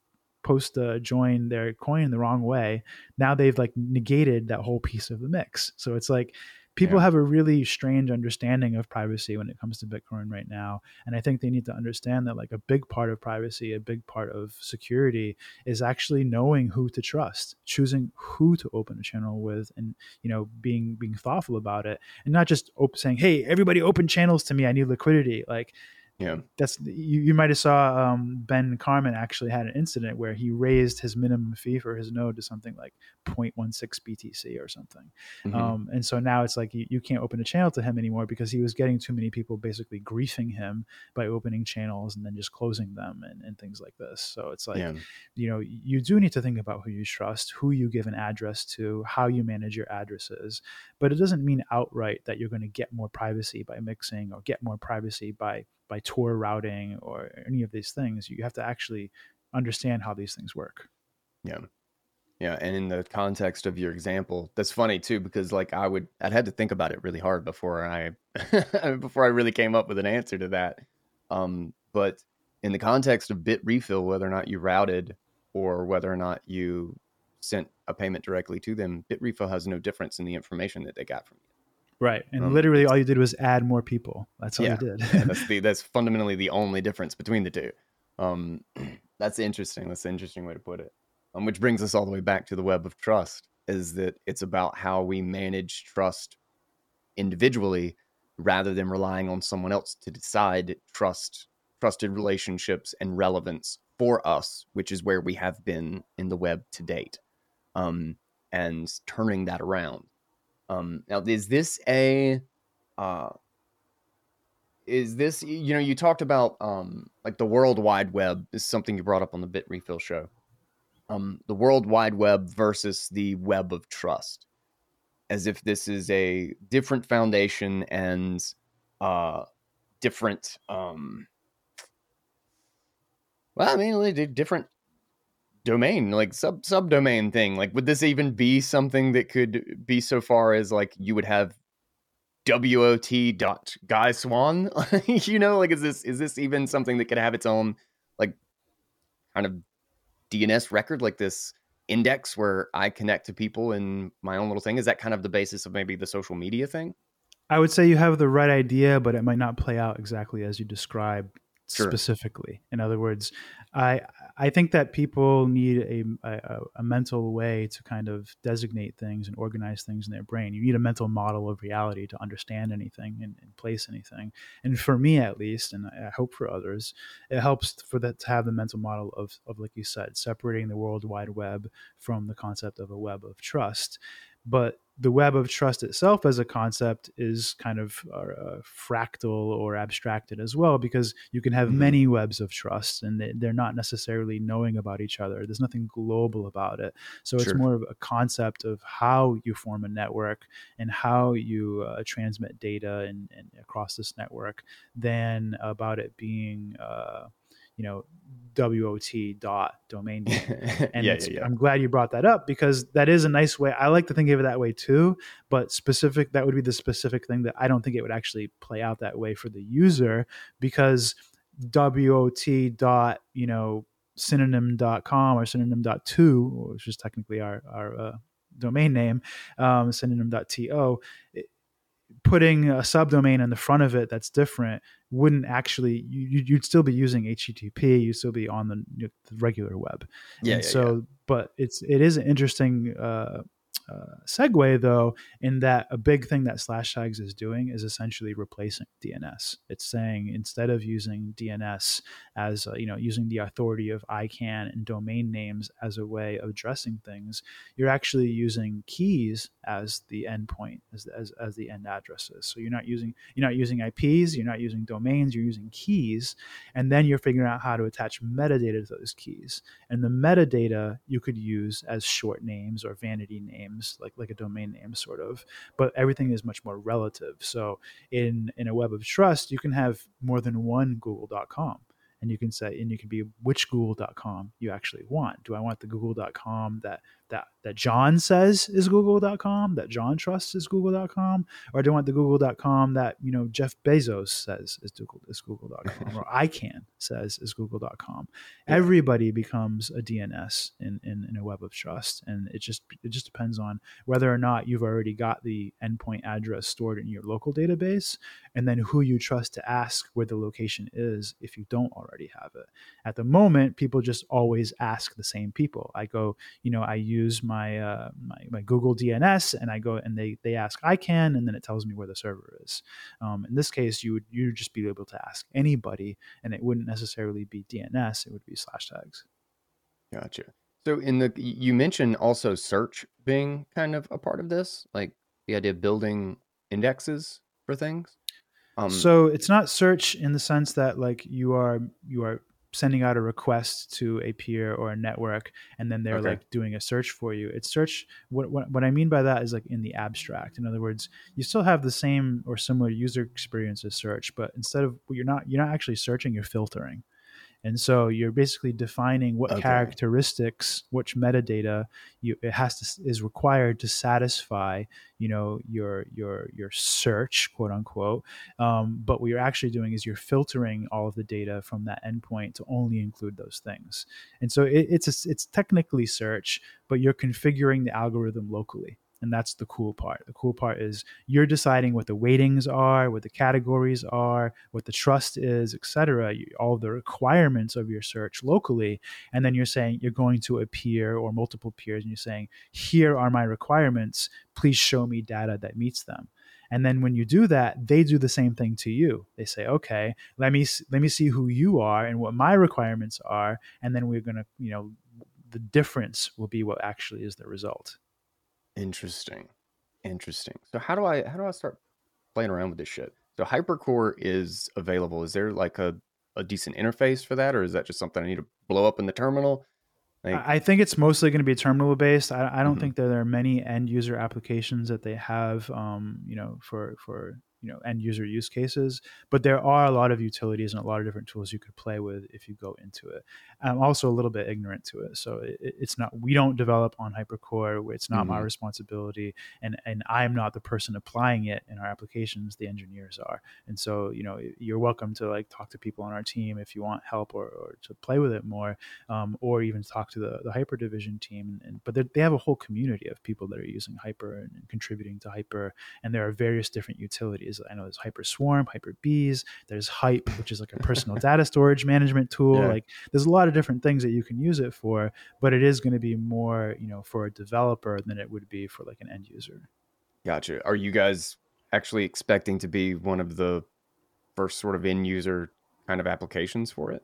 post uh, join their coin the wrong way, now they've like negated that whole piece of the mix. So it's like people yeah. have a really strange understanding of privacy when it comes to Bitcoin right now. And I think they need to understand that like a big part of privacy, a big part of security is actually knowing who to trust, choosing who to open a channel with and, you know, being, being thoughtful about it and not just op- saying, Hey, everybody open channels to me. I need liquidity. Like yeah, that's you, you might have saw um, Ben Carman actually had an incident where he raised his minimum fee for his node to something like 0.16 BTC or something, mm-hmm. um, and so now it's like you, you can't open a channel to him anymore because he was getting too many people basically griefing him by opening channels and then just closing them and, and things like this. So it's like yeah. you know you do need to think about who you trust, who you give an address to, how you manage your addresses, but it doesn't mean outright that you're going to get more privacy by mixing or get more privacy by by Tor routing or any of these things. You have to actually understand how these things work. Yeah. Yeah, and in the context of your example, that's funny too because like I would I'd had to think about it really hard before I <laughs> before I really came up with an answer to that. Um, but in the context of Bitrefill, whether or not you routed or whether or not you sent a payment directly to them, Bitrefill has no difference in the information that they got from you. Right. And um, literally all you did was add more people. That's all yeah, you did. yeah, that's <laughs> the that's fundamentally the only difference between the two. Um, <clears throat> that's interesting. That's an interesting way to put it. Um, which brings us all the way back to the web of trust is that it's about how we manage trust individually rather than relying on someone else to decide trust trusted relationships and relevance for us, which is where we have been in the web to date. Um, and turning that around um, now, is this a uh, is this you know you talked about um, like the World Wide Web is something you brought up on the Bitrefill show. Um, the World Wide Web versus the Web of Trust, as if this is a different foundation and uh, different. Um, well, I mean, different domain like sub subdomain thing like would this even be something that could be so far as like you would have wot dot guy swann <laughs> you know like is this is this even something that could have its own like kind of dns record like this index where i connect to people in my own little thing is that kind of the basis of maybe the social media thing i would say you have the right idea but it might not play out exactly as you describe sure. specifically. In other words, I I think that people need a, a, a mental way to kind of designate things and organize things in their brain. You need a mental model of reality to understand anything and, and place anything. And for me, at least, and I hope for others, it helps for that to have the mental model of of like you said, separating the World Wide Web from the concept of a web of trust. But the web of trust itself as a concept is kind of uh, fractal or abstracted as well because you can have mm-hmm. many webs of trust and they're not necessarily knowing about each other there's nothing global about it so sure. it's more of a concept of how you form a network and how you uh, transmit data and, and, across this network than about it being uh, you know wot dot domain name. <laughs> and yeah, yeah, yeah. i'm glad you brought that up because that is a nice way i like to think of it that way too but specific that would be the specific thing that i don't think it would actually play out that way for the user because wot dot you know synonym.com or synonym.to which is technically our our uh, domain name um, synonym.to it, putting a subdomain in the front of it that's different wouldn't actually you, you'd still be using http you'd still be on the, the regular web yeah, yeah so yeah. but it's it is an interesting uh, uh, segue though in that a big thing that Slashtags is doing is essentially replacing DNS. It's saying instead of using DNS as uh, you know using the authority of ICANN and domain names as a way of addressing things, you're actually using keys as the endpoint as, as, as the end addresses. So you're not using you're not using IPs, you're not using domains, you're using keys, and then you're figuring out how to attach metadata to those keys. And the metadata you could use as short names or vanity names, like like a domain name, sort of. But everything is much more relative. So in in a web of trust, you can have more than one Google.com and you can say and you can be which google.com you actually want do i want the google.com that that that john says is google.com that john trusts is google.com or do i want the google.com that you know jeff bezos says is google is google.com or <laughs> icann says is google.com yeah. everybody becomes a dns in, in in a web of trust and it just it just depends on whether or not you've already got the endpoint address stored in your local database and then who you trust to ask where the location is if you don't already have it. At the moment, people just always ask the same people. I go, you know, I use my uh, my, my, Google DNS and I go and they they ask ICANN and then it tells me where the server is. Um, in this case, you would you just be able to ask anybody and it wouldn't necessarily be DNS. It would be Slashtags. Gotcha. So in the you mentioned also search being kind of a part of this, like the idea of building indexes for things. Um, so it's not search in the sense that like you are you are sending out a request to a peer or a network and then they're okay. like doing a search for you. It's search what, what, what i mean by that is like in the abstract. In other words you still have the same or similar user experience as search but instead of you're not you're not actually searching you're filtering and so you're basically defining what okay. characteristics, which metadata you it has to is required to satisfy, you know, your your your search, quote unquote. Um, but what you're actually doing is you're filtering all of the data from that endpoint to only include those things. And so it, it's a, it's technically search, but you're configuring the algorithm locally and that's the cool part. The cool part is you're deciding what the weightings are what the categories are what the trust is etc all the requirements of your search locally and then you're saying you're going to a peer or multiple peers and you're saying here are my requirements. Please show me data that meets them. And then when you do that they do the same thing to you. They say okay let me let me see who you are and what my requirements are and then we're going to you know the difference will be what actually is the result Interesting. Interesting. So how do I how do I start playing around with this shit? So HyperCore is available. Is there like a, a decent interface for that, or is that just something I need to blow up in the terminal? Like, I think it's mostly going to be terminal based. I, I don't mm-hmm. think that there are many end user applications that they have, um, you know, for for you know end user use cases but there are a lot of utilities and a lot of different tools you could play with if you go into it. I'm also a little bit ignorant to it so it, it's not we don't develop on hypercore it's not mm-hmm. my responsibility and and i'm not the person applying it in our applications the engineers are. And so you know you're welcome to like talk to people on our team if you want help or, or to play with it more um, or even talk to the, the Hyperdivision team and, but they have a whole community of people that are using hyper and, and contributing to hyper and there are various different utilities I know there's Hyperswarm, Hyper Bees. There's Hype, which is like a personal data storage management <laughs> tool. Yeah. Like there's a lot of different things that you can use it for, but it is going to be more, you know, for a developer than it would be for like an end user. Gotcha. Are you guys actually expecting to be one of the first sort of end user kind of applications for it?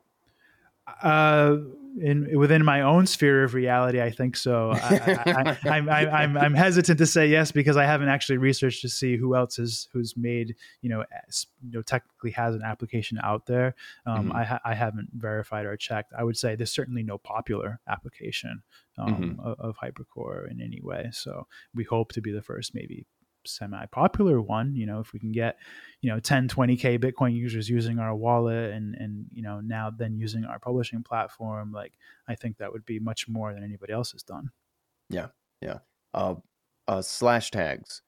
Uh, in within my own sphere of reality, I think so. I, am <laughs> I'm, I'm, I'm hesitant to say yes because I haven't actually researched to see who else is who's made you know you know technically has an application out there. Um, mm-hmm. I ha- I haven't verified or checked. I would say there's certainly no popular application um, mm-hmm. of, of HyperCore in any way. So we hope to be the first, maybe semi-popular one you know if we can get you know 10 20k bitcoin users using our wallet and and you know now then using our publishing platform like i think that would be much more than anybody else has done. Yeah yeah. Uh, uh Slashtags.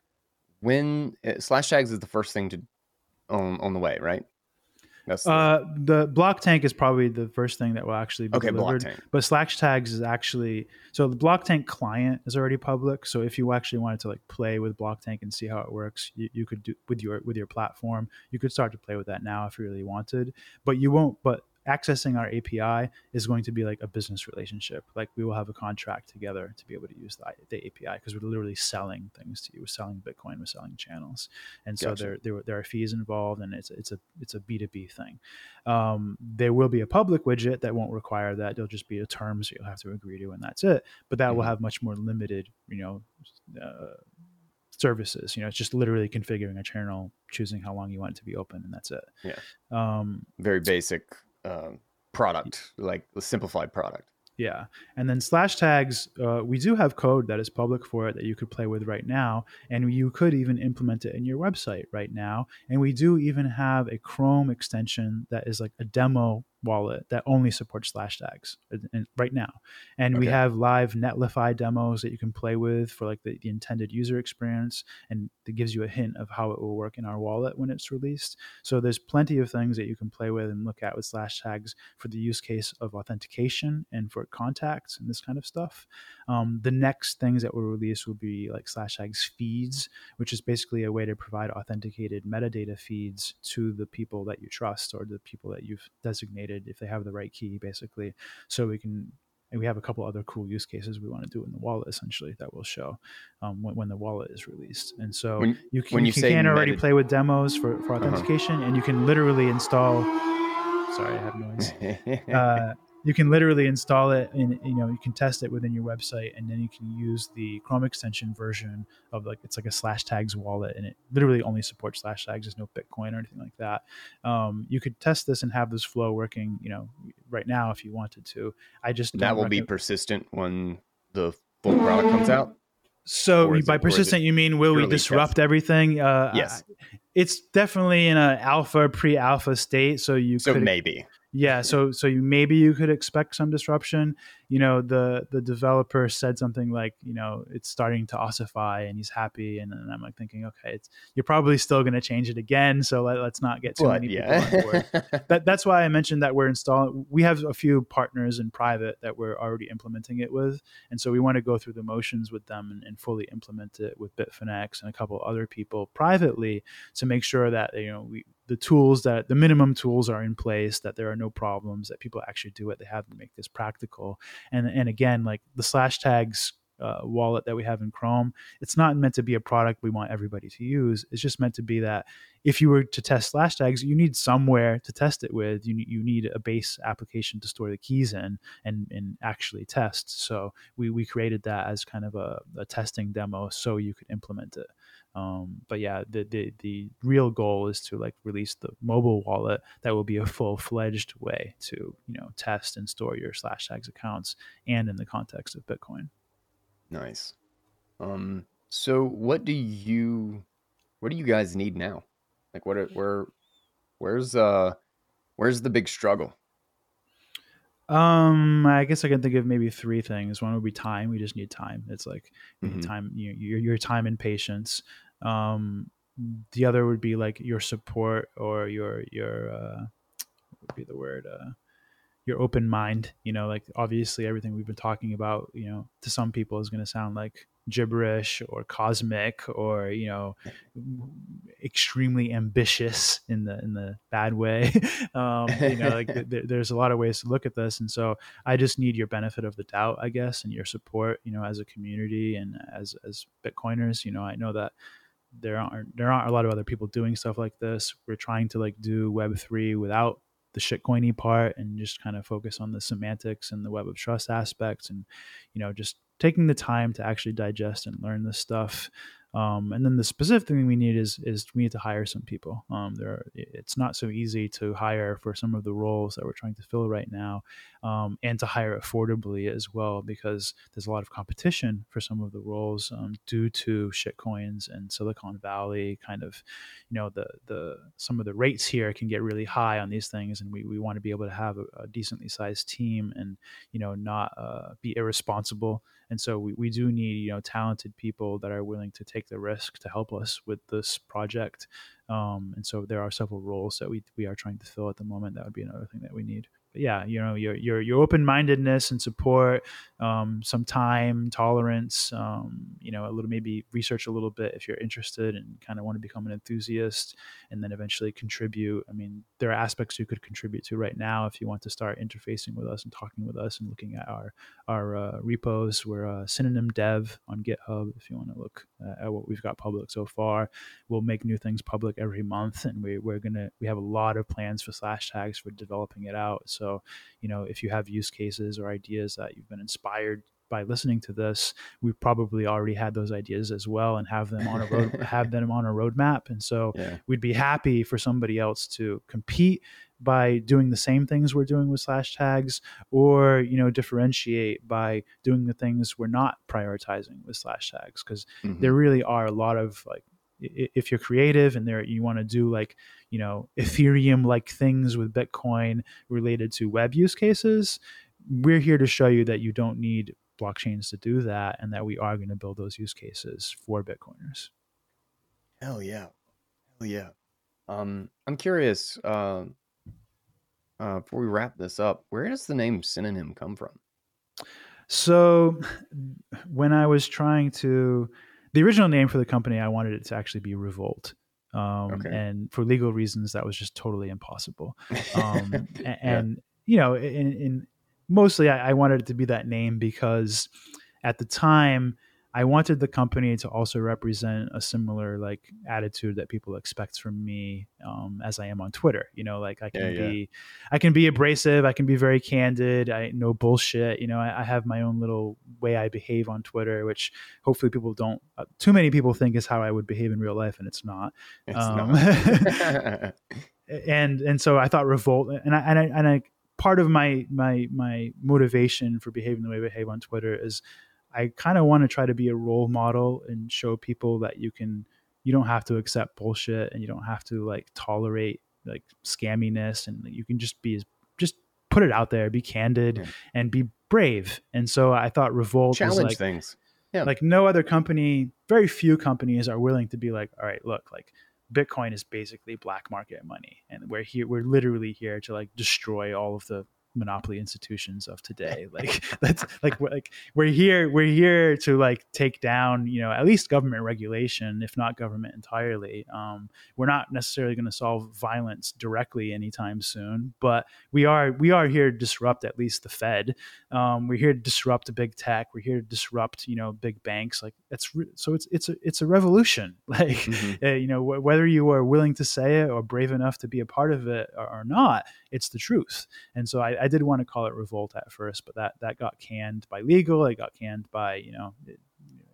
When uh, Slashtags is the first thing to on on the way right that's the, uh, the Blocktank is probably the first thing that will actually be okay, delivered. But Slashtags is actually so the Blocktank client is already public. So if you actually wanted to like play with Blocktank and see how it works, you, you could do with your with your platform. You could start to play with that now if you really wanted. But you won't. But accessing our API is going to be like a business relationship. Like we will have a contract together to be able to use the, the API because we're literally selling things to you. We're selling Bitcoin, we're selling channels, and so gotcha. there, there there are fees involved, and it's it's a it's a B two B thing. Um, there will be a public widget that won't require that. There'll just be a terms you'll have to agree to, and that's it. But that mm-hmm. will have much more limited, you know. Uh, services. You know, it's just literally configuring a channel, choosing how long you want it to be open, and that's it. Yeah. Um, Very basic uh, product, like a simplified product. Yeah. And then Slashtags, uh, we do have code that is public for it that you could play with right now. And you could even implement it in your website right now. And we do even have a Chrome extension that is like a demo wallet that only supports Slashtags right now. And okay. we have live Netlify demos that you can play with for like the, the, intended user experience. And it gives you a hint of how it will work in our wallet when it's released. So there's plenty of things that you can play with and look at with Slashtags for the use case of authentication and for contacts and this kind of stuff. Um, the next things that will release will be like Slashtags feeds, which is basically a way to provide authenticated metadata feeds to the people that you trust or the people that you've designated if they have the right key, basically. So we can and we have a couple other cool use cases we want to do in the wallet essentially that will show um, when, when, the wallet is released and so when, you can, you, you can already play with demos for, for uh-huh. authentication uh-huh. and you can literally install sorry i have noise <laughs> uh, you can literally install it and you know you can test it within your website and then you can use the chrome extension version of like it's like a Slashtags wallet and it literally only supports Slashtags there's no bitcoin or anything like that. Um, you could test this and have this flow working you know right now if you wanted to. I just that will be persistent when the full product comes out? So by it, persistent you mean will we disrupt test? everything? Uh, yes. It's definitely in an alpha pre-alpha state so you so could, maybe yeah so so you, maybe you could expect some disruption you know the the developer said something like you know it's starting to ossify and he's happy and then i'm like thinking okay it's you're probably still going to change it again so let, us not get too but, many yeah. people on board <laughs> that, that's why i mentioned that we're installing we have a few partners in private that we're already implementing it with and so we want to go through the motions with them and, and fully implement it with bitfinex and a couple other people privately to make sure that you know we the tools that the minimum tools are in place that there are no problems that people actually do it they have to make this practical and and again like the Slashtags uh, wallet that we have in chrome it's not meant to be a product we want everybody to use. It's just meant to be that if you were to test Slashtags you need somewhere to test it with. You, you need a base application to store the keys in and, and actually test. So we, we created that as kind of a, a testing demo so you could implement it um, but yeah, the, the the real goal is to like release the mobile wallet that will be a full fledged way to you know test and store your Slashtags accounts and in the context of Bitcoin. Nice. Um, so what do you what do you guys need now? Like what are, where where's uh where's the big struggle? Um, I guess I can think of maybe three things. One would be time. We just need time. It's like mm-hmm. time, you, your your time and patience. Um, the other would be like your support or your your uh, would be the word uh, your open mind. You know, like obviously everything we've been talking about, you know, to some people is going to sound like gibberish or cosmic or you know extremely ambitious in the in the bad way. <laughs> Um, you know like <laughs> th- there's a lot of ways to look at this. And so i just need your benefit of the doubt i guess and your support you know as a community and as as bitcoiners. You know i know that there aren't there aren't a lot of other people doing stuff like this. We're trying to like do web3 without the shitcoiny part and just kind of focus on the semantics and the web of trust aspects and you know just taking the time to actually digest and learn this stuff um, and then the specific thing we need is is we need to hire some people. Um, there, are, it's not so easy to hire for some of the roles that we're trying to fill right now, um, and to hire affordably as well because there's a lot of competition for some of the roles um, due to shitcoins and Silicon Valley. Kind of, you know, the the some of the rates here can get really high on these things, and we, we want to be able to have a, a decently sized team and you know not uh, be irresponsible and so we, we do need you know talented people that are willing to take the risk to help us with this project. Um, and so there are several roles that we, we are trying to fill at the moment. That would be another thing that we need yeah, you know, your your your open mindedness and support, um, some time, tolerance, um, you know, a little maybe research a little bit if you're interested and kind of want to become an enthusiast, and then eventually contribute. I mean, there are aspects you could contribute to right now if you want to start interfacing with us and talking with us and looking at our our uh, repos. We're uh, synonymdev on GitHub if you want to look at what we've got public so far. We'll make new things public every month, and we, we're gonna we have a lot of plans for Slashtags for developing it out. So, you know, if you have use cases or ideas that you've been inspired by listening to this, we probably already had those ideas as well and have them on a road <laughs> have them on a roadmap. And so yeah. we'd be happy for somebody else to compete by doing the same things we're doing with Slashtags or you know differentiate by doing the things we're not prioritizing with Slashtags because mm-hmm. there really are a lot of like if you're creative and there you want to do like you know ethereum like things with bitcoin related to web use cases we're here to show you that you don't need blockchains to do that and that we are going to build those use cases for bitcoiners. Hell yeah. Hell yeah. Um i'm curious uh, uh before we wrap this up where does the name synonym come from? So when i was trying to the original name for the company, I wanted it to actually be Revolt. Um, okay. And for legal reasons, that was just totally impossible. <laughs> Um, yeah. And, you know, in, in mostly I, I, wanted it to be that name because at the time, I wanted the company to also represent a similar like attitude that people expect from me um, as I am on Twitter. You know, like I can yeah, yeah. be, I can be abrasive, I can be very candid. I know bullshit. You know, I, I, have my own little way I behave on Twitter, which hopefully people don't. Uh, too many people think is how I would behave in real life, and it's not. It's um, not. <laughs> and and so I thought revolt, and I and I and I part of my my my motivation for behaving the way I behave on Twitter is I kind of want to try to be a role model and show people that you can you don't have to accept bullshit and you don't have to like tolerate like scamminess and you can just be just put it out there, be candid yeah. and be brave. And so I thought Revolt challenge was like, things. Yeah. Like no other company, very few companies are willing to be like, all right, look, like Bitcoin is basically black market money, and we're here. We're literally here to like destroy all of the monopoly institutions of <laughs> today. Like that's like we're, like we're here we're here to like take down you know at least government regulation if not government entirely. Um, we're not necessarily going to solve violence directly anytime soon but we are we are here to disrupt at least the fed. Um, we're here to disrupt big tech. We're here to disrupt you know big banks. Like that's re- so it's it's a it's a revolution. <laughs> Like mm-hmm. uh, you know wh- whether you are willing to say it or brave enough to be a part of it or, or not it's the truth and so I, I did want to call it revolt at first, but that that got canned by legal. It got canned by you know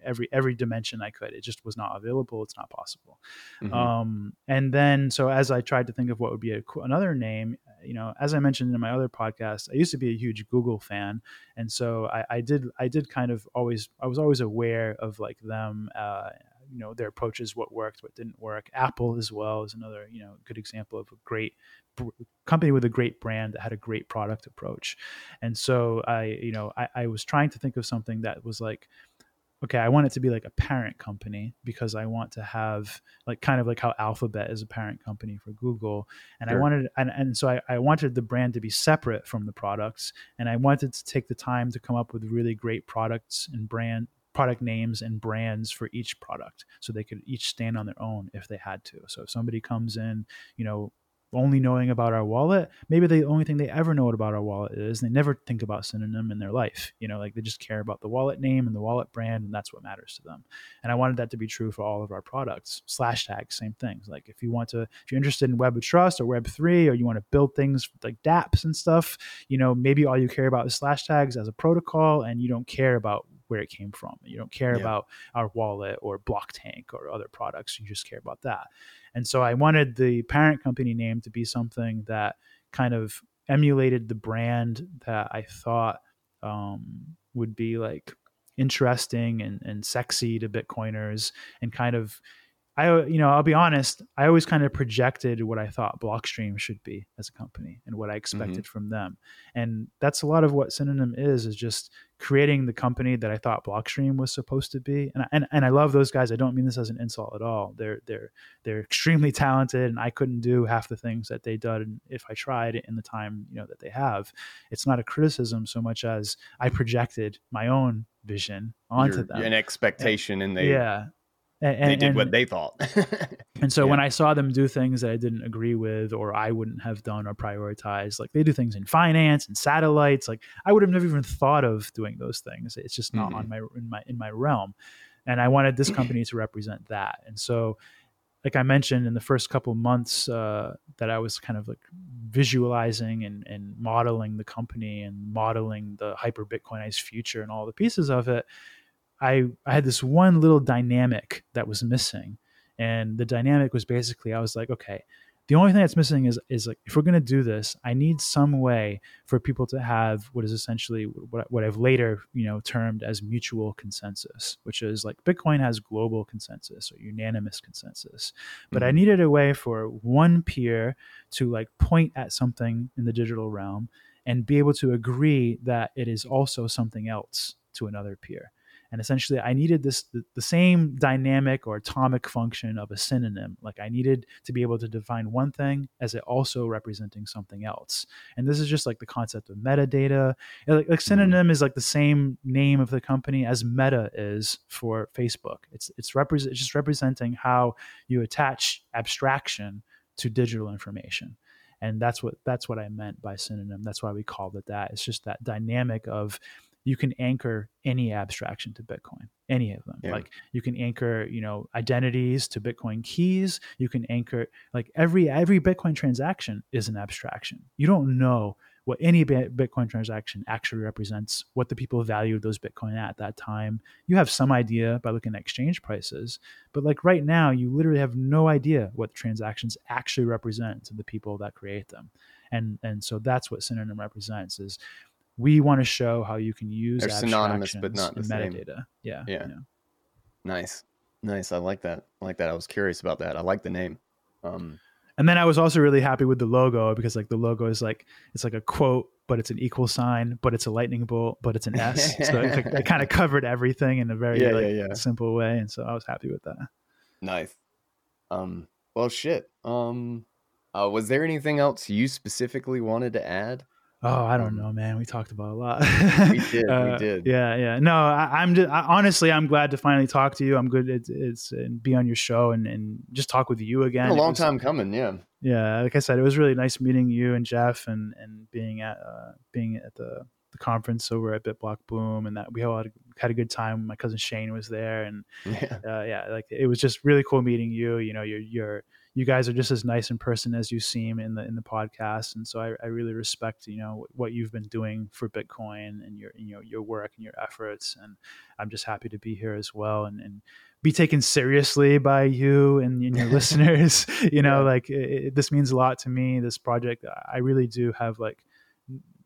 every every dimension I could. It just was not available. It's not possible. Mm-hmm. Um, and then so as I tried to think of what would be a, another name, you know, as I mentioned in my other podcast, I used to be a huge Google fan, and so I, I did I did kind of always I was always aware of like them. Uh, you know their approaches what worked what didn't work apple as well is another you know good example of a great company with a great brand that had a great product approach and so i you know I, I was trying to think of something that was like okay, I want it to be like a parent company because I want to have like kind of like how Alphabet is a parent company for Google. And sure. I wanted, and, and so I, I wanted the brand to be separate from the products. And I wanted to take the time to come up with really great products and brand product names and brands for each product so they could each stand on their own if they had to. So if somebody comes in, you know, only knowing about our wallet, maybe the only thing they ever know about our wallet is they never think about synonym in their life. You know, like they just care about the wallet name and the wallet brand, and that's what matters to them. And I wanted that to be true for all of our products. Slashtags, same things. Like if you want to, if you're interested in Web of Trust or Web three, or you want to build things like DApps and stuff, you know, maybe all you care about is Slashtags as a protocol, and you don't care about where it came from. You don't care yeah. about our wallet or Blocktank or other products. You just care about that. And so I wanted the parent company name to be something that kind of emulated the brand that I thought um, would be like interesting and, and sexy to Bitcoiners and kind of I, you know, I'll be honest. I always kind of projected what I thought Blockstream should be as a company and what I expected mm-hmm. from them, and that's a lot of what Synonym is. Is just creating the company that I thought Blockstream was supposed to be. And I, and, and I love those guys. I don't mean this as an insult at all. They're they're they're extremely talented, and I couldn't do half the things that they did if I tried in the time you know that they have. It's not a criticism so much as I projected my own vision onto Your, them, an expectation, and, and they yeah and, they did and, what they thought. <laughs> and so yeah. when I saw them do things that I didn't agree with or I wouldn't have done or prioritized, like they do things in finance and satellites, like I would have never even thought of doing those things. It's just not mm-hmm. on my in my in my realm. And I wanted this company to represent that. And so like I mentioned in the first couple months uh, that I was kind of like visualizing and, and modeling the company and modeling the hyper Bitcoinized future and all the pieces of it, I I had this one little dynamic that was missing, and the dynamic was basically I was like, okay, the only thing that's missing is is like if we're going to do this, I need some way for people to have what is essentially what, what I've later you know termed as mutual consensus, which is like Bitcoin has global consensus or unanimous consensus, but mm-hmm. I needed a way for one peer to like point at something in the digital realm and be able to agree that it is also something else to another peer and essentially i needed this the, same dynamic or atomic function of a synonym. Like i needed to be able to define one thing as it also representing something else. And this is just like the concept of metadata. Like, like mm-hmm. synonym is like the same name of the company as meta is for facebook. It's it's, represent, it's just representing how you attach abstraction to digital information. And that's what that's what i meant by synonym. That's why we called it that. It's just that dynamic of you can anchor any abstraction to Bitcoin, any of them. Yeah. Like you can anchor, you know, identities to Bitcoin keys. You can anchor like every every Bitcoin transaction is an abstraction. You don't know what any Bitcoin transaction actually represents, what the people valued those Bitcoin at that time. You have some idea by looking at exchange prices, but like right now, you literally have no idea what transactions actually represent to the people that create them. And and so that's what synonym represents is we want to show how you can use They're synonymous but not the metadata. Same. Yeah, yeah. Nice. Nice. I like that. I like that. I was curious about that. I like the name. Um and then I was also really happy with the logo because like the logo is like it's like a quote, but it's an equal sign, but it's a lightning bolt, but it's an S. <laughs> so it, it kind of covered everything in a very yeah, like, yeah, yeah. simple way, and so I was happy with that. Nice. Um. Well, shit. Um. Uh, was there anything else you specifically wanted to add? Oh, I don't know, man. We talked about a lot. we <laughs> did. uh, we did. Yeah, yeah. No, I, am just I, honestly, I'm glad to finally talk to you. I'm good. It's, it's and be on your show and, and just talk with you again. a long was, time coming. Yeah. Yeah. Like I said, it was really nice meeting you and Jeff and and being at uh, being at the the conference over at BitBlock Boom and that we had a, had a good time. My cousin Shane was there and <laughs> yeah. Uh, yeah, like it was just really cool meeting you. You know, you're you're you guys are just as nice in person as you seem in the in the podcast, and so I, I really respect you know what you've been doing for Bitcoin and your you know your work and your efforts, and I'm just happy to be here as well and and be taken seriously by you and, and your <laughs> listeners. <laughs> You know, yeah. like it, this means a lot to me. This project, I really do have like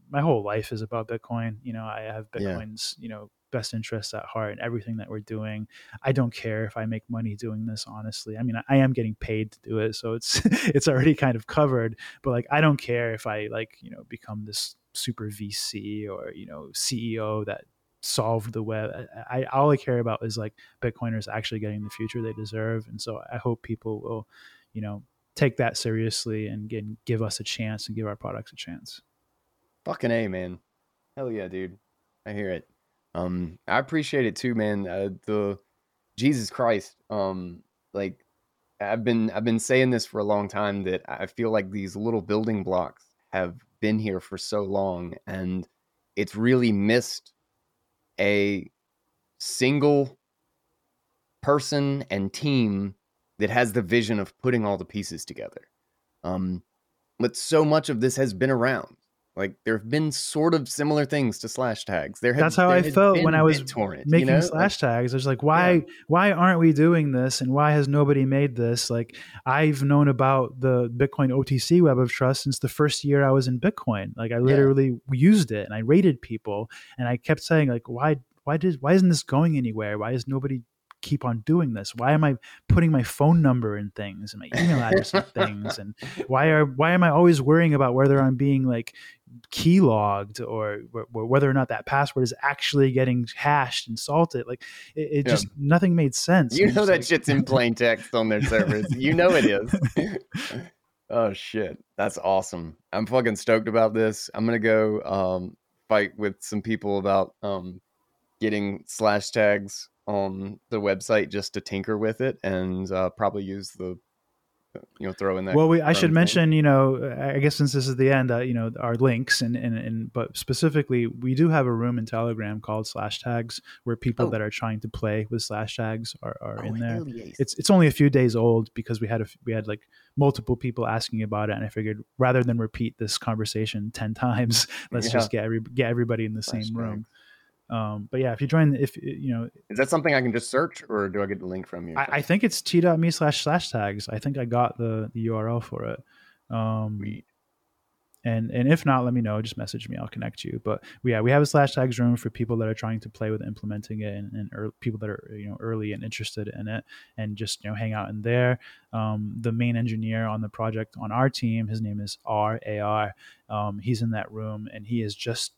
my whole life is about Bitcoin. You know, I have Bitcoin's yeah. you know best interests at heart and everything that we're doing. I don't care if I make money doing this, honestly. I mean, I, I am getting paid to do it, so it's <laughs> it's already kind of covered. But like, I don't care if I like you know become this super VC or you know CEO that solved the web. I, I all I care about is like Bitcoiners actually getting the future they deserve, and so I hope people will, you know, take that seriously and get, give us a chance and give our products a chance. Fucking a man, hell yeah, dude. I hear it. Um, I appreciate it too, man. Uh, the Jesus Christ, um, like I've been I've been saying this for a long time that I feel like these little building blocks have been here for so long, and it's really missed a single person and team that has the vision of putting all the pieces together. Um, but so much of this has been around. Like there have been sort of similar things to Slashtags. There that's how I felt when I was torrent, making you know? slash tags. I was like, why yeah. why aren't we doing this, and why has nobody made this? Like I've known about the Bitcoin OTC Web of Trust since the first year I was in Bitcoin. Like I literally yeah. used it and I rated people, and I kept saying like, why why did why isn't this going anywhere? Why is nobody keep on doing this? Why am I putting my phone number in things and my email address in things? And why are why am I always worrying about whether I'm being like keylogged or, or whether or not that password is actually getting hashed and salted? Like it, it yeah. just nothing made sense. You know that like, shit's in <laughs> plain text on their servers. You know it is. <laughs> oh shit, that's awesome. I'm fucking stoked about this. I'm gonna go um, fight with some people about um, getting Slashtags on the website just to tinker with it and uh, probably use the you know throw in that well we, i should thing. mention you know i guess since this is the end uh, you know our links and, and and but specifically we do have a room in telegram called Slashtags where people oh. that are trying to play with Slashtags are, are oh, in there yes. it's it's only a few days old because we had a we had like multiple people asking about it and i figured rather than repeat this conversation 10 <laughs> times let's yeah. just get every get everybody in the slash same room um, but yeah, if you join, if you know, is that something I can just search, or do I get the link from you? I, I think it's t.me slash slashtags. I think I got the the URL for it. Um, Sweet. and and if not, let me know. Just message me. I'll connect you. But yeah, we have a Slashtags room for people that are trying to play with implementing it, and, and early, people that are you know early and interested in it, and just you know hang out in there. Um, the main engineer on the project on our team, his name is R A R. Um, he's in that room, and he is just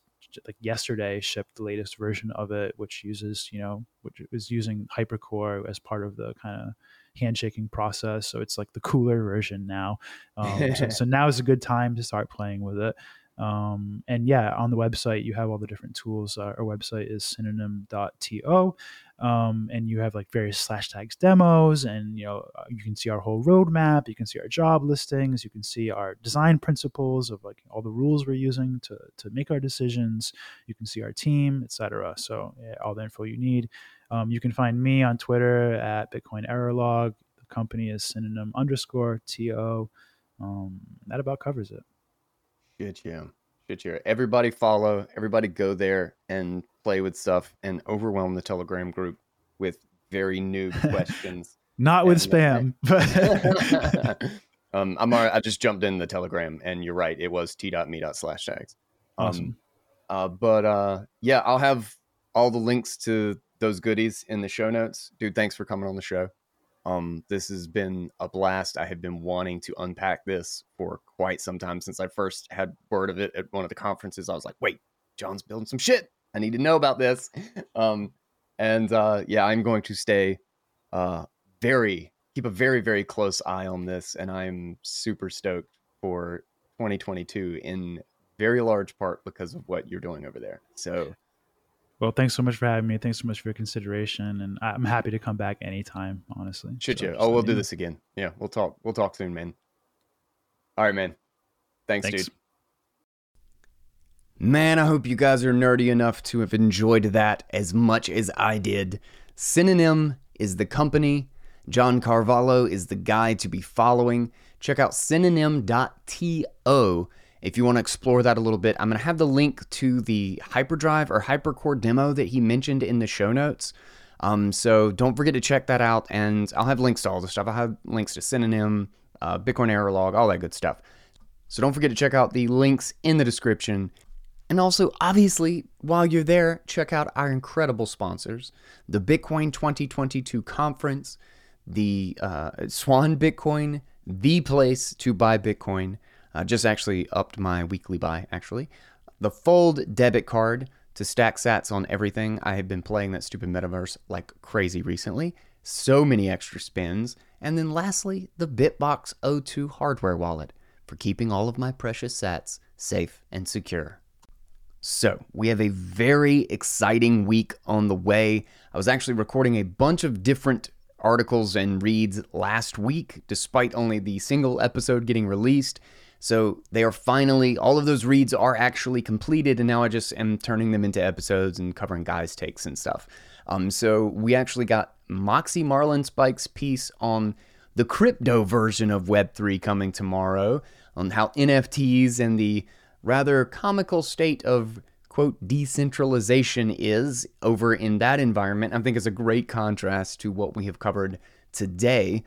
like yesterday shipped the latest version of it, which uses you know which is using hypercore as part of the kind of handshaking process. So it's like the cooler version now. Um, so, <laughs> so, now is a good time to start playing with it. Um, and yeah, on the website, you have all the different tools. Uh, our website is synonym.to. Um, and you have like various Slashtags demos, and you know uh, you can see our whole roadmap. You can see our job listings. You can see our design principles of like all the rules we're using to to make our decisions. You can see our team, etc. So yeah, all the info you need. Um, you can find me on Twitter at Bitcoin Error Log. The company is synonym underscore to. Um, that about covers it. Shit, yeah. Shit, yeah. Everybody follow. Everybody go there and play with stuff and overwhelm the Telegram group with very new <laughs> questions. Not with uh, spam. <laughs> <laughs> um, I'm. I just jumped in the Telegram, and you're right. It was t.me slash tags. Um, awesome. Uh, but uh, yeah, I'll have all the links to those goodies in the show notes. Dude, thanks for coming on the show. Um, this has been a blast. I have been wanting to unpack this for quite some time since I first had word of it at one of the conferences. I was like, wait, John's building some shit. I need to know about this. <laughs> Um, and uh, yeah, I'm going to stay uh, very, keep a very, very close eye on this. And I'm super stoked for 2022 in very large part because of what you're doing over there. So well, thanks so much for having me. Thanks so much for your consideration, and I'm happy to come back anytime. Honestly, should so you? Oh, we'll do this again. Yeah, we'll talk. We'll talk soon, man. All right, man. Thanks, Thanks. dude. Man, I hope you guys are nerdy enough to have enjoyed that as much as I did. Synonym is the company. John Carvalho is the guy to be following. Check out synonym.to if you want to explore that a little bit, I'm going to have the link to the Hyperdrive or Hypercore demo that he mentioned in the show notes. Um, so don't forget to check that out, and I'll have links to all the stuff. I'll have links to Synonym, uh, Bitcoin Error Log, all that good stuff. So don't forget to check out the links in the description. And also, obviously, while you're there, check out our incredible sponsors the Bitcoin 2022 conference, the uh, Swan Bitcoin, the place to buy Bitcoin. Uh, just actually upped my weekly buy, actually. The Fold debit card to stack sats on everything. I have been playing that stupid metaverse like crazy recently. So many extra spins. And then lastly, the BitBox02 hardware wallet for keeping all of my precious sats safe and secure. So, we have a very exciting week on the way. I was actually recording a bunch of different articles and reads last week, despite only the single episode getting released. So they are finally, all of those reads are actually completed, and now I just am turning them into episodes and covering guys' takes and stuff. Um, so we actually got Moxie Marlinspike's piece on the crypto version of Web3 coming tomorrow, on how NFTs and the rather comical state of quote decentralization is over in that environment. I think is a great contrast to what we have covered today.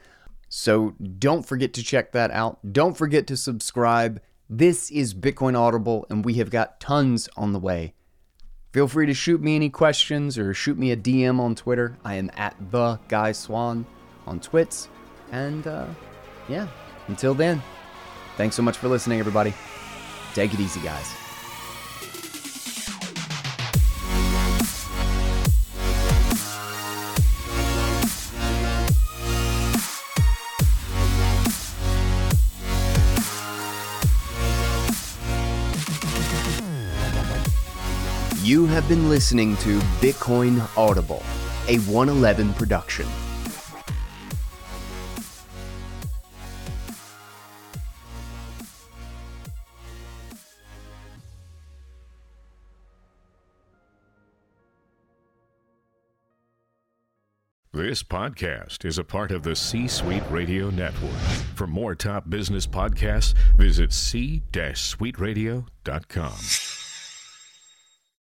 So don't forget to check that out. Don't forget to subscribe. This is Bitcoin Audible, and we have got tons on the way. Feel free to shoot me any questions or shoot me a DM on Twitter. I am at the Guy Swan on Twits. And uh, yeah, until then, thanks so much for listening, everybody. Take it easy, guys. You have been listening to Bitcoin Audible, a 111 production. This podcast is a part of the C Suite Radio Network. For more top business podcasts, visit c-suiteradio.com.